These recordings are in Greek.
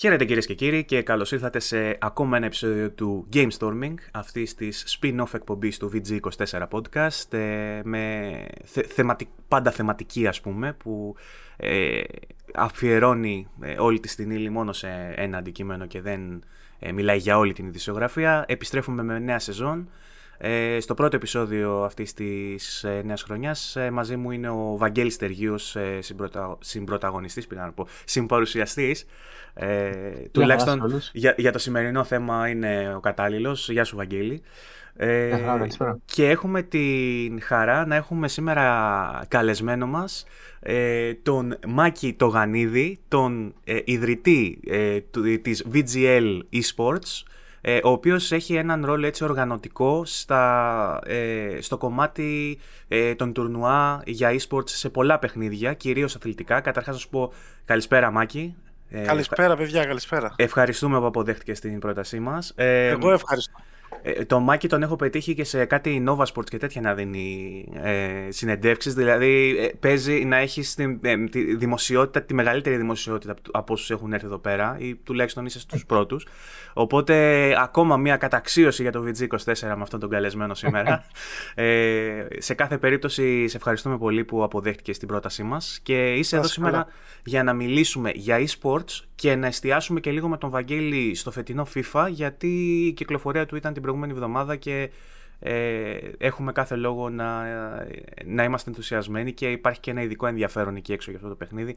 Χαίρετε κυρίες και κύριοι και καλώς ήρθατε σε ακόμα ένα επεισόδιο του Game Storming, αυτή της spin-off εκπομπής του VG24 Podcast, ε, με πάντα θεματική ας πούμε, που ε, αφιερώνει ε, όλη τη την ύλη μόνο σε ένα αντικείμενο και δεν ε, μιλάει για όλη την ειδησιογραφία. Επιστρέφουμε με νέα σεζόν. Ε, στο πρώτο επεισόδιο αυτής της ε, νέας χρονιάς ε, μαζί μου είναι ο Βαγγέλης Τεργίος, ε, συμπροτα... συμπροταγωνιστής, πήγα να πω, συμπαρουσιαστής. Ε, τουλάχιστον για, για το σημερινό θέμα είναι ο κατάλληλος. Γεια σου Βαγγέλη. Ε, και έχουμε την χαρά να έχουμε σήμερα καλεσμένο μας ε, τον Μάκη Τογανίδη, τον ε, ιδρυτή ε, της VGL Esports, ε, ο οποίος έχει έναν ρόλο έτσι οργανωτικό στα, ε, στο κομμάτι ε, των τουρνουά για e-sports σε πολλά παιχνίδια, κυρίως αθλητικά. Καταρχάς να σου πω καλησπέρα Μάκη. Καλησπέρα παιδιά, καλησπέρα. Ευχαριστούμε που αποδέχτηκες την πρότασή μας. Εγώ ευχαριστώ. Ε, το Μάκη τον έχω πετύχει και σε κάτι Nova Sports και τέτοια να δίνει ε, συνεντεύξεις, δηλαδή ε, παίζει να έχει ε, τη δημοσιότητα, τη μεγαλύτερη δημοσιότητα από όσους έχουν έρθει εδώ πέρα ή τουλάχιστον είσαι στους πρώτους. Οπότε ακόμα μια καταξίωση για το VG24 με αυτόν τον καλεσμένο σήμερα. ε, σε κάθε περίπτωση σε ευχαριστούμε πολύ που αποδέχτηκες την πρότασή μας και είσαι εδώ σήμερα για να μιλήσουμε για e-sports και να εστιάσουμε και λίγο με τον Βαγγέλη στο φετινό FIFA γιατί η κυκλοφορία του ήταν την προηγούμενη εβδομάδα και ε, έχουμε κάθε λόγο να, να είμαστε ενθουσιασμένοι και υπάρχει και ένα ειδικό ενδιαφέρον εκεί έξω για αυτό το παιχνίδι.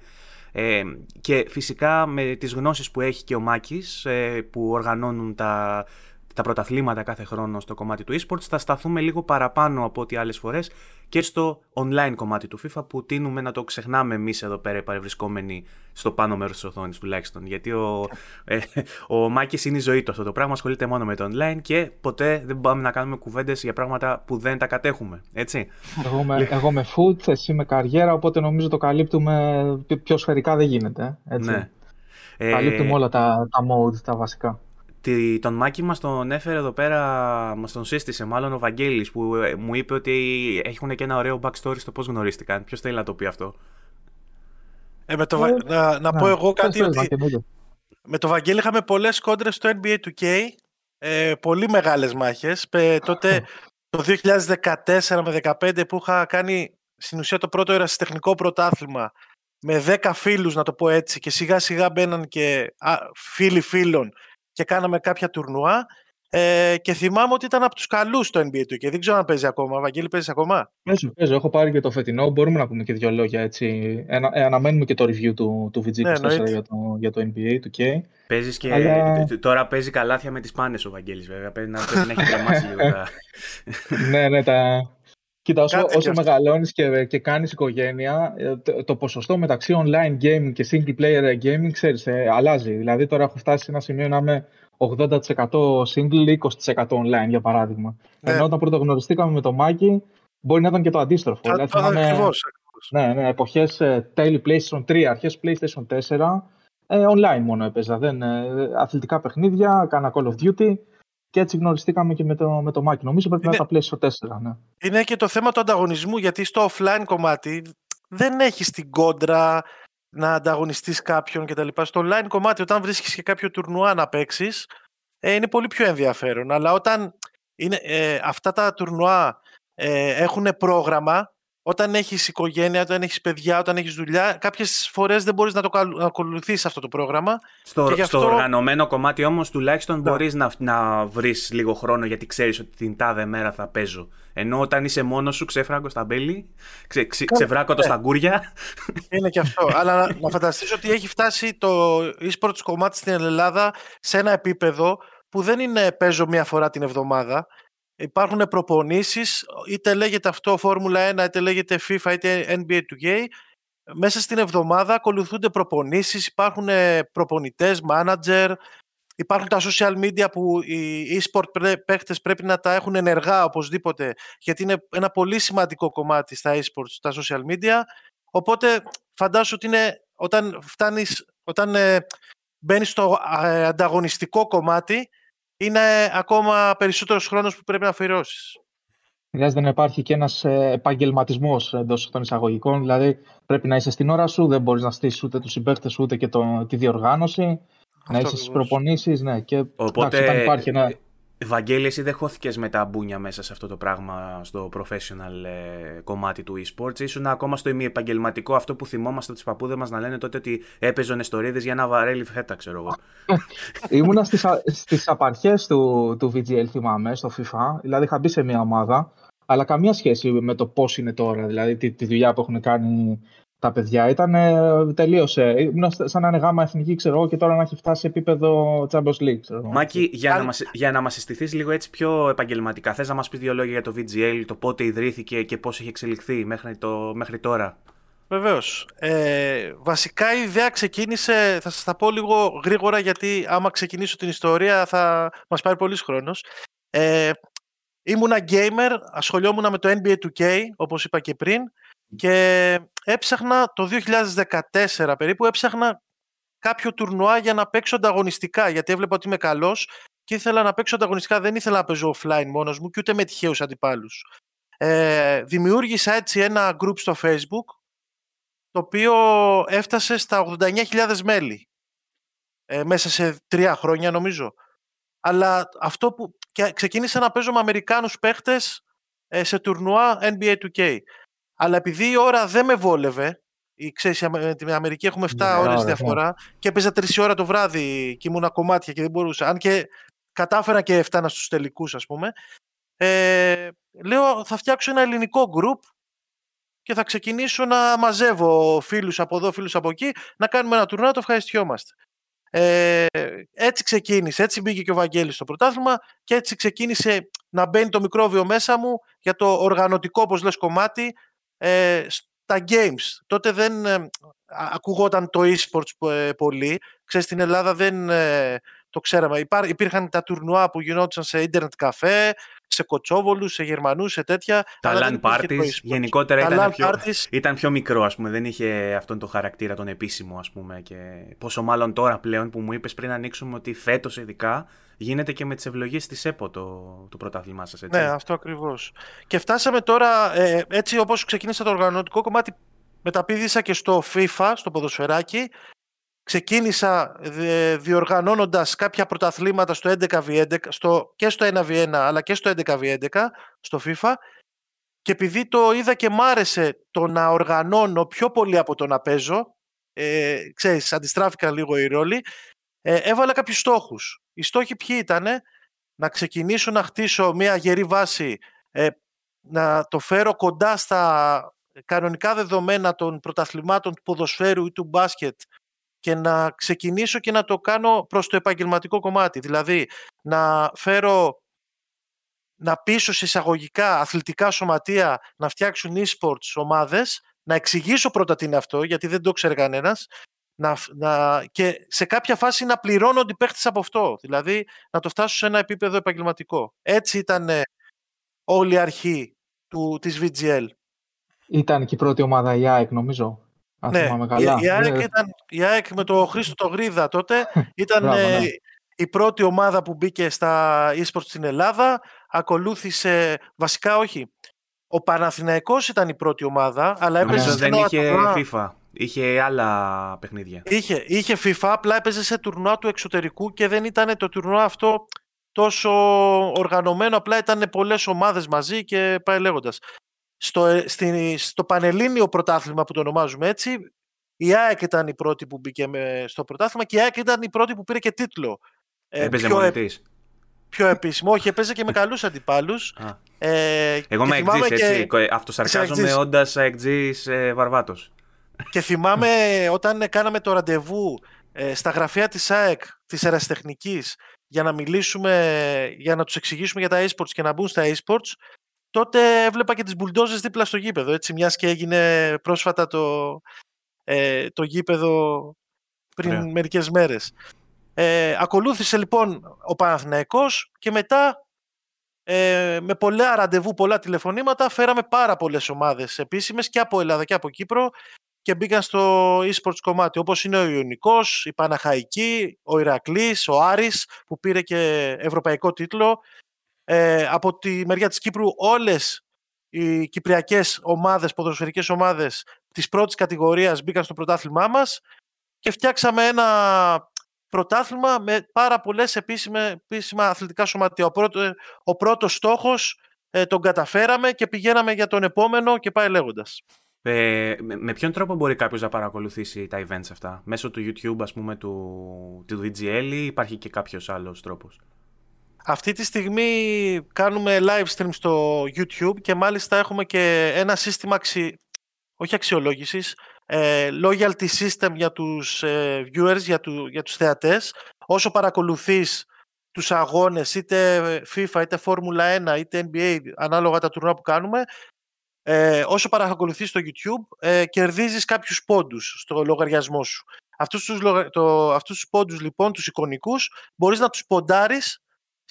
Ε, και φυσικά με τις γνώσεις που έχει και ο Μάκης ε, που οργανώνουν τα, τα πρωταθλήματα κάθε χρόνο στο κομμάτι του eSports θα σταθούμε λίγο παραπάνω από ό,τι άλλες φορές και στο online κομμάτι του FIFA που τίνουμε να το ξεχνάμε εμείς εδώ πέρα παρευρισκόμενοι στο πάνω μέρος της οθόνης τουλάχιστον γιατί ο, ε, ο Μάκης είναι η ζωή του αυτό το πράγμα ασχολείται μόνο με το online και ποτέ δεν πάμε να κάνουμε κουβέντες για πράγματα που δεν τα κατέχουμε, έτσι. Εγώ με, εγώ με foot, εσύ με καριέρα οπότε νομίζω το καλύπτουμε πιο σφαιρικά δεν γίνεται, έτσι. Ναι. Καλύπτουμε ε, όλα τα, τα modes, τα βασικά τον Μάκη μας τον έφερε εδώ πέρα, μας τον σύστησε μάλλον ο Βαγγέλης που ε, μου είπε ότι έχουν και ένα ωραίο backstory στο πώς γνωρίστηκαν. Ποιος θέλει να το πει αυτό; Ε, με το, ε, να, να πω εγώ κάτι ότι με το Βαγγέλη είχαμε πολλές κόντρες στο NBA 2K, ε, πολύ μεγάλες μάχες. τότε το 2014 με 2015 που είχα κάνει στην ουσία το πρώτο ερασιτεχνικό πρωτάθλημα με 10 φίλους να το πω έτσι και σιγά σιγά μπαίναν και φίλοι φίλων και κάναμε κάποια τουρνουά. Ε, και θυμάμαι ότι ήταν από τους καλούς στο NBA του και δεν ξέρω αν παίζει ακόμα. Βαγγέλη, παίζεις ακόμα; Παίζω, παίζω. Έχω πάρει και το φετινό. Μπορούμε να πούμε και δύο λόγια έτσι. Ενα, ε, αναμένουμε και το review του, του VG24 ναι, για, το, για το NBA του K. Παίζεις και. Αλλά... Τώρα παίζει καλάθια με τις πάνες ο Βαγγέλης, βέβαια. Πρέπει να, πρέπει να έχει κρεμάσει λίγο τα. ναι, ναι, τα, Κοίτα, όσο, όσο μεγαλώνεις και, και κάνεις οικογένεια, ε, το, το, ποσοστό μεταξύ online gaming και single player gaming, ξέρεις, ε, αλλάζει. Δηλαδή τώρα έχω φτάσει σε ένα σημείο να είμαι 80% single, 20% online, για παράδειγμα. Ναι. Ενώ όταν πρωτογνωριστήκαμε με το Μάκη, μπορεί να ήταν και το αντίστροφο. δηλαδή, θυμάμαι, ακριβώς, Ναι, ναι, εποχές ε, τέλη PlayStation 3, αρχές PlayStation 4, ε, online μόνο έπαιζα. Δεν, ε, αθλητικά παιχνίδια, κάνα Call of Duty. Και έτσι γνωριστήκαμε και με το, με το Μάκη. Νομίζω πρέπει είναι, να τα στο 4. Ναι. Είναι και το θέμα του ανταγωνισμού, γιατί στο offline κομμάτι δεν έχεις την κόντρα να ανταγωνιστείς κάποιον κτλ. Στο online κομμάτι, όταν βρίσκεις και κάποιο τουρνουά να παίξεις, ε, είναι πολύ πιο ενδιαφέρον. Αλλά όταν είναι, ε, αυτά τα τουρνουά ε, έχουν πρόγραμμα, όταν έχεις οικογένεια, όταν έχεις παιδιά, όταν έχεις δουλειά, κάποιες φορές δεν μπορείς να το ακολουθήσει αυτό το πρόγραμμα. Στο, και στο οργανωμένο κομμάτι όμως, τουλάχιστον ναι. μπορείς να, να βρεις λίγο χρόνο γιατί ξέρεις ότι την τάδε μέρα θα παίζω. Ενώ όταν είσαι μόνος σου, ξέφραγκο στα μπέλη, ξε, ξε, ξεβράκωτο ναι. στα γκούρια. Είναι και αυτό. Αλλά να, να φανταστείς ότι έχει φτάσει το e-sports κομμάτι στην Ελλάδα σε ένα επίπεδο που δεν είναι παίζω μία φορά την εβδομάδα υπάρχουν προπονήσεις, είτε λέγεται αυτό Φόρμουλα 1, είτε λέγεται FIFA, είτε NBA 2K. Μέσα στην εβδομάδα ακολουθούνται προπονήσεις, υπάρχουν ε, προπονητές, manager, υπάρχουν τα social media που οι e-sport παίχτες πρέπει να τα έχουν ενεργά οπωσδήποτε, γιατί είναι ένα πολύ σημαντικό κομμάτι στα e-sports, στα social media. Οπότε φαντάσου ότι είναι όταν φτάνεις, όταν ε, μπαίνεις στο ε, ανταγωνιστικό κομμάτι, είναι ακόμα περισσότερος χρόνος που πρέπει να αφιερώσεις. Χρειάζεται να υπάρχει και ένας ε, επαγγελματισμός εντός των εισαγωγικών. Δηλαδή, πρέπει να είσαι στην ώρα σου, δεν μπορείς να στήσεις ούτε τους συμπαίκτες ούτε και το, τη διοργάνωση. Να είσαι στις προπονήσεις, ναι. Και Οπότε, εντάξει, υπάρχει ένα... Βαγγέλη, εσύ δεν χώθηκε με τα μπούνια μέσα σε αυτό το πράγμα στο professional ε, κομμάτι του e-sports; Ήσουν ακόμα στο ημιεπαγγελματικό αυτό που θυμόμαστε από τι παππούδες μας να λένε τότε ότι έπαιζε νεστορίδε για ένα βαρέλι φέτα, ξέρω εγώ. Ήμουνα στις απαρχές του, του VGL, θυμάμαι, στο FIFA. Δηλαδή είχα μπει σε μια ομάδα, αλλά καμία σχέση με το πώς είναι τώρα. Δηλαδή τη, τη δουλειά που έχουν κάνει τα παιδιά. Ήταν τελείωσε. Ήμουν σαν να είναι γάμα εθνική, ξέρω εγώ, και τώρα να έχει φτάσει σε επίπεδο Champions League. Ξέρω. Μάκη, για, να μας, για να μας συστηθείς λίγο έτσι πιο επαγγελματικά, θες να μας πεις δύο λόγια για το VGL, το πότε ιδρύθηκε και πώς έχει εξελιχθεί μέχρι, το, μέχρι τώρα; Βεβαίως. Ε, βασικά η ιδέα ξεκίνησε, θα σας τα πω λίγο γρήγορα γιατί άμα ξεκινήσω την ιστορία θα μας πάρει πολύς χρόνος. Ε, ήμουνα gamer, ασχολιόμουν με το NBA 2K, όπως είπα και πριν, και έψαχνα το 2014 περίπου, έψαχνα κάποιο τουρνουά για να παίξω ανταγωνιστικά, γιατί έβλεπα ότι είμαι καλός και ήθελα να παίξω ανταγωνιστικά. Δεν ήθελα να παίζω offline μόνος μου και ούτε με τυχαίους αντιπάλους. Ε, δημιούργησα έτσι ένα group στο facebook, το οποίο έφτασε στα 89.000 μέλη. Ε, μέσα σε τρία χρόνια νομίζω. Αλλά αυτό που... Και ξεκίνησα να παίζω με Αμερικάνους παίχτες ε, σε τουρνουά NBA 2K. Αλλά επειδή η ώρα δεν με βόλευε, η, ξέρεις, με την Αμερική έχουμε 7 ναι, ώρες διαφορά και έπαιζα 3 ώρα το βράδυ και ήμουνα κομμάτια και δεν μπορούσα. Αν και κατάφερα και έφτανα στους τελικούς ας πούμε. Ε, λέω θα φτιάξω ένα ελληνικό group και θα ξεκινήσω να μαζεύω φίλους από εδώ, φίλους από εκεί, να κάνουμε ένα τουρνά, το ευχαριστιόμαστε. Ε, έτσι ξεκίνησε, έτσι μπήκε και ο Βαγγέλης στο πρωτάθλημα και έτσι ξεκίνησε να μπαίνει το μικρόβιο μέσα μου για το οργανωτικό, όπως λες, κομμάτι ε, στα games. Τότε δεν ε, ακουγόταν το e-sports ε, πολύ. Ξέρεις, στην Ελλάδα δεν ε, το ξέραμε. Υπά, υπήρχαν τα τουρνουά που γινόντουσαν σε ίντερνετ καφέ, σε κοτσόβολους, σε Γερμανούς, σε τέτοια. Τα LAN parties γενικότερα ήταν, πιο, ήταν πιο μικρό, ας πούμε. Δεν είχε αυτόν τον χαρακτήρα τον επίσημο, ας πούμε. Και πόσο μάλλον τώρα πλέον που μου είπες πριν ανοίξουμε ότι φέτος ειδικά γίνεται και με τις ευλογίες της ΕΠΟ το, το πρωτάθλημά σας. Ναι, αυτό ακριβώς. Και φτάσαμε τώρα, ε, έτσι όπως ξεκίνησα το οργανωτικό κομμάτι, μεταπίδησα και στο FIFA, στο ποδοσφαιράκι. Ξεκίνησα διοργανώνοντας κάποια πρωταθλήματα στο 11v11, στο, και στο 1v1 αλλά και στο 11v11 στο FIFA και επειδή το είδα και μ' άρεσε το να οργανώνω πιο πολύ από το να παίζω, ε, ξέρεις, αντιστράφηκαν λίγο οι ρόλοι, ε, έβαλα κάποιους στόχους. Οι στόχοι ποιοι ήταν να ξεκινήσω να χτίσω μια γερή βάση, ε, να το φέρω κοντά στα κανονικά δεδομένα των πρωταθλημάτων του ποδοσφαίρου ή του μπάσκετ και να ξεκινήσω και να το κάνω προς το επαγγελματικό κομμάτι. Δηλαδή, να φέρω να πείσω σε εισαγωγικά αθλητικά σωματεία να φτιάξουν e-sports ομάδες, να εξηγήσω πρώτα τι είναι αυτό, γιατί δεν το ξέρει κανένας, να, να, και σε κάποια φάση να πληρώνονται οι παίχτες από αυτό. Δηλαδή να το φτάσω σε ένα επίπεδο επαγγελματικό. Έτσι ήταν όλη η αρχή του, της VGL. Ήταν και η πρώτη ομάδα η ΑΕΚ νομίζω. Αν ναι, καλά. Η, ΑΕΚ ναι. ήταν, η ΑΕΚ με το Χρήστο το Γρίδα τότε ήταν ε, ναι. η πρώτη ομάδα που μπήκε στα e-sports στην Ελλάδα. Ακολούθησε, βασικά όχι, ο Παναθηναϊκός ήταν η πρώτη ομάδα, αλλά έπαιζε δεν είχε FIFA. Είχε άλλα παιχνίδια. Είχε, είχε FIFA, απλά έπαιζε σε τουρνουά του εξωτερικού και δεν ήταν το τουρνουά αυτό τόσο οργανωμένο, απλά ήταν πολλές ομάδες μαζί και πάει λέγοντας. Στο, ε, στη, στο Πανελλήνιο πρωτάθλημα που το ονομάζουμε έτσι, η ΑΕΚ ήταν η πρώτη που μπήκε με, στο πρωτάθλημα και η ΑΕΚ ήταν η πρώτη που πήρε και τίτλο. Ε, έπαιζε πιο, πιο επίσημο. Όχι, έπαιζε και με καλούς αντιπάλους. Ε, Εγώ με εκτζή, έτσι. Και... Αυτοσαρκάζομαι όντας εκτζή ε, Βαρβάτος. Και θυμάμαι όταν κάναμε το ραντεβού ε, στα γραφεία της ΑΕΚ, της Εραστεχνικής, για να μιλήσουμε, για να τους εξηγήσουμε για τα e-sports και να μπουν στα e-sports, τότε έβλεπα και τις μπουλντόζες δίπλα στο γήπεδο, έτσι, μιας και έγινε πρόσφατα το, ε, το γήπεδο πριν yeah. μερικές μέρες. Ε, ακολούθησε λοιπόν ο Παναθηναϊκός και μετά ε, με πολλά ραντεβού, πολλά τηλεφωνήματα φέραμε πάρα πολλές ομάδες επίσημες και από Ελλάδα και από Κύπρο και μπήκαν στο e-sports κομμάτι όπως είναι ο Ιωνικός, η Παναχαϊκή, ο Ηρακλής, ο Άρης που πήρε και ευρωπαϊκό τίτλο. Ε, από τη μεριά της Κύπρου όλες οι κυπριακές ομάδες, ποδοσφαιρικές ομάδες της πρώτης κατηγορίας μπήκαν στο πρωτάθλημά μας και φτιάξαμε ένα πρωτάθλημα με πάρα πολλές επίσημα αθλητικά σωματεία. Ο, πρώτο, ο πρώτος στόχος ε, τον καταφέραμε και πηγαίναμε για τον επόμενο και πάει λέγοντας. Ε, με, ποιον τρόπο μπορεί κάποιος να παρακολουθήσει τα events αυτά, μέσω του YouTube ας πούμε του, του VGL ή υπάρχει και κάποιος άλλος τρόπος; Αυτή τη στιγμή κάνουμε live stream στο YouTube και μάλιστα έχουμε και ένα σύστημα αξι... όχι αξιολόγησης, ε, loyalty system για τους ε, viewers, για, του, για τους θεατές. Όσο παρακολουθείς τους αγώνες, είτε FIFA, είτε Formula 1, είτε NBA, ανάλογα τα τουρνά που κάνουμε, ε, όσο παρακολουθείς στο YouTube, ε, κερδίζεις κάποιους πόντους στο λογαριασμό σου. Αυτούς τους, το, αυτούς τους πόντους, λοιπόν, τους εικονικούς, μπορείς να τους ποντάρεις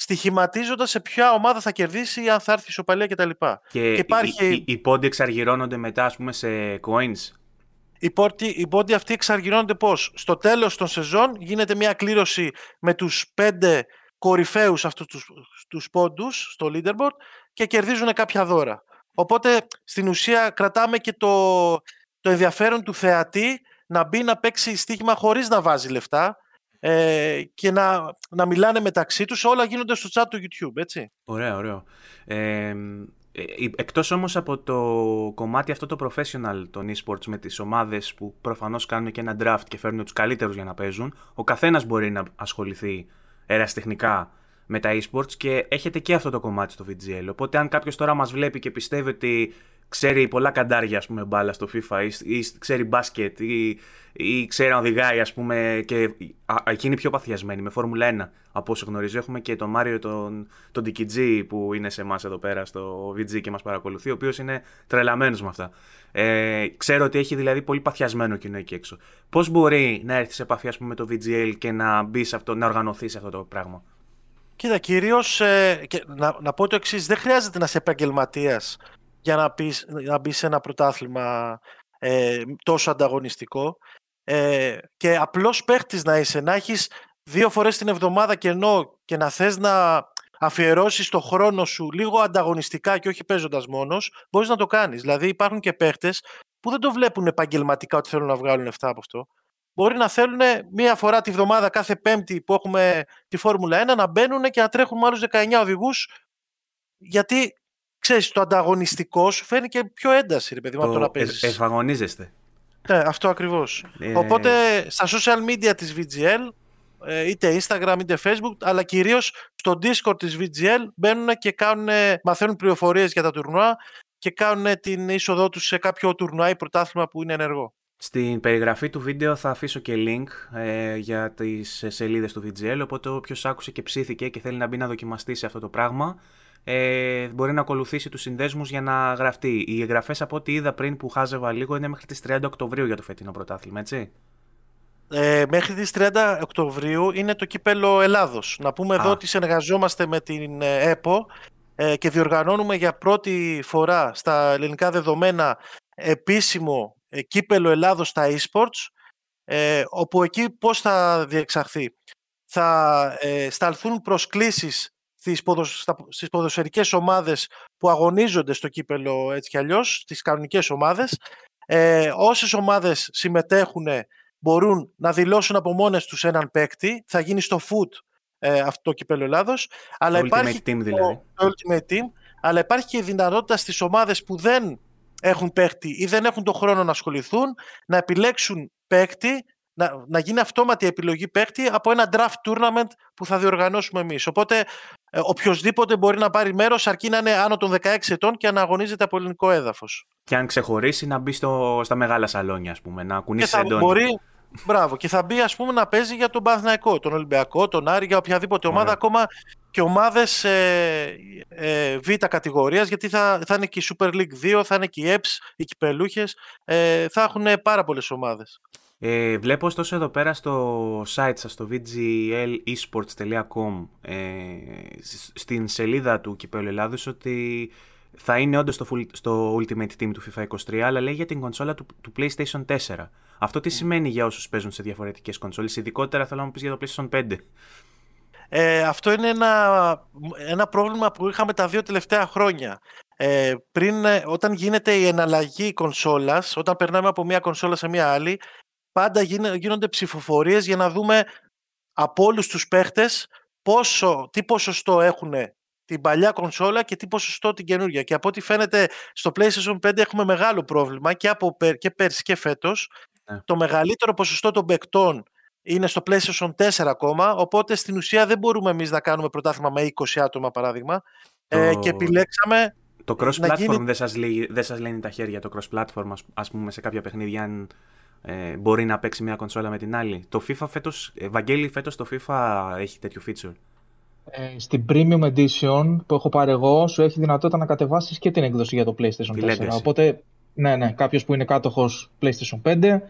στοιχηματίζοντας σε ποια ομάδα θα κερδίσει, αν θα έρθει η ισοπαλία κτλ. Και, και υπάρχει... οι, οι, οι πόντοι εξαργυρώνονται μετά, ας πούμε, σε coins; Οι πόντοι, οι πόντοι αυτοί εξαργυρώνονται πώς; Στο τέλος των σεζόν γίνεται μια κλήρωση με τους πέντε κορυφαίους αυτούς τους, τους πόντους στο leaderboard και κερδίζουν κάποια δώρα. Οπότε στην ουσία κρατάμε και το, το ενδιαφέρον του θεατή να μπει να παίξει στοίχημα χωρίς να βάζει λεφτά ε, και να, να μιλάνε μεταξύ τους. Όλα γίνονται στο chat του YouTube, έτσι. Ωραίο, ωραίο. Ε, εκτός όμως από το κομμάτι αυτό το professional των esports με τις ομάδες που προφανώς κάνουν και ένα draft και φέρνουν τους καλύτερους για να παίζουν, ο καθένας μπορεί να ασχοληθεί εραστεχνικά με τα esports και έχετε και αυτό το κομμάτι στο VGL. Οπότε αν κάποιος τώρα μας βλέπει και πιστεύει ότι ξέρει πολλά καντάρια ας πούμε μπάλα στο FIFA ή, ή ξέρει μπάσκετ ή, ή ξέρει να οδηγάει ας πούμε και εκείνη πιο παθιασμένη με Φόρμουλα 1 από όσο γνωρίζω. Έχουμε και τον Μάριο τον, τον DKG που είναι σε εμάς εδώ πέρα στο VG και μας παρακολουθεί ο οποίος είναι τρελαμένος με αυτά. Ε, ξέρω ότι έχει δηλαδή πολύ παθιασμένο κοινό εκεί έξω. Πώς μπορεί να έρθεις σε επαφή ας πούμε, με το VGL και να μπεις σε αυτό, να οργανωθείς σε αυτό το πράγμα; Κοίτα, κυρίως ε, να, να πω το εξής: δεν χρειάζεται να είσαι επαγγελματίας για να, πεις, να μπεις σε ένα πρωτάθλημα ε, τόσο ανταγωνιστικό. Ε, και απλώς παίχτης να είσαι, να έχεις δύο φορές την εβδομάδα κενό και να θες να αφιερώσεις το χρόνο σου λίγο ανταγωνιστικά και όχι παίζοντας μόνος, μπορείς να το κάνεις. Δηλαδή υπάρχουν και παίχτες που δεν το βλέπουν επαγγελματικά ότι θέλουν να βγάλουν λεφτά από αυτό. Μπορεί να θέλουν μία φορά τη βδομάδα κάθε πέμπτη που έχουμε τη Φόρμουλα 1 να μπαίνουν και να τρέχουν με άλλους 19 οδηγούς γιατί ξέρεις, το ανταγωνιστικό σου φέρνει και πιο ένταση, ρε παιδί μου, από το να παίζεις. Εφαγωνίζεστε. Ναι, αυτό ακριβώς. Ε... Οπότε, στα social media της VGL, ε, είτε Instagram είτε Facebook, αλλά κυρίως στο Discord της VGL μπαίνουν και κάνουν, μαθαίνουν πληροφορίες για τα τουρνουά και κάνουν την είσοδό τους σε κάποιο τουρνουά ή πρωτάθλημα που είναι ενεργό. Στην περιγραφή του βίντεο θα αφήσω και link ε, για τις σελίδες του VGL, οπότε όποιος άκουσε και ψήθηκε και θέλει να μπει να δοκιμαστεί σε αυτό το πράγμα, ε, μπορεί να ακολουθήσει τους συνδέσμους για να γραφτεί. Οι εγγραφές από ό,τι είδα πριν που χάζευα λίγο είναι μέχρι τις 30 Οκτωβρίου για το φετινό πρωτάθλημα, έτσι. Ε, μέχρι τις 30 Οκτωβρίου είναι το κύπελο Ελλάδος. Να πούμε εδώ ότι συνεργαζόμαστε με την ε, ΕΠΟ ε, και διοργανώνουμε για πρώτη φορά στα ελληνικά δεδομένα επίσημο ε, κύπελο Ελλάδος στα eSports ε, όπου εκεί πώς θα διεξαχθεί. Θα ε, σταλθούν προσκλήσεις στις, ποδοσ... στις ποδοσφαιρικές ομάδες που αγωνίζονται στο κύπελο έτσι κι αλλιώς, στις κανονικές ομάδες. Ε, όσες ομάδες συμμετέχουν μπορούν να δηλώσουν από μόνες τους έναν παίκτη. Θα γίνει στο foot ε, αυτό το κύπελο Ελλάδος. Αλλά Ultimate υπάρχει Team δηλαδή. Το Ultimate Team. Αλλά υπάρχει και η δυνατότητα στις ομάδες που δεν έχουν παίκτη ή δεν έχουν τον χρόνο να ασχοληθούν να επιλέξουν παίκτη να, να γίνει αυτόματη επιλογή παίκτη από ένα draft tournament που θα διοργανώσουμε εμείς. Οπότε ε, οποιοδήποτε μπορεί να πάρει μέρος αρκεί να είναι άνω των 16 ετών και να αγωνίζεται από ελληνικό έδαφος. Και αν ξεχωρίσει να μπει στο, στα μεγάλα σαλόνια, ας πούμε, να κουνήσει εντόνι. Μπορεί, μπράβο, και θα μπει ας πούμε να παίζει για τον Παναθηναϊκό, τον Ολυμπιακό, τον Άρη, για οποιαδήποτε ομάδα, ακόμα και ομάδες ε, ε, β' κατηγορίας, γιατί θα, θα είναι και η Super League 2, θα είναι και η EPS, οι κυπελούχες, ε, θα έχουν πάρα πολλές ομάδες. Ε, βλέπω ωστόσο εδώ πέρα στο site σας, στο vglesports.com, ε, στην σελίδα του Κυπέλλου Ελλάδος, ότι θα είναι όντως στο, στο Ultimate Team του FIFA 23, αλλά λέει για την κονσόλα του, του PlayStation 4. Αυτό τι σημαίνει για όσους παίζουν σε διαφορετικές κονσόλες, ειδικότερα θέλω να μου πεις για το PlayStation 5. Ε, αυτό είναι ένα, ένα πρόβλημα που είχαμε τα δύο τελευταία χρόνια. Ε, πριν, ε, όταν γίνεται η εναλλαγή κονσόλας, όταν περνάμε από μία κονσόλα σε μία άλλη, πάντα γίνονται ψηφοφορίες για να δούμε από όλους τους παίχτες πόσο, τι ποσοστό έχουν την παλιά κονσόλα και τι ποσοστό την καινούργια. Και από ό,τι φαίνεται στο PlayStation 5 έχουμε μεγάλο πρόβλημα και, από, και πέρσι και φέτος. Ναι. Το μεγαλύτερο ποσοστό των παικτών είναι στο PlayStation 4 ακόμα, οπότε στην ουσία δεν μπορούμε εμείς να κάνουμε πρωτάθλημα με 20 άτομα παράδειγμα. Ε, και επιλέξαμε το cross-platform γίνει... δεν, σας λέει, δεν σας λένε τα χέρια το cross-platform, ας πούμε, σε κάποια παιχνίδια, αν ε, μπορεί να παίξει μια κονσόλα με την άλλη. Το FIFA φέτος, ε, Βαγγέλη, φέτος το FIFA έχει τέτοιο feature. Ε, στην Premium Edition που έχω πάρει εγώ, σου έχει δυνατότητα να κατεβάσεις και την έκδοση για το PlayStation 4. Οπότε, ναι, ναι, κάποιος που είναι κάτοχος PlayStation 5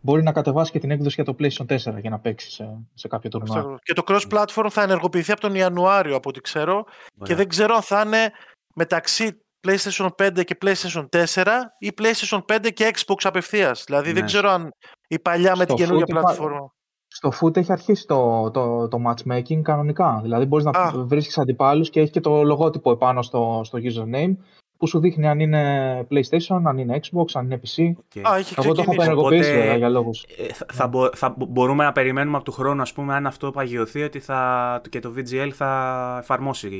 μπορεί να κατεβάσει και την έκδοση για το PlayStation 4 για να παίξει σε, σε κάποιο τουρνουά. Και το cross-platform θα ενεργοποιηθεί από τον Ιανουάριο, από ό,τι ξέρω. Και δεν ξέρω αν θα είναι μεταξύ PlayStation 5 και PlayStation 4 ή PlayStation 5 και Xbox απευθείας. Δηλαδή δεν ναι. ξέρω αν η παλιά με την καινούργια πλατφόρμα. Στο Foot έχει αρχίσει το, το, το matchmaking κανονικά. Δηλαδή μπορείς να βρίσκεις αντιπάλους και έχει και το λογότυπο επάνω στο, στο username που σου δείχνει αν είναι PlayStation, αν είναι Xbox, αν είναι PC. Okay. Α, έχει Εγώ το έχω απενεργοποιήσει βέβαια για λόγους. Ε, θα, θα, μπο, θα, μπορούμε να περιμένουμε από του χρόνου, ας πούμε, αν αυτό παγιωθεί, ότι θα, και το VGL θα εφαρμόσει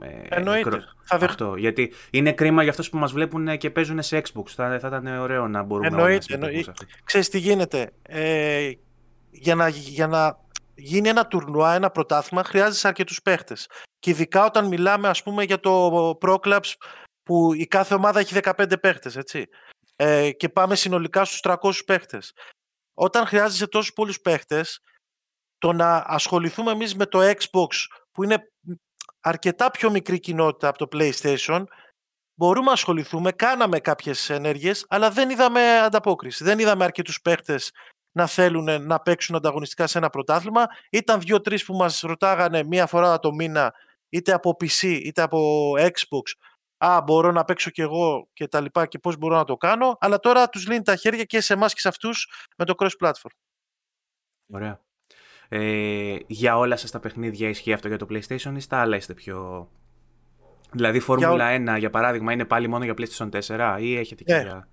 ε, Εννοείται. θα αυτό. Γιατί είναι κρίμα για αυτούς που μας βλέπουν και παίζουν σε Xbox. Θα, θα ήταν ωραίο να μπορούμε εννοείται, να εννοείται. Ξέρεις τι γίνεται. Ε, για, να, για να γίνει ένα τουρνουά, ένα πρωτάθλημα, χρειάζεσαι αρκετούς παίχτες. Και ειδικά όταν μιλάμε, ας πούμε, για το Pro Clubs που η κάθε ομάδα έχει 15 παίχτες, έτσι. Ε, και πάμε συνολικά στους 300 παίχτες. Όταν χρειάζεσαι τόσους πολλούς παίχτες, το να ασχοληθούμε εμείς με το Xbox, που είναι αρκετά πιο μικρή κοινότητα από το PlayStation, μπορούμε να ασχοληθούμε, κάναμε κάποιες ενέργειες, αλλά δεν είδαμε ανταπόκριση. Δεν είδαμε αρκετούς παίχτες να θέλουν να παίξουν ανταγωνιστικά σε ένα πρωτάθλημα. Ήταν δύο-τρεις που μας ρωτάγανε μία φορά το μήνα, είτε από PC είτε από Xbox, α, μπορώ να παίξω κι εγώ και τα λοιπά και πώς μπορώ να το κάνω, αλλά τώρα τους λύνει τα χέρια και σε εμάς και σε αυτούς με το cross-platform. Ωραία. Ε, για όλα σας τα παιχνίδια ισχύει αυτό για το PlayStation ή στα άλλα είστε πιο... Δηλαδή Φόρμουλα για... 1 για παράδειγμα είναι πάλι μόνο για PlayStation 4 ή έχετε και ναι. για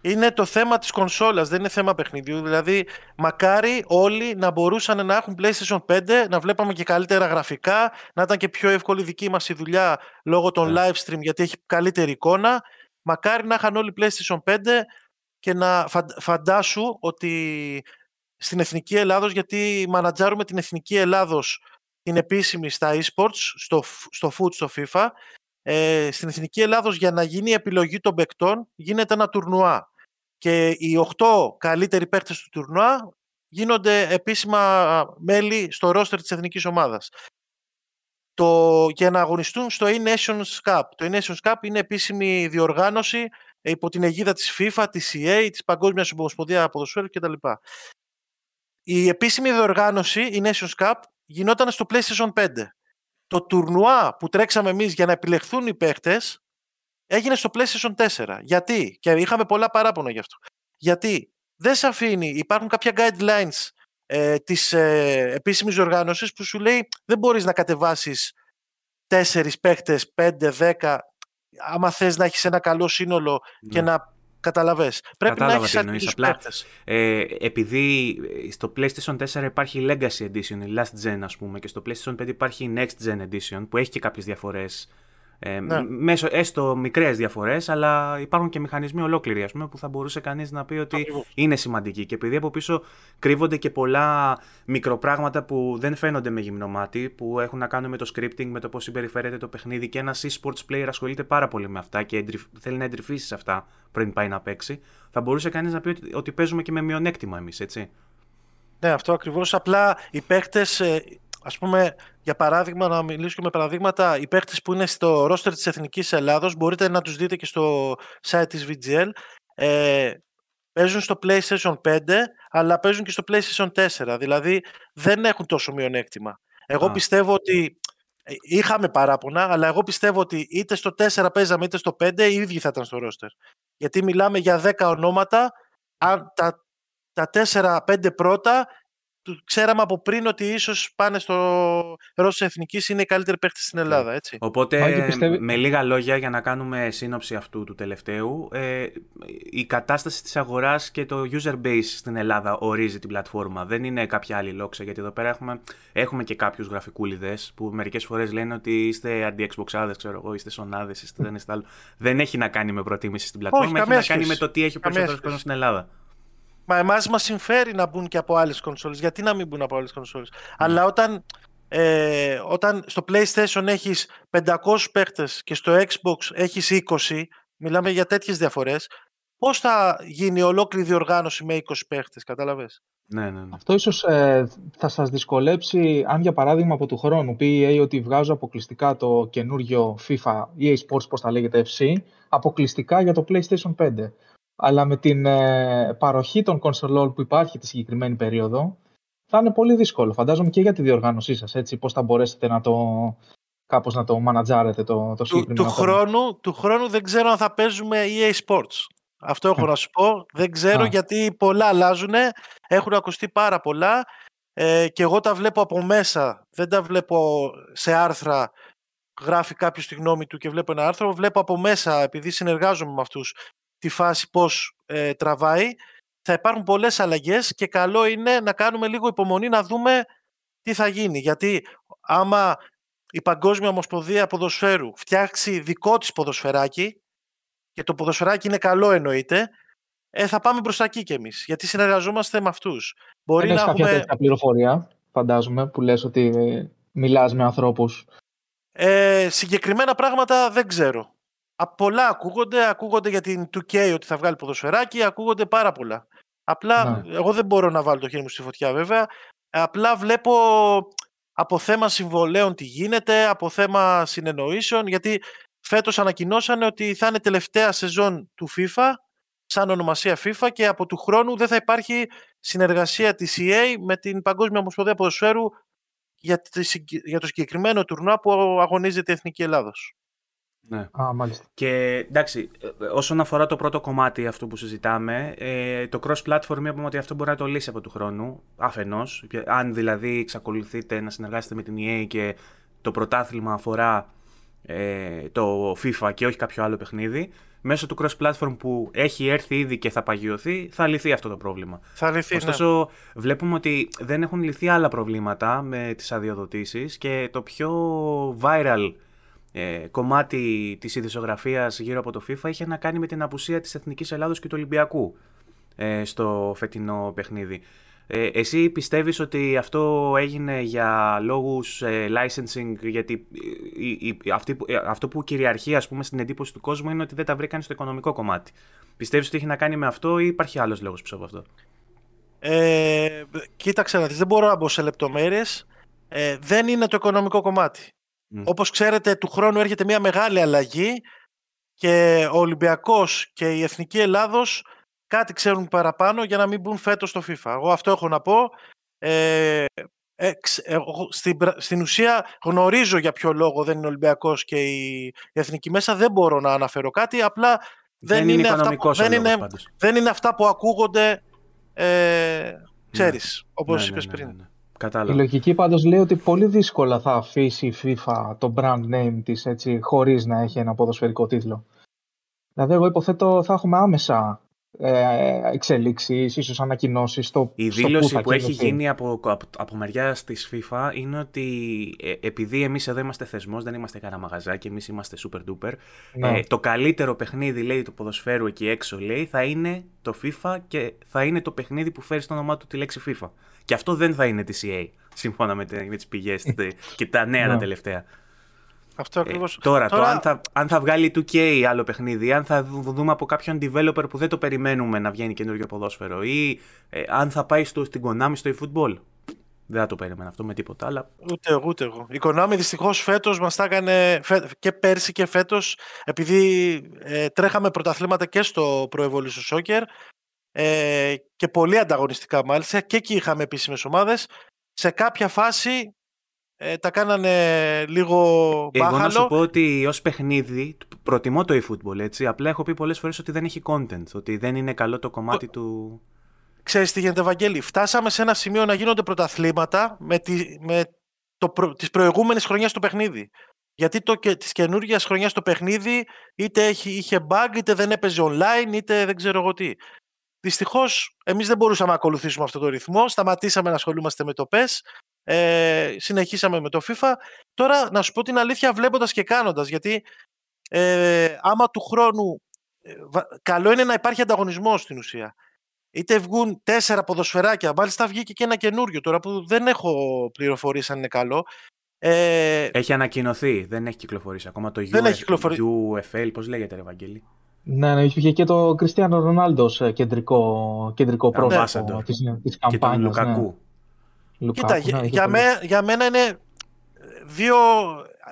είναι το θέμα της κονσόλας, δεν είναι θέμα παιχνιδιού. Δηλαδή, μακάρι όλοι να μπορούσαν να έχουν PlayStation 5, να βλέπαμε και καλύτερα γραφικά, να ήταν και πιο εύκολη δική μας η δουλειά λόγω των yeah. Ναι. live stream, γιατί έχει καλύτερη εικόνα. Μακάρι να είχαν όλοι PlayStation 5 και να φαντάσου ότι στην Εθνική Ελλάδος, γιατί μανατζάρουμε την Εθνική Ελλάδος την επίσημη στα eSports, στο, στο foot, στο FIFA, ε, στην Εθνική Ελλάδος για να γίνει η επιλογή των παικτών γίνεται ένα τουρνουά και οι 8 καλύτεροι παίκτες του τουρνουά γίνονται επίσημα μέλη στο ρόστερ της εθνικής ομάδας. Το, για να αγωνιστούν στο E-Nations Cup. Το E-Nations Cup είναι επίσημη διοργάνωση υπό την αιγίδα της FIFA, της EA, της Παγκόσμιας Ομοσπονδίας Ποδοσφαίρου κτλ. Η επίσημη διοργάνωση, η Nations Cup, γινόταν στο PlayStation 5 το τουρνουά που τρέξαμε εμείς για να επιλεχθούν οι παίχτες έγινε στο PlayStation 4. Γιατί, και είχαμε πολλά παράπονα γι' αυτό. Γιατί; Δεν σε αφήνει, υπάρχουν κάποια guidelines ε, της ε, επίσημης οργάνωσης που σου λέει δεν μπορείς να κατεβάσεις τέσσερις παίχτες, πέντε, δέκα άμα θες να έχεις ένα καλό σύνολο και ναι. να Καταλαβες. Πρέπει να έχεις αρκετούς παίκτες. Ε, επειδή στο PlayStation 4 υπάρχει Legacy Edition, η Last Gen ας πούμε, και στο PlayStation 5 υπάρχει η Next Gen Edition, που έχει και κάποιες διαφορές ε, ναι. Μέσω έστω μικρές διαφορές, αλλά υπάρχουν και μηχανισμοί ολόκληροι ας πούμε, που θα μπορούσε κανείς να πει ότι είναι σημαντικοί. Και επειδή από πίσω κρύβονται και πολλά μικροπράγματα που δεν φαίνονται με γυμνό μάτι, που έχουν να κάνουν με το scripting, με το πώς συμπεριφέρεται το παιχνίδι και ένα e-sports player ασχολείται πάρα πολύ με αυτά και θέλει να εντρυφήσεις σε αυτά πριν πάει να παίξει, θα μπορούσε κανείς να πει ότι, ότι παίζουμε και με μειονέκτημα εμείς, έτσι. Ναι, αυτό ακριβώς. Απλά οι παίχτε ε, ας πούμε, για παράδειγμα, να μιλήσω με παραδείγματα, οι παίχτες που είναι στο ρόστερ της Εθνικής Ελλάδος, μπορείτε να τους δείτε και στο site της VGL, ε, παίζουν στο PlayStation 5, αλλά παίζουν και στο PlayStation 4, δηλαδή δεν έχουν τόσο μειονέκτημα. Εγώ πιστεύω ότι ε, είχαμε παράπονα, αλλά εγώ πιστεύω ότι είτε στο 4 παίζαμε είτε στο 5, οι ίδιοι θα ήταν στο ρόστερ. Γιατί μιλάμε για 10 ονόματα, αν τα, τα 4-5 πρώτα ξέραμε από πριν ότι ίσως πάνε στο Ρώσο Εθνική είναι οι καλύτεροι παίχτε στην Ελλάδα. Έτσι. Οπότε, με λίγα λόγια, για να κάνουμε σύνοψη αυτού του τελευταίου, ε, η κατάσταση της αγοράς και το user base στην Ελλάδα ορίζει την πλατφόρμα. Δεν είναι κάποια άλλη λόξα, γιατί εδώ πέρα έχουμε, έχουμε και κάποιους γραφικούλιδες που μερικές φορές λένε ότι είστε αντι-εξποξάδε, ξέρω εγώ, είστε σονάδε, είστε δεν είστε άλλο. Δεν έχει να κάνει με προτίμηση στην πλατφόρμα, έχει να κάνει με το τι έχει ο περισσότερος κόσμος στην Ελλάδα. Μα εμάς μας συμφέρει να μπουν και από άλλες κονσόλες. Γιατί να μην μπουν από άλλες κονσόλες; Mm. Αλλά όταν, ε, όταν στο PlayStation έχεις 500 παίχτες και στο Xbox έχεις 20, μιλάμε για τέτοιες διαφορές, πώς θα γίνει ολόκληρη διοργάνωση με 20 παίχτες, κατάλαβες; Ναι, ναι, ναι. Αυτό ίσως ε, θα σας δυσκολέψει αν για παράδειγμα από του χρόνου πει η EA ότι βγάζω αποκλειστικά το καινούριο FIFA EA Sports, πώς τα λέγεται FC, αποκλειστικά για το PlayStation 5 αλλά με την ε, παροχή των κονσολών που υπάρχει τη συγκεκριμένη περίοδο, θα είναι πολύ δύσκολο. Φαντάζομαι και για τη διοργάνωσή σας, έτσι, πώς θα μπορέσετε να το, κάπως να το μανατζάρετε το, το συγκεκριμένο. Του, του, χρόνου, του χρόνου δεν ξέρω αν θα παίζουμε EA Sports. Αυτό έχω να σου πω. Δεν ξέρω γιατί πολλά αλλάζουν. Έχουν ακουστεί πάρα πολλά. Ε, και εγώ τα βλέπω από μέσα. Δεν τα βλέπω σε άρθρα. Γράφει κάποιος τη γνώμη του και βλέπω ένα άρθρο. Βλέπω από μέσα, επειδή συνεργάζομαι με αυτούς τη φάση πώς ε, τραβάει. Θα υπάρχουν πολλές αλλαγές και καλό είναι να κάνουμε λίγο υπομονή να δούμε τι θα γίνει. Γιατί άμα η Παγκόσμια Ομοσπονδία Ποδοσφαίρου φτιάξει δικό της ποδοσφαιράκι και το ποδοσφαιράκι είναι καλό εννοείται, ε, θα πάμε μπροστά εκεί κι εμείς. Γιατί συνεργαζόμαστε με αυτούς. Μπορεί να κάποια έχουμε... τέτοια πληροφορία, φαντάζομαι, που λες ότι μιλάς με ανθρώπους. Ε, συγκεκριμένα πράγματα δεν ξέρω πολλά ακούγονται, ακούγονται για την 2K ότι θα βγάλει ποδοσφαιράκι, ακούγονται πάρα πολλά. Απλά, ναι. εγώ δεν μπορώ να βάλω το χέρι μου στη φωτιά βέβαια, απλά βλέπω από θέμα συμβολέων τι γίνεται, από θέμα συνεννοήσεων, γιατί φέτος ανακοινώσανε ότι θα είναι τελευταία σεζόν του FIFA, σαν ονομασία FIFA και από του χρόνου δεν θα υπάρχει συνεργασία της EA με την Παγκόσμια Ομοσπονδία Ποδοσφαίρου για το συγκεκριμένο τουρνουά που αγωνίζεται η Εθνική Ελλάδος. Ναι. Α, μάλιστα. Και εντάξει, όσον αφορά το πρώτο κομμάτι αυτό που συζητάμε, ε, το cross-platform είπαμε ότι αυτό μπορεί να το λύσει από του χρόνου, αφενός. Αν δηλαδή εξακολουθείτε να συνεργάσετε με την EA και το πρωτάθλημα αφορά ε, το FIFA και όχι κάποιο άλλο παιχνίδι, μέσω του cross-platform που έχει έρθει ήδη και θα παγιωθεί, θα λυθεί αυτό το πρόβλημα. Θα λυθεί, ναι. Ωστόσο, βλέπουμε ότι δεν έχουν λυθεί άλλα προβλήματα με τις αδειοδοτήσεις και το πιο viral ε, κομμάτι της ειδησογραφίας γύρω από το FIFA είχε να κάνει με την απουσία της Εθνικής Ελλάδος και του Ολυμπιακού ε, στο φετινό παιχνίδι. Ε, εσύ πιστεύεις ότι αυτό έγινε για λόγους ε, licensing, γιατί ε, αυτή, αυτό που κυριαρχεί ας πούμε στην εντύπωση του κόσμου είναι ότι δεν τα βρήκαν στο οικονομικό κομμάτι. Πιστεύεις ότι έχει να κάνει με αυτό ή υπάρχει άλλος λόγος πίσω από αυτό; Ε, κοίταξε να δεις, δεν μπορώ να μπω σε λεπτομέρειες. Ε, δεν είναι το οικονομικό κομμάτι. Mm. Όπως ξέρετε, του χρόνου έρχεται μια μεγάλη αλλαγή και ο Ολυμπιακός και η Εθνική Ελλάδος κάτι ξέρουν παραπάνω για να μην μπουν φέτος στο FIFA. Εγώ αυτό έχω να πω. Ε, ε, στην, στην ουσία γνωρίζω για ποιο λόγο δεν είναι ο Ολυμπιακός και η, Εθνική μέσα. Δεν μπορώ να αναφέρω κάτι. Απλά δεν, είναι, αυτά που, δεν, είναι, δεν είναι αυτά που ακούγονται ε, ξέρεις, ναι. όπως ναι, είπες ναι, ναι πριν. Ναι, Κατάλαβα. Η λογική πάντως λέει ότι πολύ δύσκολα θα αφήσει η FIFA το brand name της έτσι, χωρίς να έχει ένα ποδοσφαιρικό τίτλο. Δηλαδή εγώ υποθέτω θα έχουμε άμεσα ε, εξελίξεις, ίσως ανακοινώσεις στο Η δήλωση που, που έχει γίνει από, από, από μεριά της FIFA είναι ότι ε, επειδή εμείς εδώ είμαστε θεσμός, δεν είμαστε κανένα μαγαζάκι, εμείς είμαστε super duper, ναι. ε, το καλύτερο παιχνίδι λέει του ποδοσφαίρου εκεί έξω λέει θα είναι το FIFA και θα είναι το παιχνίδι που φέρει στο όνομά του τη λέξη FIFA. Και αυτό δεν θα είναι της EA, σύμφωνα με, με τις πηγές και τα νέα τα ναι. τελευταία. Αυτό ακριβώς. Ε, τώρα, τώρα... Το, αν, θα, αν θα βγάλει 2K άλλο παιχνίδι, αν θα δούμε από κάποιον developer που δεν το περιμένουμε να βγαίνει καινούργιο ποδόσφαιρο ή ε, αν θα πάει στο, στην Konami στο eFootball. Δεν θα το περίμενα αυτό με τίποτα. Αλλά... Ούτε εγώ, ούτε εγώ. Η Konami δυστυχώς φέτος μας τα έκανε και πέρσι και φέτος, επειδή ε, τρέχαμε πρωταθλήματα και στο Pro Evolution Soccer ε, και πολύ ανταγωνιστικά μάλιστα και εκεί είχαμε επίσημες ομάδες. Σε κάποια φάση ε, τα κάνανε λίγο μπάχαλο. Εγώ να σου πω ότι ως παιχνίδι προτιμώ το eFootball έτσι. Απλά έχω πει πολλές φορές ότι δεν έχει content. Ότι δεν είναι καλό το κομμάτι του. ξέρεις τι γίνεται Βαγγέλη, φτάσαμε σε ένα σημείο να γίνονται πρωταθλήματα με, τη, με το προ, της προηγούμενης χρονιάς στο παιχνίδι. Γιατί το, και, της καινούργιας χρονιάς το παιχνίδι είτε έχει, είχε bug, είτε δεν έπαιζε online, είτε δεν ξέρω εγώ τι. Δυστυχώς, εμείς δεν μπορούσαμε να ακολουθήσουμε αυτό το ρυθμό. Σταματήσαμε να ασχολούμαστε με το PES. Ε, συνεχίσαμε με το FIFA. Τώρα, να σου πω την αλήθεια, βλέποντας και κάνοντας. Γιατί ε, άμα του χρόνου. Ε, καλό είναι να υπάρχει ανταγωνισμός στην ουσία. Είτε βγουν τέσσερα ποδοσφαιράκια, μάλιστα βγήκε και ένα καινούριο τώρα που δεν έχω πληροφορίες αν είναι καλό. Ε, έχει ανακοινωθεί, δεν έχει κυκλοφορήσει ακόμα το δεν UFL, πώς λέγεται ρε Ευαγγέλη. Ναι, ναι, είχε και το Κριστιανό Ρονάλντο κεντρικό, κεντρικό πρόσωπο της, της καμπάνιας. Και τον Λουκακού. Ναι. Κοίτα, ναι, για, μέ, για μένα είναι δύο...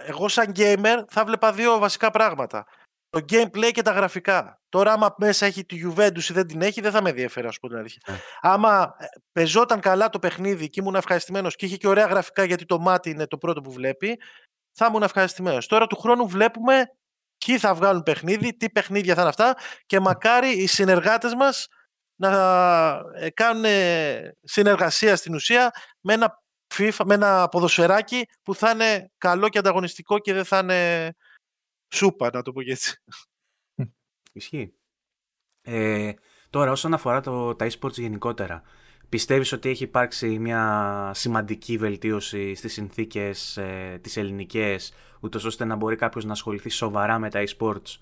Εγώ σαν gamer θα βλέπα δύο βασικά πράγματα. Το gameplay και τα γραφικά. Τώρα άμα μέσα έχει τη Juventus ή δεν την έχει δεν θα με ενδιαφέρει, ας πω την αλήθεια. Ναι. Άμα ε, πεζόταν καλά το παιχνίδι και ήμουν ευχαριστημένος και είχε και ωραία γραφικά γιατί το μάτι είναι το πρώτο που βλέπει, θα ήμουν ευχαριστημένος. Τώρα του χρόνου βλέπουμε ποιοι θα βγάλουν παιχνίδι, τι παιχνίδια θα είναι αυτά και μακάρι οι συνεργάτες μας να ε, κάνουν συνεργασία στην ουσία με ένα, FIFA, με ένα ποδοσφαιράκι που θα είναι καλό και ανταγωνιστικό και δεν θα είναι σούπα, να το πω έτσι. Ισχύει. Ε, τώρα, όσον αφορά το, τα e-sports γενικότερα, πιστεύεις ότι έχει υπάρξει μια σημαντική βελτίωση στις συνθήκες ε, τις ελληνικές ούτως ώστε να μπορεί κάποιος να ασχοληθεί σοβαρά με τα e-sports;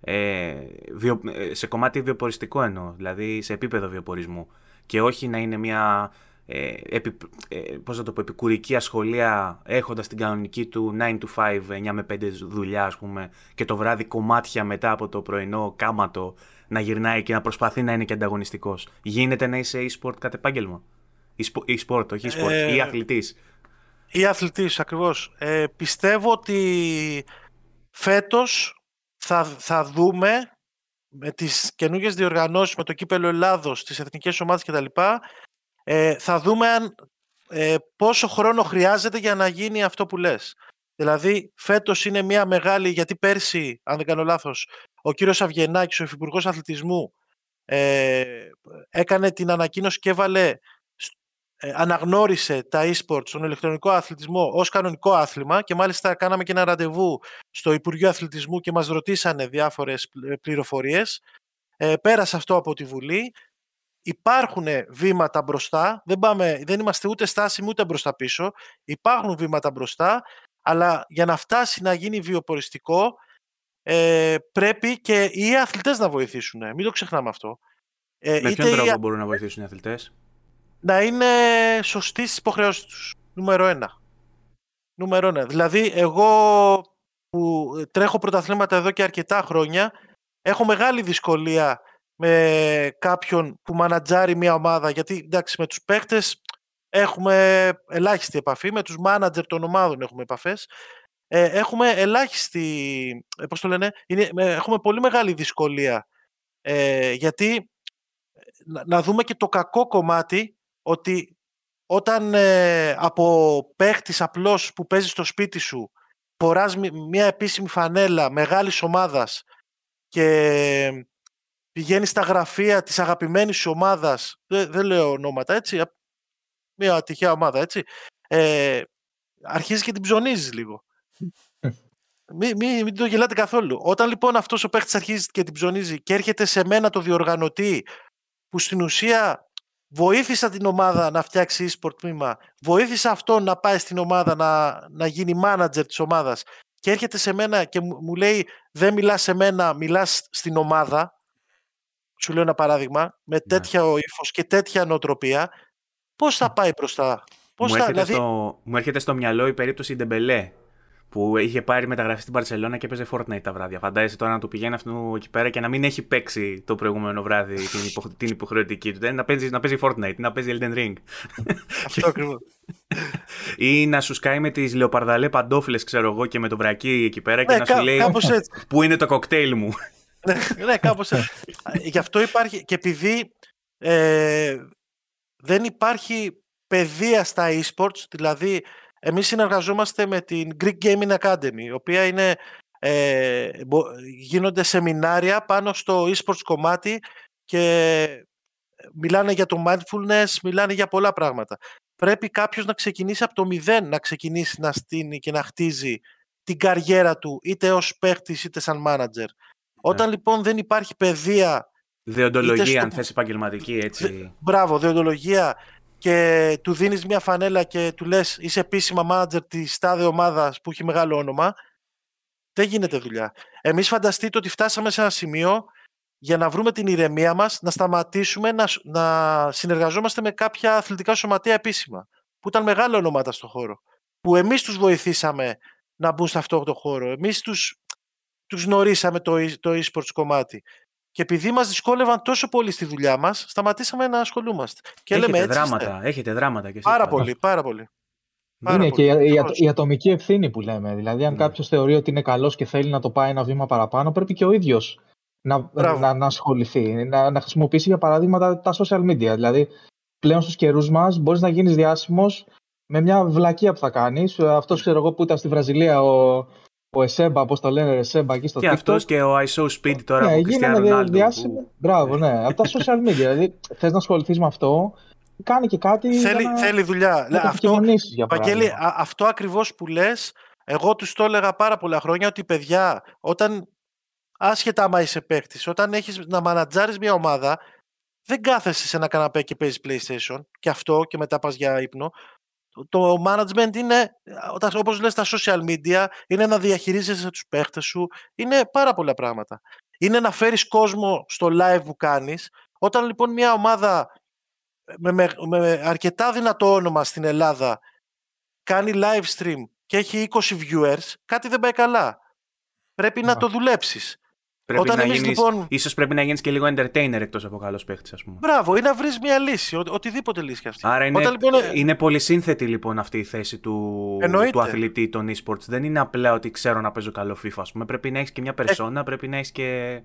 Ε, βιο, ε, σε κομμάτι βιοποριστικό εννοώ, δηλαδή σε επίπεδο βιοπορισμού. Και όχι να είναι μια ε, επι, ε, πώς να το πω, επικουρική ασχολία έχοντας την κανονική του 9 to 5, 9 με 5 δουλειά ας πούμε και το βράδυ κομμάτια μετά από το πρωινό κάματο να γυρνάει και να προσπαθεί να είναι και ανταγωνιστικός. Γίνεται να είσαι e-sport κατ' επάγγελμα. E-sport, όχι e-sport, ε, ή αθλητής ή αθλητής ακριβώς. Ε, πιστεύω ότι φέτος θα, θα δούμε με τις καινούργιες διοργανώσεις, με το κύπελο Ελλάδος, τις εθνικές ομάδες κτλ. Ε, θα δούμε αν, ε, πόσο χρόνο χρειάζεται για να γίνει αυτό που λες. Δηλαδή, φέτος είναι μια μεγάλη, γιατί πέρσι, αν δεν κάνω λάθος, ο κύριος Αυγενάκης, ο Υφυπουργός Αθλητισμού, ε, έκανε την ανακοίνωση και έβαλε ε, αναγνώρισε τα e-sports, τον ηλεκτρονικό αθλητισμό ως κανονικό άθλημα και μάλιστα κάναμε και ένα ραντεβού στο Υπουργείο Αθλητισμού και μας ρωτήσανε διάφορες ε, πληροφορίες. Ε, πέρασε αυτό από τη Βουλή. Υπάρχουν βήματα μπροστά, δεν, πάμε, δεν είμαστε ούτε στάσιμοι ούτε μπροστά πίσω. Υπάρχουν βήματα μπροστά, αλλά για να φτάσει να γίνει βιοποριστικό ε, πρέπει και οι αθλητές να βοηθήσουν. Μην το ξεχνάμε αυτό. Ε, Με ποιον τρόπο μπορούν να βοηθήσουν οι αθλητές; να είναι σωστοί στις υποχρεώσεις τους. Νούμερο ένα. Νούμερο ένα. Δηλαδή, εγώ που τρέχω πρωταθλήματα εδώ και αρκετά χρόνια, έχω μεγάλη δυσκολία με κάποιον που μανατζάρει μια ομάδα, γιατί εντάξει με τους παίχτες έχουμε ελάχιστη επαφή, με τους μάνατζερ των ομάδων έχουμε επαφές, ε, έχουμε ελάχιστη, ε, πώς το λένε, είναι, έχουμε πολύ μεγάλη δυσκολία, ε, γιατί να, να δούμε και το κακό κομμάτι ότι όταν ε, από παίχτης απλώς που παίζει στο σπίτι σου φοράς μια επίσημη φανέλα μεγάλης ομάδας και πηγαίνεις στα γραφεία της αγαπημένης σου ομάδας, δεν, λέω ονόματα έτσι, μια τυχαία ομάδα έτσι, ε, αρχίζεις και την ψωνίζεις λίγο. Μην, μη, μην το γελάτε καθόλου. Όταν λοιπόν αυτός ο παίχτης αρχίζει και την ψωνίζει και έρχεται σε μένα το διοργανωτή που στην ουσία βοήθησα την ομάδα να φτιάξει e-sport τμήμα, βοήθησα αυτό να πάει στην ομάδα να, να γίνει manager της ομάδας και έρχεται σε μένα και μου, λέει δεν μιλάς σε μένα, μιλάς στην ομάδα, σου λέω ένα παράδειγμα, με ναι. τέτοια ύφος και τέτοια νοοτροπία, πώς θα πάει μπροστά. Πώς μου, θα, έρχεται δηλαδή... στο, μου έρχεται στο μυαλό η περίπτωση Ντεμπελέ που είχε πάρει μεταγραφή στην Παρσελώνα και έπαιζε Fortnite τα βράδια. Φαντάζεσαι τώρα να του πηγαίνει αυτού εκεί πέρα και να μην έχει παίξει το προηγούμενο βράδυ την, υπο, την υποχρεωτική του. Να παίζει, να παίζει Fortnite, να παίζει Elden Ring. Αυτό ακριβώς. Ή να σου σκάει με τις λεοπαρδαλέ παντόφιλες, ξέρω εγώ, και με το βρακί εκεί πέρα και ναι, να σου λέει. Πού είναι το κοκτέιλ μου; ναι, ναι κάπως έτσι. Γι' αυτό υπάρχει. Και επειδή ε, δεν υπάρχει παιδεία στα e-sports, δηλαδή εμείς συνεργαζόμαστε με την Greek Gaming Academy, η οποία είναι, ε, γίνονται σεμινάρια πάνω στο e-sports κομμάτι και μιλάνε για το mindfulness, μιλάνε για πολλά πράγματα. Πρέπει κάποιος να ξεκινήσει από το μηδέν, να ξεκινήσει να στείνει και να χτίζει την καριέρα του, είτε ως παίχτης είτε σαν manager. Όταν ναι. λοιπόν δεν υπάρχει παιδεία... Δεοντολογία, στο... αν θες επαγγελματική, έτσι. Δε... Μπράβο, δεοντολογία και του δίνεις μια φανέλα και του λες είσαι επίσημα manager της τάδε ομάδας που έχει μεγάλο όνομα, δεν γίνεται δουλειά. Εμείς φανταστείτε ότι φτάσαμε σε ένα σημείο για να βρούμε την ηρεμία μας, να σταματήσουμε να, να συνεργαζόμαστε με κάποια αθλητικά σωματεία επίσημα, που ήταν μεγάλα ονόματα στον χώρο. Που εμείς τους βοηθήσαμε να μπουν σε αυτό το χώρο. Εμείς τους, τους γνωρίσαμε το, e, το e-sports κομμάτι. Και επειδή μας δυσκόλευαν τόσο πολύ στη δουλειά μας, σταματήσαμε να ασχολούμαστε. Και έχετε λέμε, δράματα, έχετε δράματα. Και πάρα πολύ, πάρα πολύ. είναι και η, η, ατομική ευθύνη που λέμε. Δηλαδή, αν ναι. κάποιος θεωρεί ότι είναι καλός και θέλει να το πάει ένα βήμα παραπάνω, πρέπει και ο ίδιος να, να, να, ασχοληθεί, να, να χρησιμοποιήσει για παράδειγμα τα, social media. Δηλαδή, πλέον στους καιρούς μας μπορείς να γίνεις διάσημος με μια βλακεία που θα κάνεις. Αυτός ξέρω εγώ που ήταν στη Βραζιλία, ο, ο Εσέμπα, πώς το λένε, Εσέμπα εκεί στο Και αυτός και ο ISO Speed τώρα ναι, που Cristiano Ronaldo. Διάσημο. Που... Μπράβο, ναι. από τα social media. δηλαδή, θες να ασχοληθείς με αυτό, κάνει και κάτι. Θέλει, να, θέλει δουλειά. Να αυτό, για Βαγγέλη, αυτό ακριβώς που λες, εγώ τους το έλεγα πάρα πολλά χρόνια ότι παιδιά, όταν άσχετα άμα είσαι παίκτης, όταν έχεις να μανατζάρεις μια ομάδα, δεν κάθεσαι σε ένα καναπέ και παίζεις PlayStation και αυτό και μετά πας για ύπνο. Το management είναι, όπως λες, τα social media, είναι να διαχειρίζεσαι τους παίχτες σου, είναι πάρα πολλά πράγματα. Είναι να φέρεις κόσμο στο live που κάνεις. Όταν λοιπόν μια ομάδα με, με, με αρκετά δυνατό όνομα στην Ελλάδα κάνει live stream και έχει 20 viewers, κάτι δεν πάει καλά. Πρέπει να το δουλέψεις. Πρέπει Όταν να γίνεις, λοιπόν... Ίσως πρέπει να γίνεις και λίγο entertainer εκτός από καλός παίχτης, ας πούμε. Μπράβο, ή να βρεις μια λύση, ο, οτιδήποτε λύση και αυτή. Άρα είναι, Όταν, λοιπόν... είναι πολύ σύνθετη λοιπόν αυτή η θέση του, του αθλητή των e-sports. Δεν είναι απλά ότι ξέρω να παίζω καλό FIFA, ας πούμε. Πρέπει να έχεις και μια περσόνα, ε... πρέπει να έχεις και...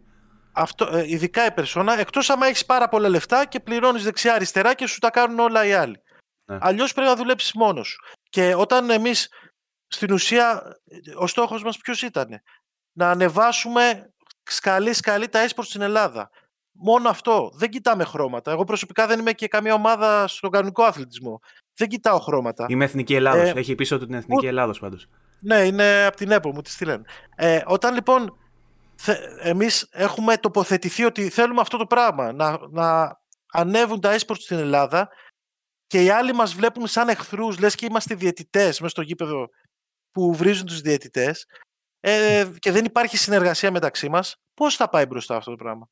Αυτό, ε, ειδικά η περσόνα, εκτός άμα έχεις πάρα πολλά λεφτά και πληρώνεις δεξιά-αριστερά και σου τα κάνουν όλα οι άλλοι. Ναι. Αλλιώς πρέπει να δουλέψεις μόνος σου. Και όταν εμείς, στην ουσία, ο στόχος μας ποιος ήταν. Να ανεβάσουμε σκαλί σκαλί τα eSports στην Ελλάδα. Μόνο αυτό. Δεν κοιτάμε χρώματα. Εγώ προσωπικά δεν είμαι και καμία ομάδα στον κανονικό αθλητισμό. Δεν κοιτάω χρώματα. Είμαι Εθνική Ελλάδος. Ε, Έχει πίσω του την Εθνική Ελλάδος πάντως. Ναι, είναι από την ΕΠΟ, μου τη στείλαν. Ε, όταν λοιπόν εμείς έχουμε τοποθετηθεί ότι θέλουμε αυτό το πράγμα, να, να ανέβουν τα eSports στην Ελλάδα και οι άλλοι μας βλέπουν σαν εχθρούς, λες και είμαστε διαιτητές μέσα στο γήπεδο που βρίζουν τους διαιτητές ε, και δεν υπάρχει συνεργασία μεταξύ μας, πώς θα πάει μπροστά αυτό το πράγμα;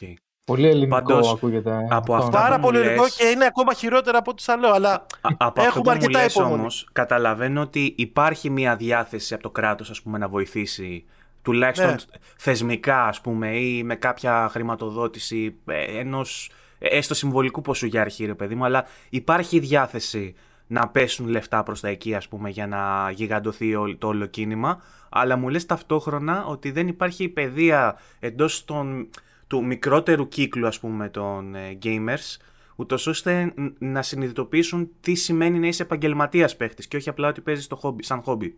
Okay. Πολύ ελληνικό Πάντως, ακούγεται. Από αυτά Πάρα πολύ ελληνικό και είναι ακόμα χειρότερα από ό,τι σας λέω, αλλά από έχουμε αρκετά υπομονή. Όμως, καταλαβαίνω ότι υπάρχει μια διάθεση από το κράτος ας πούμε, να βοηθήσει τουλάχιστον ναι. θεσμικά ας πούμε ή με κάποια χρηματοδότηση ε, ενός έστω συμβολικού ποσού για αρχή ρε παιδί μου, αλλά υπάρχει διάθεση να πέσουν λεφτά προς τα εκεί ας πούμε για να γιγαντωθεί το όλο κίνημα αλλά μου λες ταυτόχρονα ότι δεν υπάρχει παιδεία εντός των, του μικρότερου κύκλου ας πούμε των ε, gamers ούτως ώστε να συνειδητοποιήσουν τι σημαίνει να είσαι επαγγελματίας παίχτης και όχι απλά ότι παίζεις χόμπι, σαν χόμπι.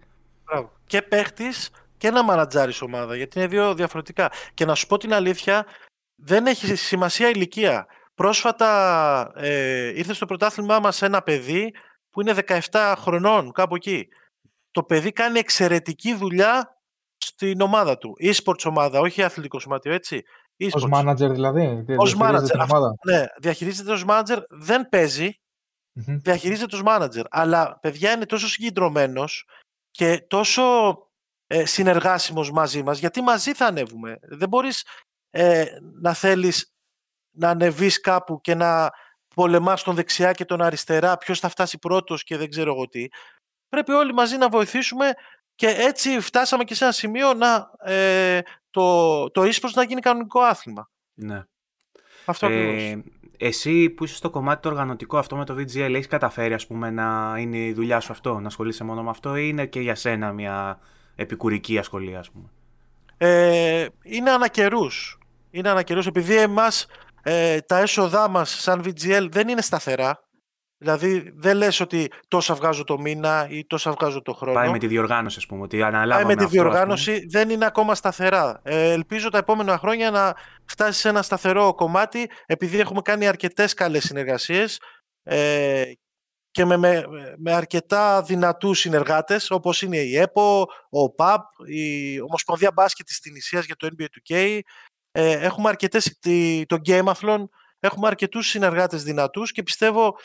Και παίχτης και να μανατζάρεις ομάδα, γιατί είναι δύο διαφορετικά. Και να σου πω την αλήθεια, δεν έχει σημασία ηλικία. Πρόσφατα ε, ήρθε στο πρωτάθλημά μας ένα παιδί που είναι 17 χρονών, κάπου εκεί. Το παιδί κάνει εξαιρετική δουλειά στην ομάδα του. E-sports ομάδα, όχι αθλητικό σωματείο, έτσι. Ως manager δηλαδή. Ως manager. Αυτό, ναι, διαχειρίζεται ως manager, δεν παιζει διαχειρίζεται ως manager. Αλλά παιδιά είναι τόσο συγκεντρωμένος και τόσο ε, συνεργάσιμος μαζί μας, γιατί μαζί θα ανέβουμε. Δεν μπορείς ε, να θέλεις να ανεβείς κάπου και να πολεμάς τον δεξιά και τον αριστερά, ποιος θα φτάσει πρώτος και δεν ξέρω εγώ τι. Πρέπει όλοι μαζί να βοηθήσουμε και έτσι φτάσαμε και σε ένα σημείο να, ε, το, το e να γίνει κανονικό άθλημα. Ναι. Αυτό ε, Εσύ που είσαι στο κομμάτι το οργανωτικό αυτό με το VGL, έχεις καταφέρει ας πούμε να είναι η δουλειά σου αυτό, να ασχολείσαι μόνο με αυτό ή είναι και για σένα μια επικουρική ασχολία ας πούμε; Ε, είναι ανακερούς. Είναι ανακερούς επειδή εμάς ε, τα έσοδά μας σαν VGL δεν είναι σταθερά. Δηλαδή δεν λες ότι τόσα βγάζω το μήνα ή τόσα βγάζω το χρόνο. Πάει με τη διοργάνωση, ας πούμε. Ότι Πάει με τη διοργάνωση, δεν είναι ακόμα σταθερά. Ε, ελπίζω τα επόμενα χρόνια να φτάσεις σε ένα σταθερό κομμάτι, επειδή έχουμε κάνει αρκετές καλές συνεργασίες ε, και με, με, με αρκετά δυνατούς συνεργάτες όπως είναι η ΕΠΟ, ο ΠΑΠ, η Ομοσπονδία Μπάσκετ της Τινησίας για το NBA 2K. Ε, έχουμε αρκετές, το Gameathlon, έχουμε αρκετούς συνεργάτες δυνατούς και πιστεύω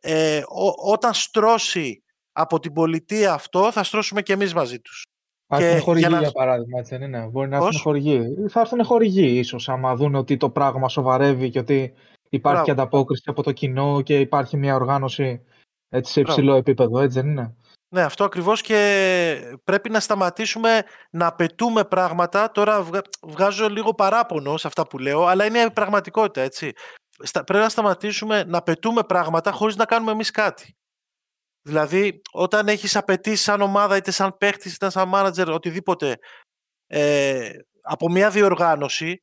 ε, όταν στρώσει από την πολιτεία αυτό θα στρώσουμε και εμείς μαζί τους. Θα έρθουν χορηγοί για, να... παράδειγμα, έτσι δεν είναι; Μπορεί να έρθουν χορηγοί. Θα έρθουν χορηγοί ίσως άμα δουν ότι το πράγμα σοβαρεύει και ότι Υπάρχει και ανταπόκριση από το κοινό και υπάρχει μια οργάνωση έτσι, σε υψηλό επίπεδο, έτσι δεν είναι; Ναι, αυτό ακριβώς και πρέπει να σταματήσουμε να απαιτούμε πράγματα. Τώρα βγάζω λίγο παράπονο σε αυτά που λέω, αλλά είναι η πραγματικότητα, έτσι. Πρέπει να σταματήσουμε να απαιτούμε πράγματα χωρίς να κάνουμε εμείς κάτι. Δηλαδή, όταν έχεις απαιτήσεις σαν ομάδα, είτε σαν παίχτης, είτε σαν manager, οτιδήποτε, ε, από μια διοργάνωση,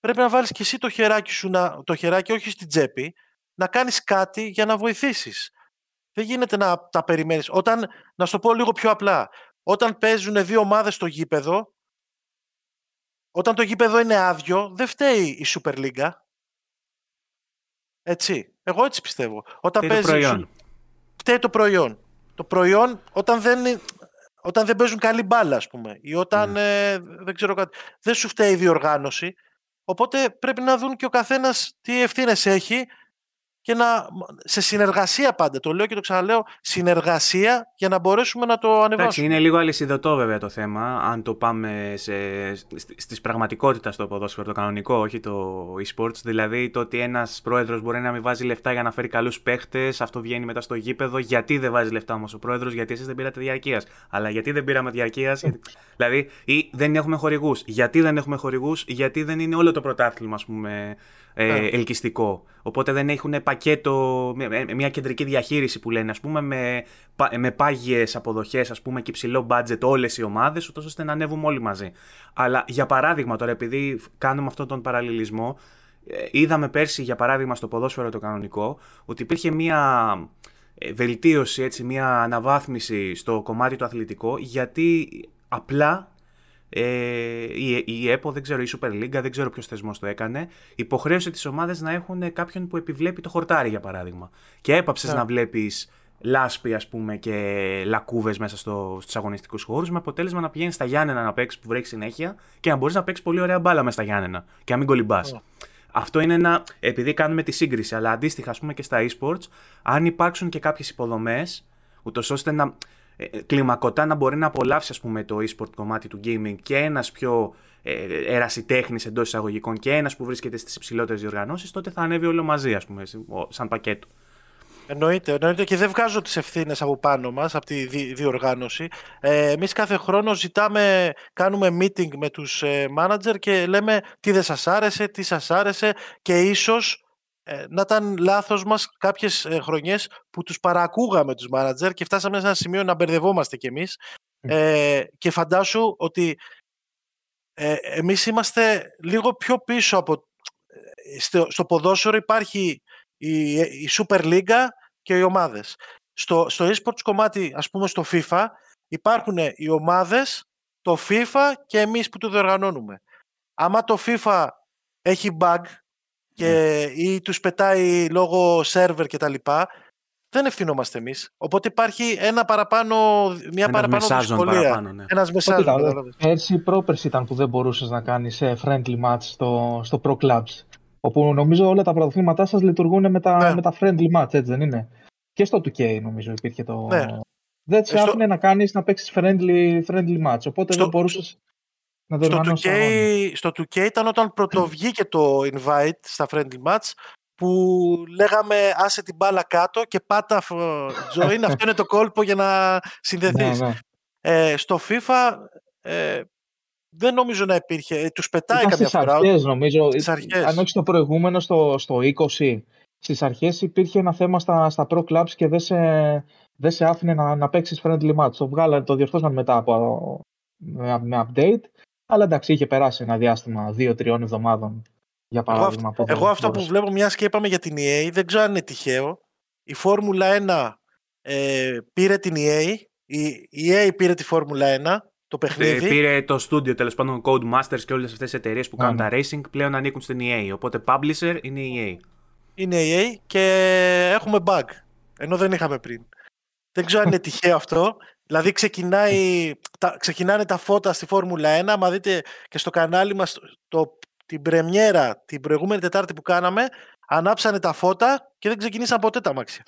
πρέπει να βάλεις και εσύ το χεράκι σου, να, το χεράκι όχι στην τσέπη, να κάνεις κάτι για να βοηθήσεις. Δεν γίνεται να τα περιμένεις. Όταν, να σου το πω λίγο πιο απλά, όταν παίζουν δύο ομάδες στο γήπεδο, όταν το γήπεδο είναι άδειο, δεν φταίει η Super League. Έτσι. Εγώ έτσι πιστεύω. Όταν φταίει το προϊόν. Φταίει το προϊόν. Το προϊόν όταν δεν, όταν δεν παίζουν καλή μπάλα, ας πούμε, ή όταν ναι. ε, δεν ξέρω κάτι. Δεν σου φταίει η διοργάνωση. Οπότε πρέπει να δουν και ο καθένας τι ευθύνες έχει και να, σε συνεργασία πάντα, το λέω και το ξαναλέω, συνεργασία για να μπορέσουμε να το ανεβάσουμε. Εντάξει, είναι λίγο αλυσιδωτό βέβαια το θέμα, αν το πάμε σε, στις πραγματικότητα στο ποδόσφαιρο, το κανονικό, όχι το e-sports, δηλαδή το ότι ένας πρόεδρος μπορεί να μην βάζει λεφτά για να φέρει καλούς παίχτες, αυτό βγαίνει μετά στο γήπεδο, γιατί δεν βάζει λεφτά όμως ο πρόεδρος, γιατί εσείς δεν πήρατε διαρκείας, αλλά γιατί δεν πήραμε διαρκείας, δηλαδή ή δεν έχουμε χορηγούς, γιατί δεν έχουμε χορηγούς, γιατί δεν είναι όλο το πρωτάθλημα ας πούμε ε, ναι. ελκυστικό. Οπότε δεν έχουν πακέτο, μια κεντρική διαχείριση που λένε, ας πούμε, με, με πάγιες αποδοχές, ας πούμε, και υψηλό budget όλες οι ομάδες, ούτως ώστε να ανέβουμε όλοι μαζί. Αλλά για παράδειγμα τώρα, επειδή κάνουμε αυτόν τον παραλληλισμό, ε, είδαμε πέρσι, για παράδειγμα, στο ποδόσφαιρο το κανονικό, ότι υπήρχε μια ε, βελτίωση, έτσι, μια αναβάθμιση στο κομμάτι του αθλητικό, γιατί απλά ε, η, η ΕΠΟ, δεν ξέρω, η Super League, δεν ξέρω ποιος θεσμός το έκανε, υποχρέωσε τις ομάδες να έχουν κάποιον που επιβλέπει το χορτάρι, για παράδειγμα. Και έπαψες να βλέπεις λάσπη, ας πούμε, και λακκούβες μέσα στο, στους αγωνιστικούς χώρους, με αποτέλεσμα να πηγαίνεις στα Γιάννενα να παίξεις που βρέχει συνέχεια και να μπορείς να παίξεις πολύ ωραία μπάλα μέσα στα Γιάννενα και να μην κολυμπάς. Αυτό είναι ένα. Επειδή κάνουμε τη σύγκριση, αλλά αντίστοιχα, ας πούμε, και στα e-sports, αν υπάρξουν και κάποιες υποδομές, ούτως ώστε να ε, ε, κλιμακωτά να μπορεί να απολαύσει ας πούμε, το e-sport κομμάτι του gaming και ένας πιο ε, ερασιτέχνης εντός εισαγωγικών και ένας που βρίσκεται στις υψηλότερες διοργανώσεις, τότε θα ανέβει όλο μαζί, ας πούμε, σαν πακέτο. Εννοείται, εννοείται και δεν βγάζω τις ευθύνες από πάνω μας, από τη διοργάνωση. Ε, εμείς κάθε χρόνο ζητάμε, κάνουμε meeting με τους ε, manager και λέμε τι δεν σας άρεσε, τι σας άρεσε και ίσως ε, να ήταν λάθος μας κάποιες ε, χρονιές που τους παρακούγαμε τους μάνατζερ και φτάσαμε σε ένα σημείο να μπερδευόμαστε κι εμείς ε, και φαντάσου ότι ε, εμείς είμαστε λίγο πιο πίσω από... Ε, στο, στο ποδόσφαιρο υπάρχει η, η Super League και οι ομάδες. Στο, στο eSports κομμάτι, ας πούμε στο FIFA, υπάρχουν οι ομάδες, το FIFA και εμείς που το διοργανώνουμε. Άμα το FIFA έχει bug και, ναι. ή τους πετάει λόγω σερβερ και τα λοιπά, δεν ευθυνόμαστε εμείς. Οπότε υπάρχει ένα παραπάνω, μια ένα παραπάνω δυσκολία. Παραπάνω, ναι. Ένας μεσάζον. Πέρσι πρόπερσι ήταν που δεν μπορούσες να κάνεις ε, friendly match στο, στο Pro Clubs. Όπου νομίζω όλα τα πρωταθλήματά σας λειτουργούν με τα, ναι. με τα friendly match, έτσι δεν είναι; Και στο 2K νομίζω υπήρχε το... Ναι. Δεν σε άφηνε στο... να κάνεις να παίξεις friendly, friendly match, οπότε στο... δεν μπορούσες στο 2K, στο 2K ήταν όταν πρωτοβγήκε το invite στα friendly match που λέγαμε άσε την μπάλα κάτω και πάτα join, αυτό είναι το κόλπο για να συνδεθείς. Ναι, ναι. Ε, στο FIFA ε, δεν νομίζω να υπήρχε, ε, τους πετάει Ήταν κάποια φορά. Αρχές, νομίζω, στις αρχές. Αν όχι στο προηγούμενο, στο, στο 20, στις αρχές υπήρχε ένα θέμα στα, στα pro clubs και δεν σε, δεν σε άφηνε να, να παίξεις friendly match. Το βγάλανε, το διορθώσαν μετά από, με, με update αλλά εντάξει, είχε περάσει ένα διάστημα δύο-τριών εβδομάδων. Για παράδειγμα, εγώ, εγώ αυτό που βλέπω, μιας και είπαμε για την EA, δεν ξέρω αν είναι τυχαίο. η Φόρμουλα 1 ε, πήρε την EA, η EA πήρε τη Φόρμουλα 1, το παιχνίδι. Πήρε το studio τέλος πάντων, Codemasters και όλες αυτές τις εταιρείες που κάνουν τα racing πλέον ανήκουν στην EA. Οπότε publisher είναι η EA. Είναι η EA και έχουμε bug. Ενώ δεν είχαμε πριν. Δεν ξέρω αν είναι τυχαίο αυτό. Δηλαδή ξεκινάει, τα, ξεκινάνε τα φώτα στη Φόρμουλα 1. Μα δείτε και στο κανάλι μας το, την πρεμιέρα την προηγούμενη Τετάρτη που κάναμε ανάψανε τα φώτα και δεν ξεκινήσαν ποτέ τα μάξια.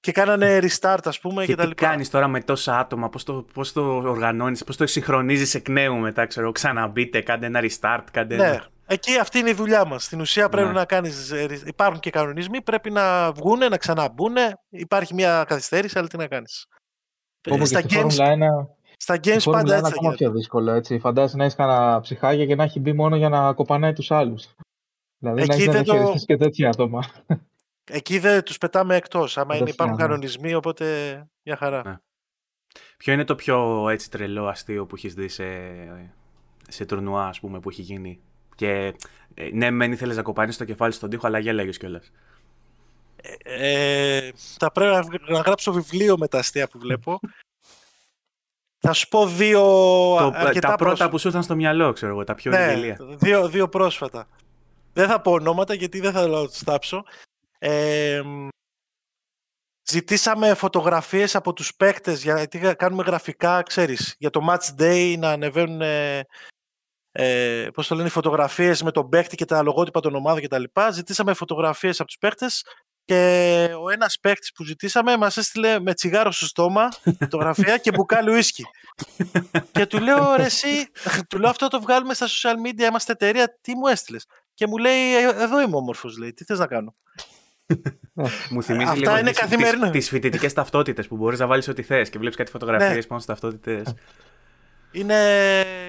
Και κάνανε restart, ας πούμε, και, και τα λοιπά. Τι κάνεις τώρα με τόσα άτομα, πώς το, πώς το οργανώνεις, πώς το συγχρονίζει εκ νέου μετά, ξέρω, ξαναμπείτε, κάντε ένα restart, κάντε ναι. Εκεί αυτή είναι η δουλειά μας. Στην ουσία πρέπει ναι. να κάνεις. Υπάρχουν και κανονισμοί, πρέπει να βγουν, να ξαναμπούν. Υπάρχει μια καθυστέρηση, αλλά τι να κάνεις. Στα games, 1, στα games πάντα έτσι. Είναι ακόμα πιο δύσκολο. Έτσι. Φαντάζεσαι να έχεις κανένα ψυχάγια και να έχει μπει μόνο για να κοπανάει τους άλλους. Δηλαδή Εκεί να έχει το... και τέτοια άτομα. Εκεί δεν τους πετάμε εκτός. Άμα είναι, υπάρχουν ναι. κανονισμοί, οπότε μια χαρά. Ναι. Ποιο είναι το πιο έτσι τρελό αστείο που έχεις δει σε, σε τουρνουά, ας πούμε, που έχει γίνει; Και ε, ναι, μεν ήθελες να κοπανίσει το κεφάλι στον τοίχο, αλλά γέλαγες κιόλας. Ε, θα πρέπει να γράψω βιβλίο με τα αστεία που βλέπω. θα σου πω δύο το, Τα πρώτα που σου ήρθαν στο μυαλό, ξέρω εγώ, τα πιο ναι, Δύο, δύο πρόσφατα. Δεν θα πω ονόματα γιατί δεν θα το στάψω. Ε, ζητήσαμε φωτογραφίες από τους παίκτες γιατί κάνουμε γραφικά, ξέρεις, για το match day να ανεβαίνουν ε, ε, πώς το λένε, φωτογραφίες με τον παίκτη και τα λογότυπα των ομάδων κτλ. Ζητήσαμε φωτογραφίες από τους παίκτες και ο ένας παίκτης που ζητήσαμε μας έστειλε με τσιγάρο στο στόμα φωτογραφία και μπουκάλι ουίσκι. και του λέω, ρε εσύ, του λέω αυτό το βγάλουμε στα social media, είμαστε εταιρεία, τι μου έστειλες; Και μου λέει, «Ε, εδώ είμαι όμορφος, λέει, τι θες να κάνω; Μου θυμίζει Αυτά λίγο είναι τις, καθημερινά. τις, φοιτητικές ταυτότητες που μπορείς να βάλεις ό,τι θες και βλέπεις κάτι φωτογραφίες ναι. πάνω στις ταυτότητες. Είναι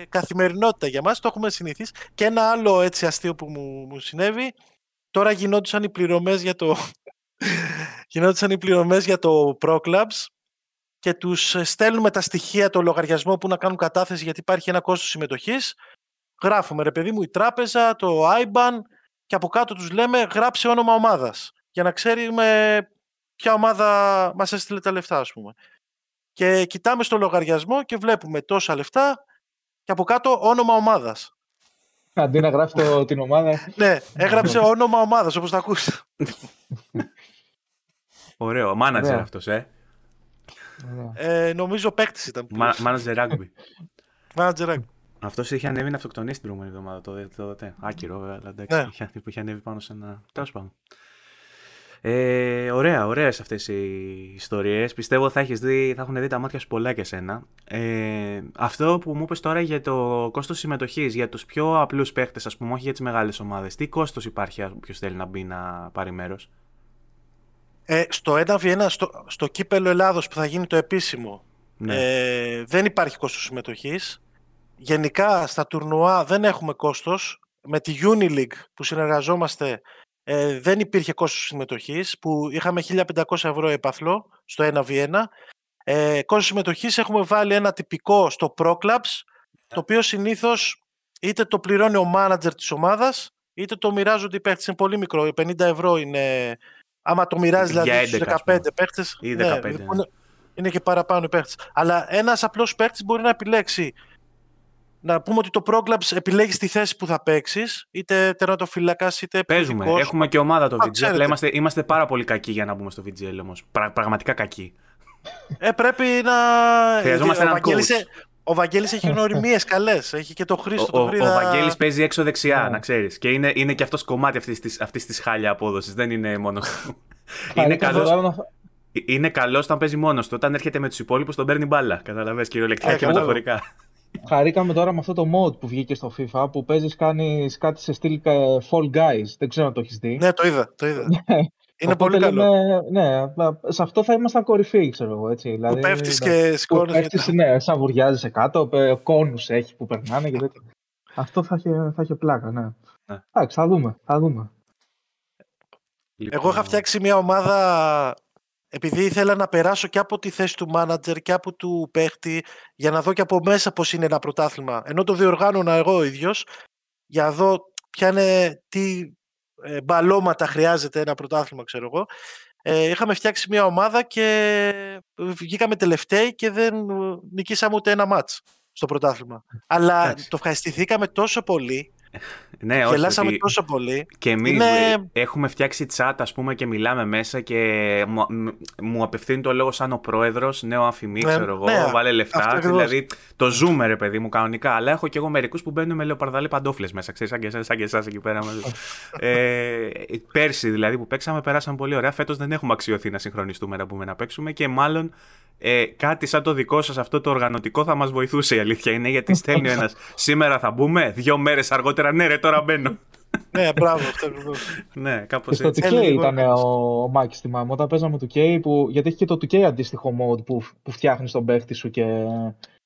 καθημερινότητα για μας, το έχουμε συνηθίσει. Και ένα άλλο έτσι αστείο που μου, μου συνέβη, τώρα γινόντουσαν οι πληρωμές για το, γινόντουσαν οι πληρωμές για το Pro Clubs και τους στέλνουμε τα στοιχεία, το λογαριασμό που να κάνουν κατάθεση γιατί υπάρχει ένα κόστος συμμετοχής. Γράφουμε ρε παιδί μου η τράπεζα, το IBAN και από κάτω τους λέμε γράψε όνομα ομάδας για να ξέρουμε ποια ομάδα μας έστειλε τα λεφτά ας πούμε. Και κοιτάμε στο λογαριασμό και βλέπουμε τόσα λεφτά και από κάτω όνομα ομάδας. Αντί να γράφει το, την ομάδα. ναι, έγραψε όνομα ομάδας όπως τα ακούς. Ωραίο, μάνατζερ αυτός, ε. ε. νομίζω παίκτης ήταν. Μάνατζερ rugby. Μάνατζερ rugby. Αυτός είχε ανέβει να αυτοκτονήσει την προηγούμενη εβδομάδα. Το, το, το, άκυρο, βέβαια. Εντάξει, ναι. είχε, που είχε ανέβει πάνω σε ένα. Τέλος πάντων. Ε, ωραία, ωραίες αυτές οι ιστορίες. Πιστεύω θα, έχεις δει, θα έχουν δει τα μάτια σου πολλά και σένα. Ε, αυτό που μου είπες τώρα για το κόστος συμμετοχής, για τους πιο απλούς παίχτες, ας πούμε, όχι για τις μεγάλες ομάδες, τι κόστος υπάρχει όποιο θέλει να μπει να πάρει μέρος; Ε, στο 1v1, στο, στο κύπελο Ελλάδος που θα γίνει το επίσημο, ναι. ε, δεν υπάρχει κόστος συμμετοχής. Γενικά στα τουρνουά δεν έχουμε κόστος. Με τη Unileague που συνεργαζόμαστε ε, δεν υπήρχε κόστος συμμετοχής που είχαμε 1500 ευρώ επαθλό στο 1v1. Ε, κόστος συμμετοχής έχουμε βάλει ένα τυπικό στο Pro Clubs το οποίο συνήθως είτε το πληρώνει ο μάνατζερ της ομάδας είτε το μοιράζονται οι παίχτες. Είναι πολύ μικρό, 50 ευρώ είναι... Άμα το μοιράζει δηλαδή στους 15 παίχτες, ναι, λοιπόν, ναι. είναι και παραπάνω οι παίχτες. Αλλά ένας απλός παίχτης μπορεί να επιλέξει να πούμε ότι το Proclubs επιλέγεις τη θέση που θα παίξεις, είτε τερματοφυλακάς είτε Παίζουμε. Έχουμε και ομάδα το VGL. Αλλά είμαστε, είμαστε πάρα πολύ κακοί για να μπούμε στο VGL όμως. πραγματικά κακοί. Ε, πρέπει να. Χρειαζόμαστε έναν coach. Ο Βαγγέλης έχει γνωριμίες καλές. Έχει και το Χρήστο. Ο, το ο, ο Βαγγέλης παίζει έξω δεξιά, yeah. να ξέρεις. Και είναι, είναι και αυτός κομμάτι αυτής της αυτής της χάλια απόδοσης. Δεν είναι μόνο. είναι καλό. Είναι καλός όταν παίζει μόνος του. Όταν έρχεται με τους υπόλοιπους, τον παίρνει μπάλα. Καταλαβαίνετε κυριολεκτικά και μεταφορικά. Χαρήκαμε τώρα με αυτό το mode που βγήκε στο FIFA που παίζεις κάνεις κάτι σε στυλ ε, Fall Guys. Δεν ξέρω αν το έχεις δει. Ναι, το είδα. Το είδα. Ναι. Είναι πολύ καλό. ναι, σε αυτό θα ήμασταν κορυφή, ξέρω εγώ. Έτσι. Δηλαδή, που πέφτεις και σκόνε. Πέφτεις, ναι, σαν βουριάζει κάτω, κόνους έχει που περνάνε και τέτοια. αυτό θα είχε, θα είχε πλάκα, ναι. ναι. Εντάξει, θα δούμε. Θα δούμε. Εγώ είχα φτιάξει μια ομάδα επειδή ήθελα να περάσω και από τη θέση του μάνατζερ και από του παίχτη για να δω και από μέσα πώς είναι ένα πρωτάθλημα. Ενώ το διοργάνωνα εγώ ο ίδιος για να δω ποια είναι, τι ε, μπαλώματα χρειάζεται ένα πρωτάθλημα, ξέρω εγώ. ε, είχαμε φτιάξει μια ομάδα και βγήκαμε τελευταίοι και δεν νικήσαμε ούτε ένα μάτς στο πρωτάθλημα. Αλλά το ευχαριστηθήκαμε τόσο πολύ ναι, Γελάσαμε ότι... τόσο πολύ. Και εμείς έχουμε φτιάξει chat, ας πούμε, και μιλάμε μέσα και μου, μου απευθύνει το λόγο σαν ο πρόεδρος, νέο αφημί, ναι, ξέρω εγώ, ναι, βάλε λεφτά. Δηλαδή το ζούμε, ρε παιδί μου, κανονικά. Αλλά έχω και εγώ μερικούς που μπαίνουν με λεοπαρδάλε παντόφλες μέσα, ξέρεις, σαν και εσάς, σαν και εσάς εκεί πέρα. ε, πέρσι δηλαδή που παίξαμε, περάσαμε πολύ ωραία. Φέτος δεν έχουμε αξιωθεί να συγχρονιστούμε να πούμε να παίξουμε και μάλλον ε, κάτι σαν το δικό σας αυτό το οργανωτικό θα μας βοηθούσε η αλήθεια είναι γιατί στέλνει ένας σήμερα θα μπούμε, δύο μέρες αργότερα ναι ρε τώρα μπαίνω. ναι, μπράβο, αυτό Ναι, κάπως έτσι. Στο 2K ήταν ο, ο Μάκης, θυμάμαι. Όταν παίζαμε το 2K, που, γιατί έχει και το 2K αντίστοιχο mode που, που φτιάχνεις τον παίχτη σου και,